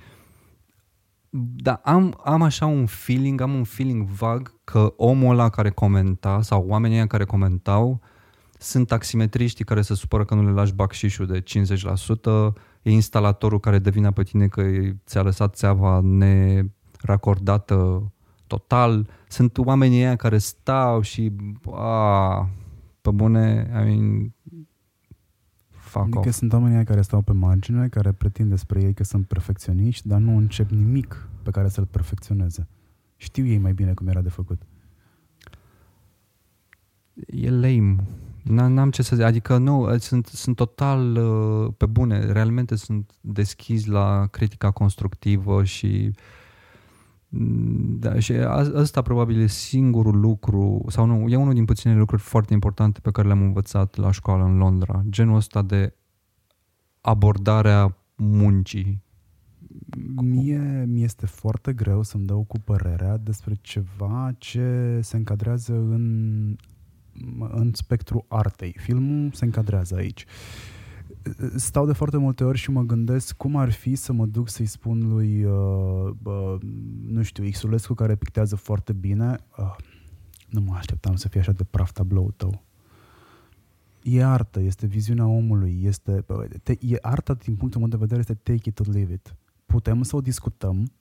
Dar am, am așa un feeling, am un feeling vag că omul ăla care comenta sau oamenii care comentau sunt taximetriștii care se supără că nu le lași bacșișul de 50%, e instalatorul care devine pe tine că ți-a lăsat țeava neracordată total. Sunt oamenii ăia care stau și a, pe bune, I mean, fuck
adică
off.
sunt oamenii care stau pe margine, care pretind despre ei că sunt perfecționiști, dar nu încep nimic pe care să-l perfecționeze. Știu ei mai bine cum era de făcut.
E lame. N-am ce să zic, adică nu, sunt, sunt total uh, pe bune, realmente sunt deschis la critica constructivă și mm, da, și ăsta probabil e singurul lucru, sau nu, e unul din puținele lucruri foarte importante pe care le-am învățat la școală în Londra. Genul ăsta de abordarea muncii?
Mie mi este foarte greu să-mi dau cu părerea despre ceva ce se încadrează în, în spectru artei. Filmul se încadrează aici. Stau de foarte multe ori și mă gândesc cum ar fi să mă duc să-i spun lui, uh, uh, nu știu, Xulescu care pictează foarte bine, uh, nu mă așteptam să fie așa de praf tablou tău e artă, este viziunea omului, este, te, e arta din punctul meu de vedere este take it or leave it. Putem să o discutăm,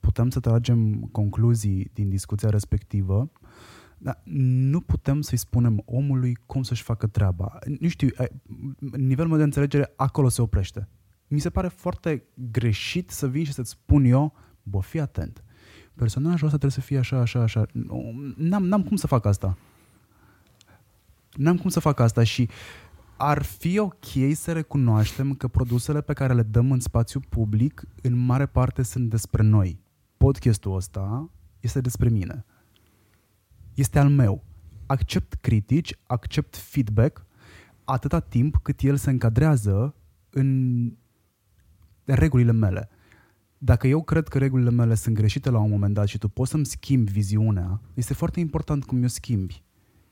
putem să tragem concluzii din discuția respectivă, dar nu putem să-i spunem omului cum să-și facă treaba. Nu știu, nivelul meu de înțelegere acolo se oprește. Mi se pare foarte greșit să vin și să-ți spun eu, bă, fii atent. Personajul ăsta trebuie să fie așa, așa, așa. N-am, n-am cum să fac asta. N-am cum să fac asta și ar fi ok să recunoaștem că produsele pe care le dăm în spațiu public în mare parte sunt despre noi. Podcastul ăsta este despre mine. Este al meu. Accept critici, accept feedback atâta timp cât el se încadrează în regulile mele. Dacă eu cred că regulile mele sunt greșite la un moment dat și tu poți să-mi schimbi viziunea, este foarte important cum eu schimbi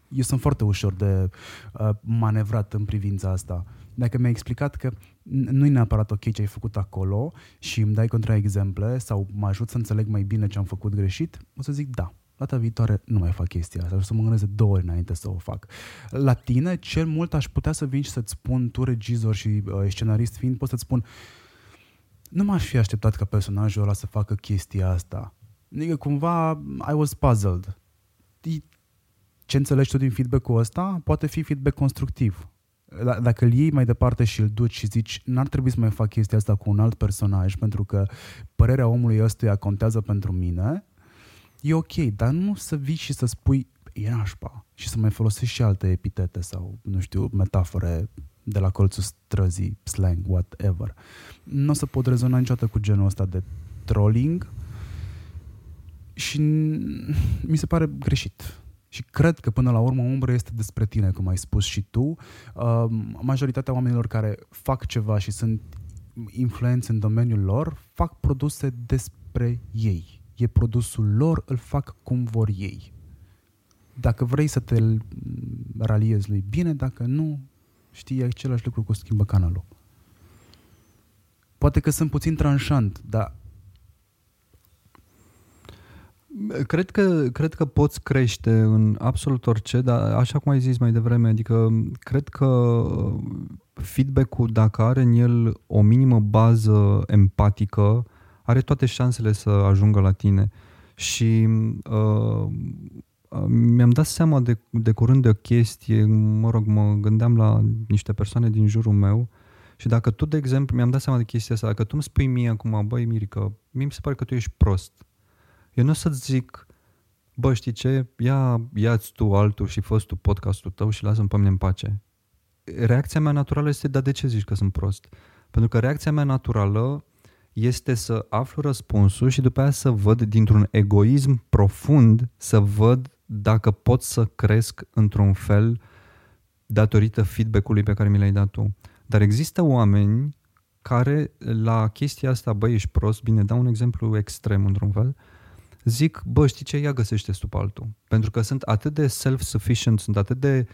eu sunt foarte ușor de uh, manevrat în privința asta. Dacă mi-ai explicat că nu e neapărat ok ce ai făcut acolo și îmi dai contraexemple sau mă ajut să înțeleg mai bine ce am făcut greșit, o să zic da. Data viitoare nu mai fac chestia asta, o să mă gândesc de două ori înainte să o fac. La tine, cel mult aș putea să vin și să-ți spun, tu regizor și uh, scenarist fiind, pot să-ți spun nu m-aș fi așteptat ca personajul ăla să facă chestia asta. Adică cumva I was puzzled ce înțelegi tu din feedback-ul ăsta poate fi feedback constructiv. Dacă îl iei mai departe și îl duci și zici n-ar trebui să mai fac chestia asta cu un alt personaj pentru că părerea omului ăstuia contează pentru mine, e ok, dar nu să vii și să spui e nașpa și să mai folosești și alte epitete sau, nu știu, metafore de la colțul străzii, slang, whatever. Nu o să pot rezona niciodată cu genul ăsta de trolling și mi se pare greșit. Și cred că până la urmă umbră este despre tine, cum ai spus și tu. Uh, majoritatea oamenilor care fac ceva și sunt influenți în domeniul lor, fac produse despre ei. E produsul lor, îl fac cum vor ei. Dacă vrei să te raliezi lui bine, dacă nu, știi același lucru cu schimbă canalul. Poate că sunt puțin tranșant, dar
Cred că, cred că poți crește în absolut orice, dar așa cum ai zis mai devreme, adică cred că feedback-ul, dacă are în el o minimă bază empatică, are toate șansele să ajungă la tine. Și uh, mi-am dat seama de, de curând de o chestie, mă rog, mă gândeam la niște persoane din jurul meu și dacă tu, de exemplu, mi-am dat seama de chestia asta, dacă tu îmi spui mie acum, băi Mirica, mie mi se pare că tu ești prost, eu nu o să-ți zic, bă, știi ce, ia, ia-ți tu altul și fost tu podcastul tău și lasă-mi pe mine în pace. Reacția mea naturală este, da, de ce zici că sunt prost? Pentru că reacția mea naturală este să aflu răspunsul și după aia să văd dintr-un egoism profund, să văd dacă pot să cresc într-un fel datorită feedback-ului pe care mi l-ai dat tu. Dar există oameni care la chestia asta, băi, ești prost, bine, dau un exemplu extrem într-un fel, uh, zic, bă, știi ce, ia găsește tu pe altul. Pentru că sunt atât de self-sufficient, sunt atât de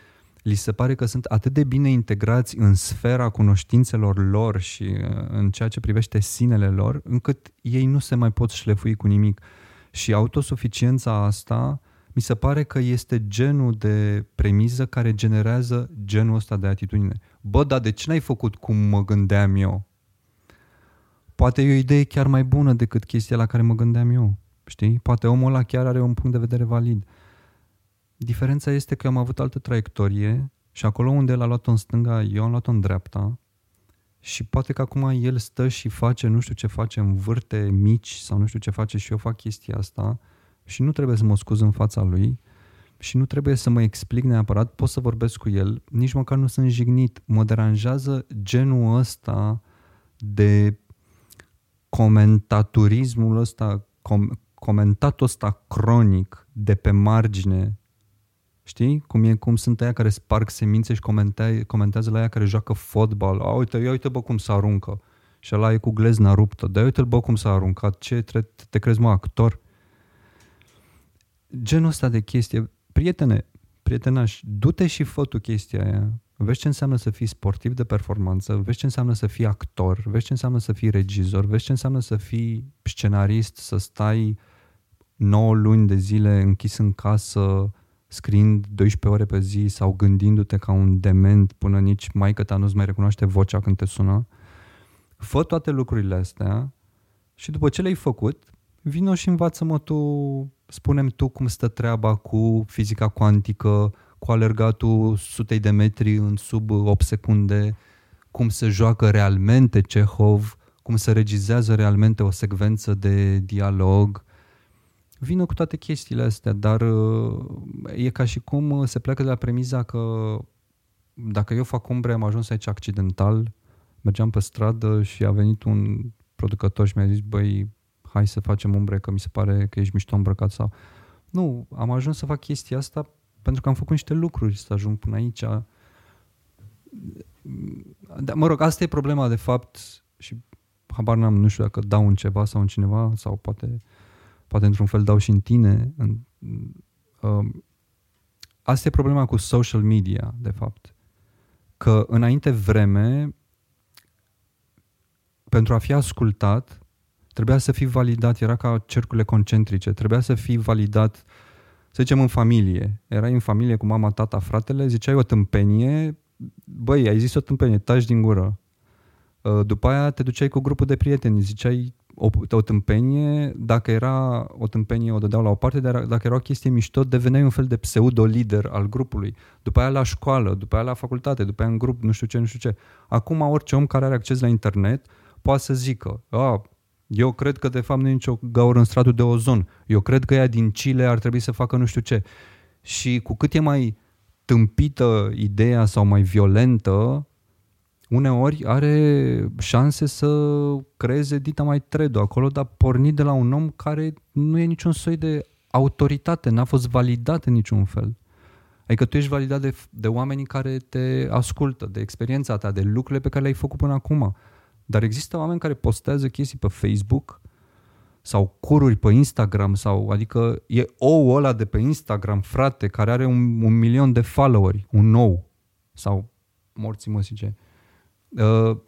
li se pare că sunt atât de bine integrați în sfera cunoștințelor lor și uh, în ceea ce privește sinele lor, încât ei nu se mai pot șlefui cu nimic. Și autosuficiența asta mi se pare că este genul de premiză care generează genul ăsta de atitudine. Bă, dar de ce n-ai făcut cum mă gândeam eu? Poate e o idee chiar mai bună decât chestia la care mă gândeam eu. Știi? Poate omul ăla chiar are un punct de vedere valid. Diferența este că am avut altă traiectorie și acolo unde el a luat-o în stânga, eu am luat-o în dreapta și poate că acum el stă și face nu știu ce face, în vârte mici sau nu știu ce face și eu fac chestia asta și nu trebuie să mă scuz în fața lui și nu trebuie să mă explic neapărat, pot să vorbesc cu el, nici măcar nu sunt jignit. Mă deranjează genul ăsta de comentaturismul ăsta, com- comentatul ăsta cronic de pe margine, Știi? Cum, e, cum sunt aia care sparg semințe și comenta, comentează la aia care joacă fotbal. A, uite, ia uite bă cum se aruncă. Și ăla e cu glezna ruptă. Dar uite-l bă cum s-a aruncat. Ce te, te crezi mă actor? Genul ăsta de chestie. Prietene, prietenaș, du-te și fă tu chestia aia. Vezi ce înseamnă să fii sportiv de performanță, vezi ce înseamnă să fii actor, vezi ce înseamnă să fii regizor, vezi ce înseamnă să fii scenarist, să stai 9 luni de zile închis în casă, scriind 12 ore pe zi sau gândindu-te ca un dement până nici maică ta nu-ți mai recunoaște vocea când te sună. Fă toate lucrurile astea și după ce le-ai făcut, vină și învață-mă tu, spunem tu cum stă treaba cu fizica cuantică, cu alergatul sutei de metri în sub 8 secunde, cum se joacă realmente Cehov, cum se regizează realmente o secvență de dialog. Vină cu toate chestiile astea, dar uh, e ca și cum se pleacă de la premiza că dacă eu fac umbre, am ajuns aici accidental, mergeam pe stradă și a venit un producător și mi-a zis, băi, hai să facem umbre, că mi se pare că ești mișto îmbrăcat sau... Nu, am ajuns să fac chestia asta pentru că am făcut niște lucruri să ajung până aici. Da, mă rog, asta e problema de fapt și habar n-am, nu știu dacă dau în ceva sau în cineva sau poate, poate într-un fel dau și în tine. În, uh, asta e problema cu social media, de fapt. Că înainte vreme, pentru a fi ascultat, trebuia să fii validat, era ca cercurile concentrice, trebuia să fii validat să zicem în familie, erai în familie cu mama, tata, fratele, ziceai o tâmpenie, băi, ai zis o tâmpenie, taci din gură. Uh, după aia te duceai cu grupul de prieteni, ziceai o, o tâmpenie, dacă era o tâmpenie o dădeau la o parte, dar dacă era o chestie mișto, deveneai un fel de pseudo-lider al grupului. După aia la școală, după aia la facultate, după aia în grup, nu știu ce, nu știu ce. Acum orice om care are acces la internet poate să zică, a, eu cred că de fapt nu e nicio gaură în stratul de ozon. Eu cred că ea din Chile ar trebui să facă nu știu ce. Și cu cât e mai tâmpită ideea sau mai violentă, uneori are șanse să creeze dita mai tredo acolo, dar pornit de la un om care nu e niciun soi de autoritate, n-a fost validat în niciun fel. Adică tu ești validat de, de oamenii care te ascultă, de experiența ta, de lucrurile pe care le-ai făcut până acum. Dar există oameni care postează chestii pe Facebook sau cururi pe Instagram sau adică e ou ăla de pe Instagram, frate, care are un, un milion de followeri, un nou sau morții mă zice. Uh,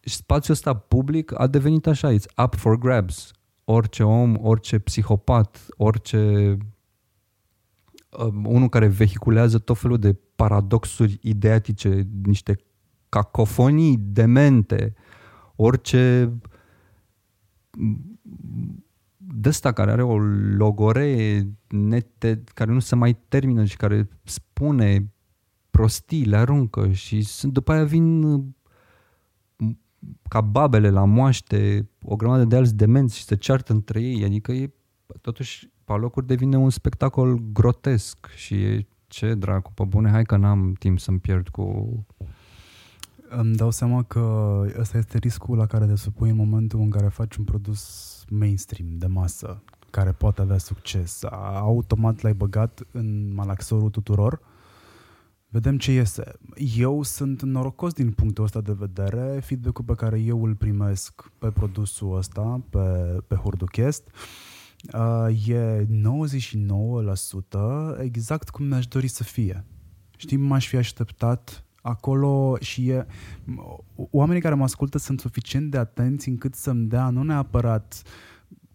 spațiul ăsta public a devenit așa, it's up for grabs. Orice om, orice psihopat, orice uh, unul care vehiculează tot felul de paradoxuri ideatice, niște cacofonii demente, orice de ăsta care are o logoree nete, care nu se mai termină și care spune prostii, le aruncă și sunt, după aia vin ca babele la moaște o grămadă de alți demenți și se ceartă între ei, adică e totuși pe locuri devine un spectacol grotesc și e ce dracu, pe bune, hai că n-am timp să-mi pierd cu
îmi dau seama că ăsta este riscul la care te supui în momentul în care faci un produs mainstream, de masă, care poate avea succes. Automat l-ai băgat în malaxorul tuturor. Vedem ce iese. Eu sunt norocos din punctul ăsta de vedere. Feedback-ul pe care eu îl primesc pe produsul ăsta, pe, pe Hurduchest, uh, e 99% exact cum mi-aș dori să fie. Știi, m-aș fi așteptat acolo și e, oamenii care mă ascultă sunt suficient de atenți încât să-mi dea nu neapărat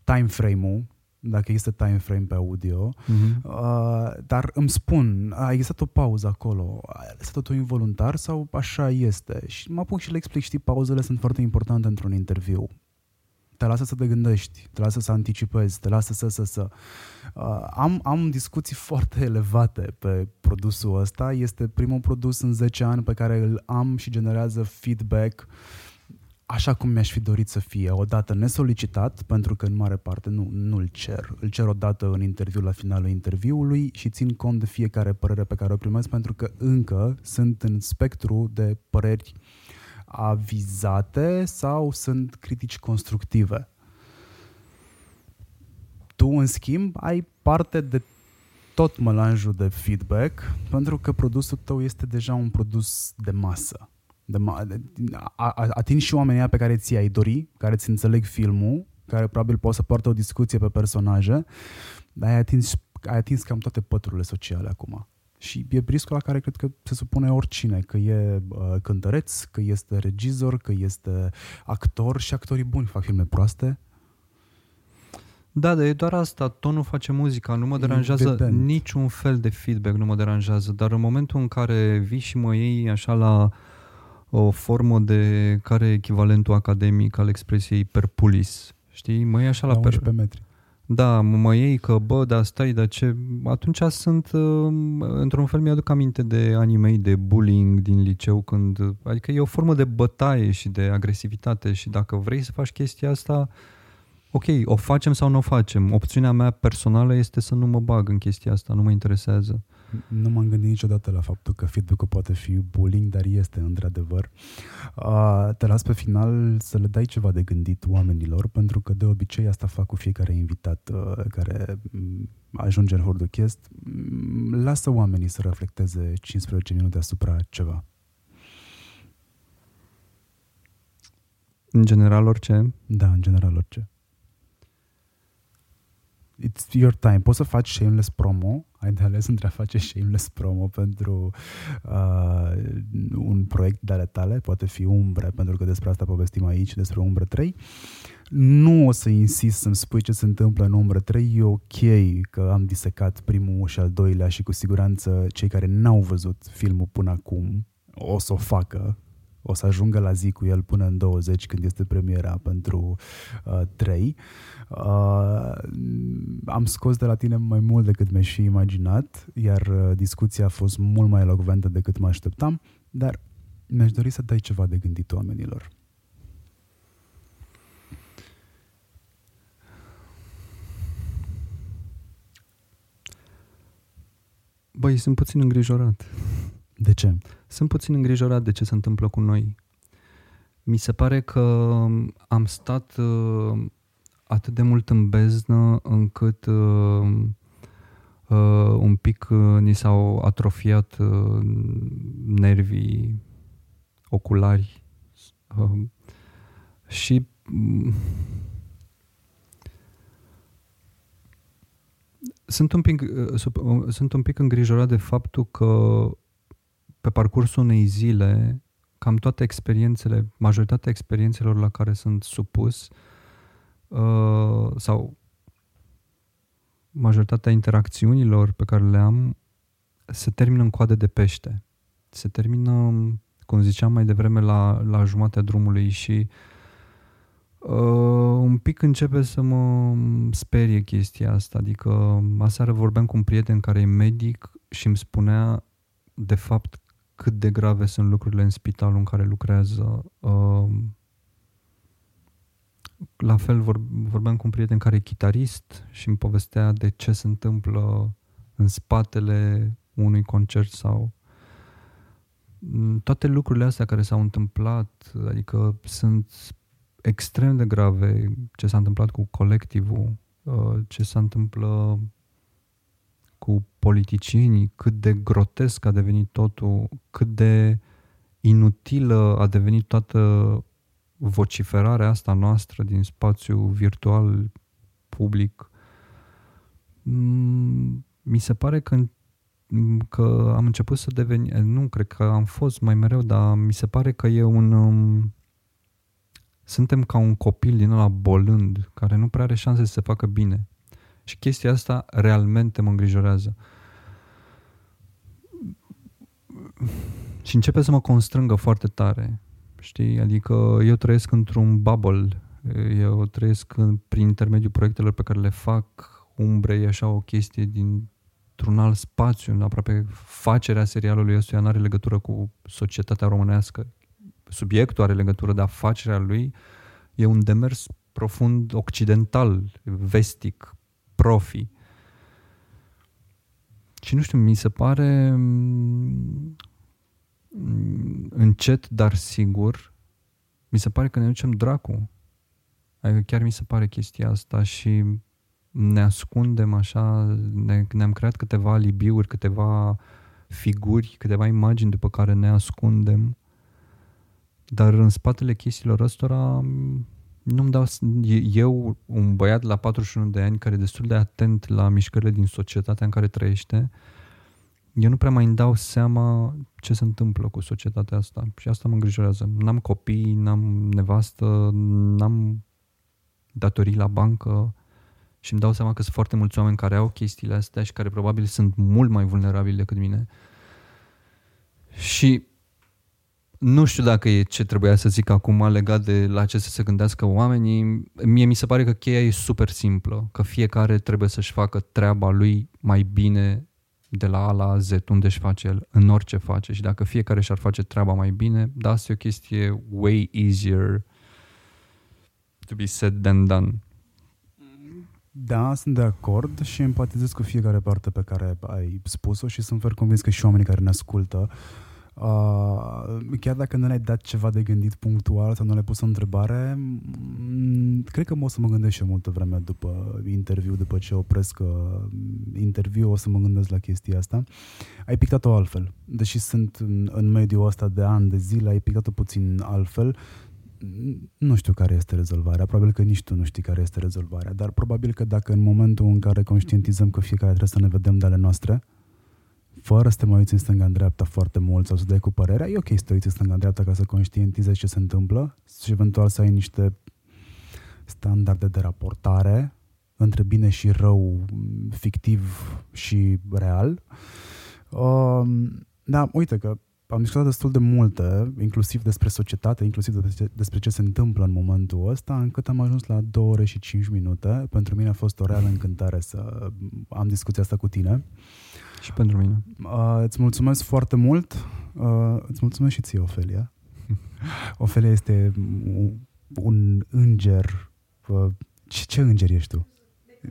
time frame-ul, dacă există time frame pe audio, uh-huh. uh, dar îmi spun, a existat o pauză acolo, a lăsat totul involuntar sau așa este? Și mă apuc și le explic, știi, pauzele sunt foarte importante într-un interviu te lasă să te gândești, te lasă să anticipezi, te lasă să, să, să. Uh, am, am discuții foarte elevate pe produsul ăsta. Este primul produs în 10 ani pe care îl am și generează feedback așa cum mi-aș fi dorit să fie. Odată nesolicitat, pentru că în mare parte nu, nu-l cer. Îl cer odată în interviu la finalul interviului și țin cont de fiecare părere pe care o primesc pentru că încă sunt în spectru de păreri avizate sau sunt critici constructive. Tu, în schimb, ai parte de tot melanjul de feedback pentru că produsul tău este deja un produs de masă. De ma- de, a, a, atingi și oamenii pe care ți-ai dori, care ți înțeleg filmul, care probabil pot să poartă o discuție pe personaje, dar ai atins, ai atins cam toate păturile sociale acum. Și e riscul la care cred că se supune oricine, că e uh, cântăreț, că este regizor, că este actor și actorii buni fac filme proaste.
Da, dar e doar asta, tonul face muzica, nu mă deranjează
Evident.
niciun fel de feedback, nu mă deranjează, dar în momentul în care vii și mă iei așa la o formă de care e echivalentul academic al expresiei perpulis, știi, mă iei așa la,
La
per...
11 metri.
Da, mă mă iei că, bă, dar stai, dar ce... Atunci sunt, uh, într-un fel mi-aduc aminte de animei de bullying din liceu când... Adică e o formă de bătaie și de agresivitate și dacă vrei să faci chestia asta, ok, o facem sau nu o facem. Opțiunea mea personală este să nu mă bag în chestia asta, nu mă interesează.
Nu m-am gândit niciodată la faptul că feedback-ul poate fi bullying, dar este într-adevăr. Uh, te las pe final să le dai ceva de gândit oamenilor, pentru că de obicei asta fac cu fiecare invitat uh, care mm, ajunge în Horduchest. Mm, Lasă oamenii să reflecteze 15 minute asupra ceva.
În general, orice.
Da, în general orice. It's your time. Poți să faci shameless promo. Ai de ales între a face shameless promo pentru uh, un proiect de ale tale, poate fi Umbre, pentru că despre asta povestim aici, despre Umbre 3. Nu o să insist să-mi spui ce se întâmplă în Umbre 3. E ok că am disecat primul și al doilea și cu siguranță cei care n-au văzut filmul până acum o să o facă o să ajungă la zi cu el până în 20 când este premiera pentru uh, 3. Uh, am scos de la tine mai mult decât mi-aș fi imaginat, iar uh, discuția a fost mult mai elocventă decât mă așteptam, dar mi-aș dori să dai ceva de gândit oamenilor.
Băi, sunt puțin îngrijorat.
De ce?
Sunt puțin îngrijorat de ce se întâmplă cu noi. Mi se pare că am stat uh, atât de mult în beznă încât uh, uh, un pic uh, ni s-au atrofiat uh, nervii oculari uh, și mm, sunt un pic, uh, sup- uh, sunt un pic îngrijorat de faptul că pe parcursul unei zile, cam toate experiențele, majoritatea experiențelor la care sunt supus uh, sau majoritatea interacțiunilor pe care le am se termină în coadă de pește. Se termină, cum ziceam mai devreme, la, la jumatea drumului și uh, un pic începe să mă sperie chestia asta. Adică aseară vorbeam cu un prieten care e medic și îmi spunea de fapt cât de grave sunt lucrurile în spitalul în care lucrează. Uh, la fel vor, vorbeam cu un prieten care e chitarist și îmi povestea de ce se întâmplă în spatele unui concert sau Mm, toate lucrurile astea care s-au întâmplat, adică sunt extrem de grave ce s-a întâmplat cu colectivul, uh, ce s-a întâmplat cu politicienii, cât de grotesc a devenit totul, cât de inutilă a devenit toată vociferarea asta noastră din spațiu virtual public. Mm, Mi se pare că, că am început să deveni, nu cred că am fost mai mereu, dar mi se pare că e un... um, Suntem ca un copil din ăla bolând, care nu prea are șanse să se facă bine. Și chestia asta realmente mă îngrijorează. Și începe să mă constrângă foarte tare. Știi? Adică eu trăiesc într-un bubble. Eu trăiesc în, prin intermediul proiectelor pe care le fac. Umbre e așa o chestie dintr-un alt spațiu. Aproape facerea serialului ăstuia nu are legătură cu societatea românească. Subiectul are legătură, dar facerea lui e un demers profund occidental, vestic, profi. Și nu știu, mi se pare mm, încet, dar sigur, mi se pare că ne ducem dracu. Adică chiar mi se pare chestia asta și ne ascundem așa, ne, ne-am creat câteva alibiuri, câteva figuri, câteva imagini după care ne ascundem, dar în spatele chestiilor ăstora nu-mi dau... Eu, un băiat la 41 de ani care e destul de atent la mișcările din societatea în care trăiește, eu nu prea mai îmi dau seama ce se întâmplă cu societatea asta și asta mă îngrijorează. N-am copii, n-am nevastă, n-am datorii la bancă și îmi dau seama că sunt foarte mulți oameni care au chestiile astea și care probabil sunt mult mai vulnerabili decât mine. Și nu știu dacă e ce trebuia să zic acum legat de la ce să se gândească oamenii. Mie mi se pare că cheia e super simplă, că fiecare trebuie să-și facă treaba lui mai bine de la A la Z, unde își face el, în orice face. Și dacă fiecare și-ar face treaba mai bine, da, asta e o chestie way easier to be said than done.
Da, sunt de acord și empatizez cu fiecare parte pe care ai spus-o și sunt fer convins că și oamenii care ne ascultă uh, Uh, chiar dacă nu le-ai dat ceva de gândit punctual sau nu le-ai pus o întrebare, m- cred că o să mă gândesc și eu multă vreme după interviu, după ce opresc uh, interviu, o să mă gândesc la chestia asta. Ai pictat-o altfel. Deși sunt în, în mediul ăsta de ani, de zile, ai pictat-o puțin altfel. Nu știu care este rezolvarea, probabil că nici tu nu știi care este rezolvarea, dar probabil că dacă în momentul în care conștientizăm că fiecare trebuie să ne vedem de ale noastre, fără să te mai uiți în stânga-în-dreapta foarte mult sau să dai cu părerea, e ok să te uiți în stânga-în-dreapta ca să conștientizezi ce se întâmplă și eventual să ai niște standarde de raportare între bine și rău, fictiv și real. Um, da, uite că am discutat destul de multe, inclusiv despre societate, inclusiv despre, despre ce se întâmplă în momentul ăsta, încât am ajuns la 2 ore și 5 minute. Pentru mine a fost o reală încântare să am discuția asta cu tine.
Și pentru mine.
Uh, îți mulțumesc foarte mult. Uh, îți mulțumesc și ție, Ofelia. [LAUGHS] Ofelia este un înger. Uh, ce, ce înger ești tu?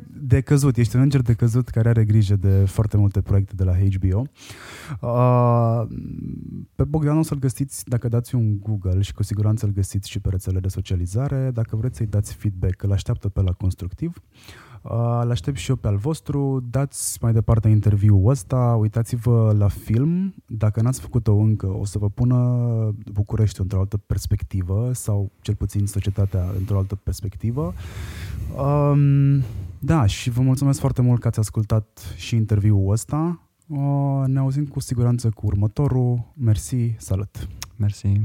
De căzut, ești un înger de căzut care are grijă de foarte multe proiecte de la HBO. Uh, pe Bogdan o să-l găsiți dacă dați un Google și cu siguranță îl găsiți și pe rețele de socializare. Dacă vreți să-i dați feedback, îl așteaptă pe la constructiv. Îl aștept și eu pe al vostru. Dați mai departe interviul ăsta, uitați-vă la film. Dacă n-ați făcut-o încă, o să vă pună București într-o altă perspectivă sau cel puțin societatea într-o altă perspectivă. Um, da, și vă mulțumesc foarte mult că ați ascultat și interviul ăsta. Uh, ne auzim cu siguranță cu următorul. Mersi, salut!
Mersi!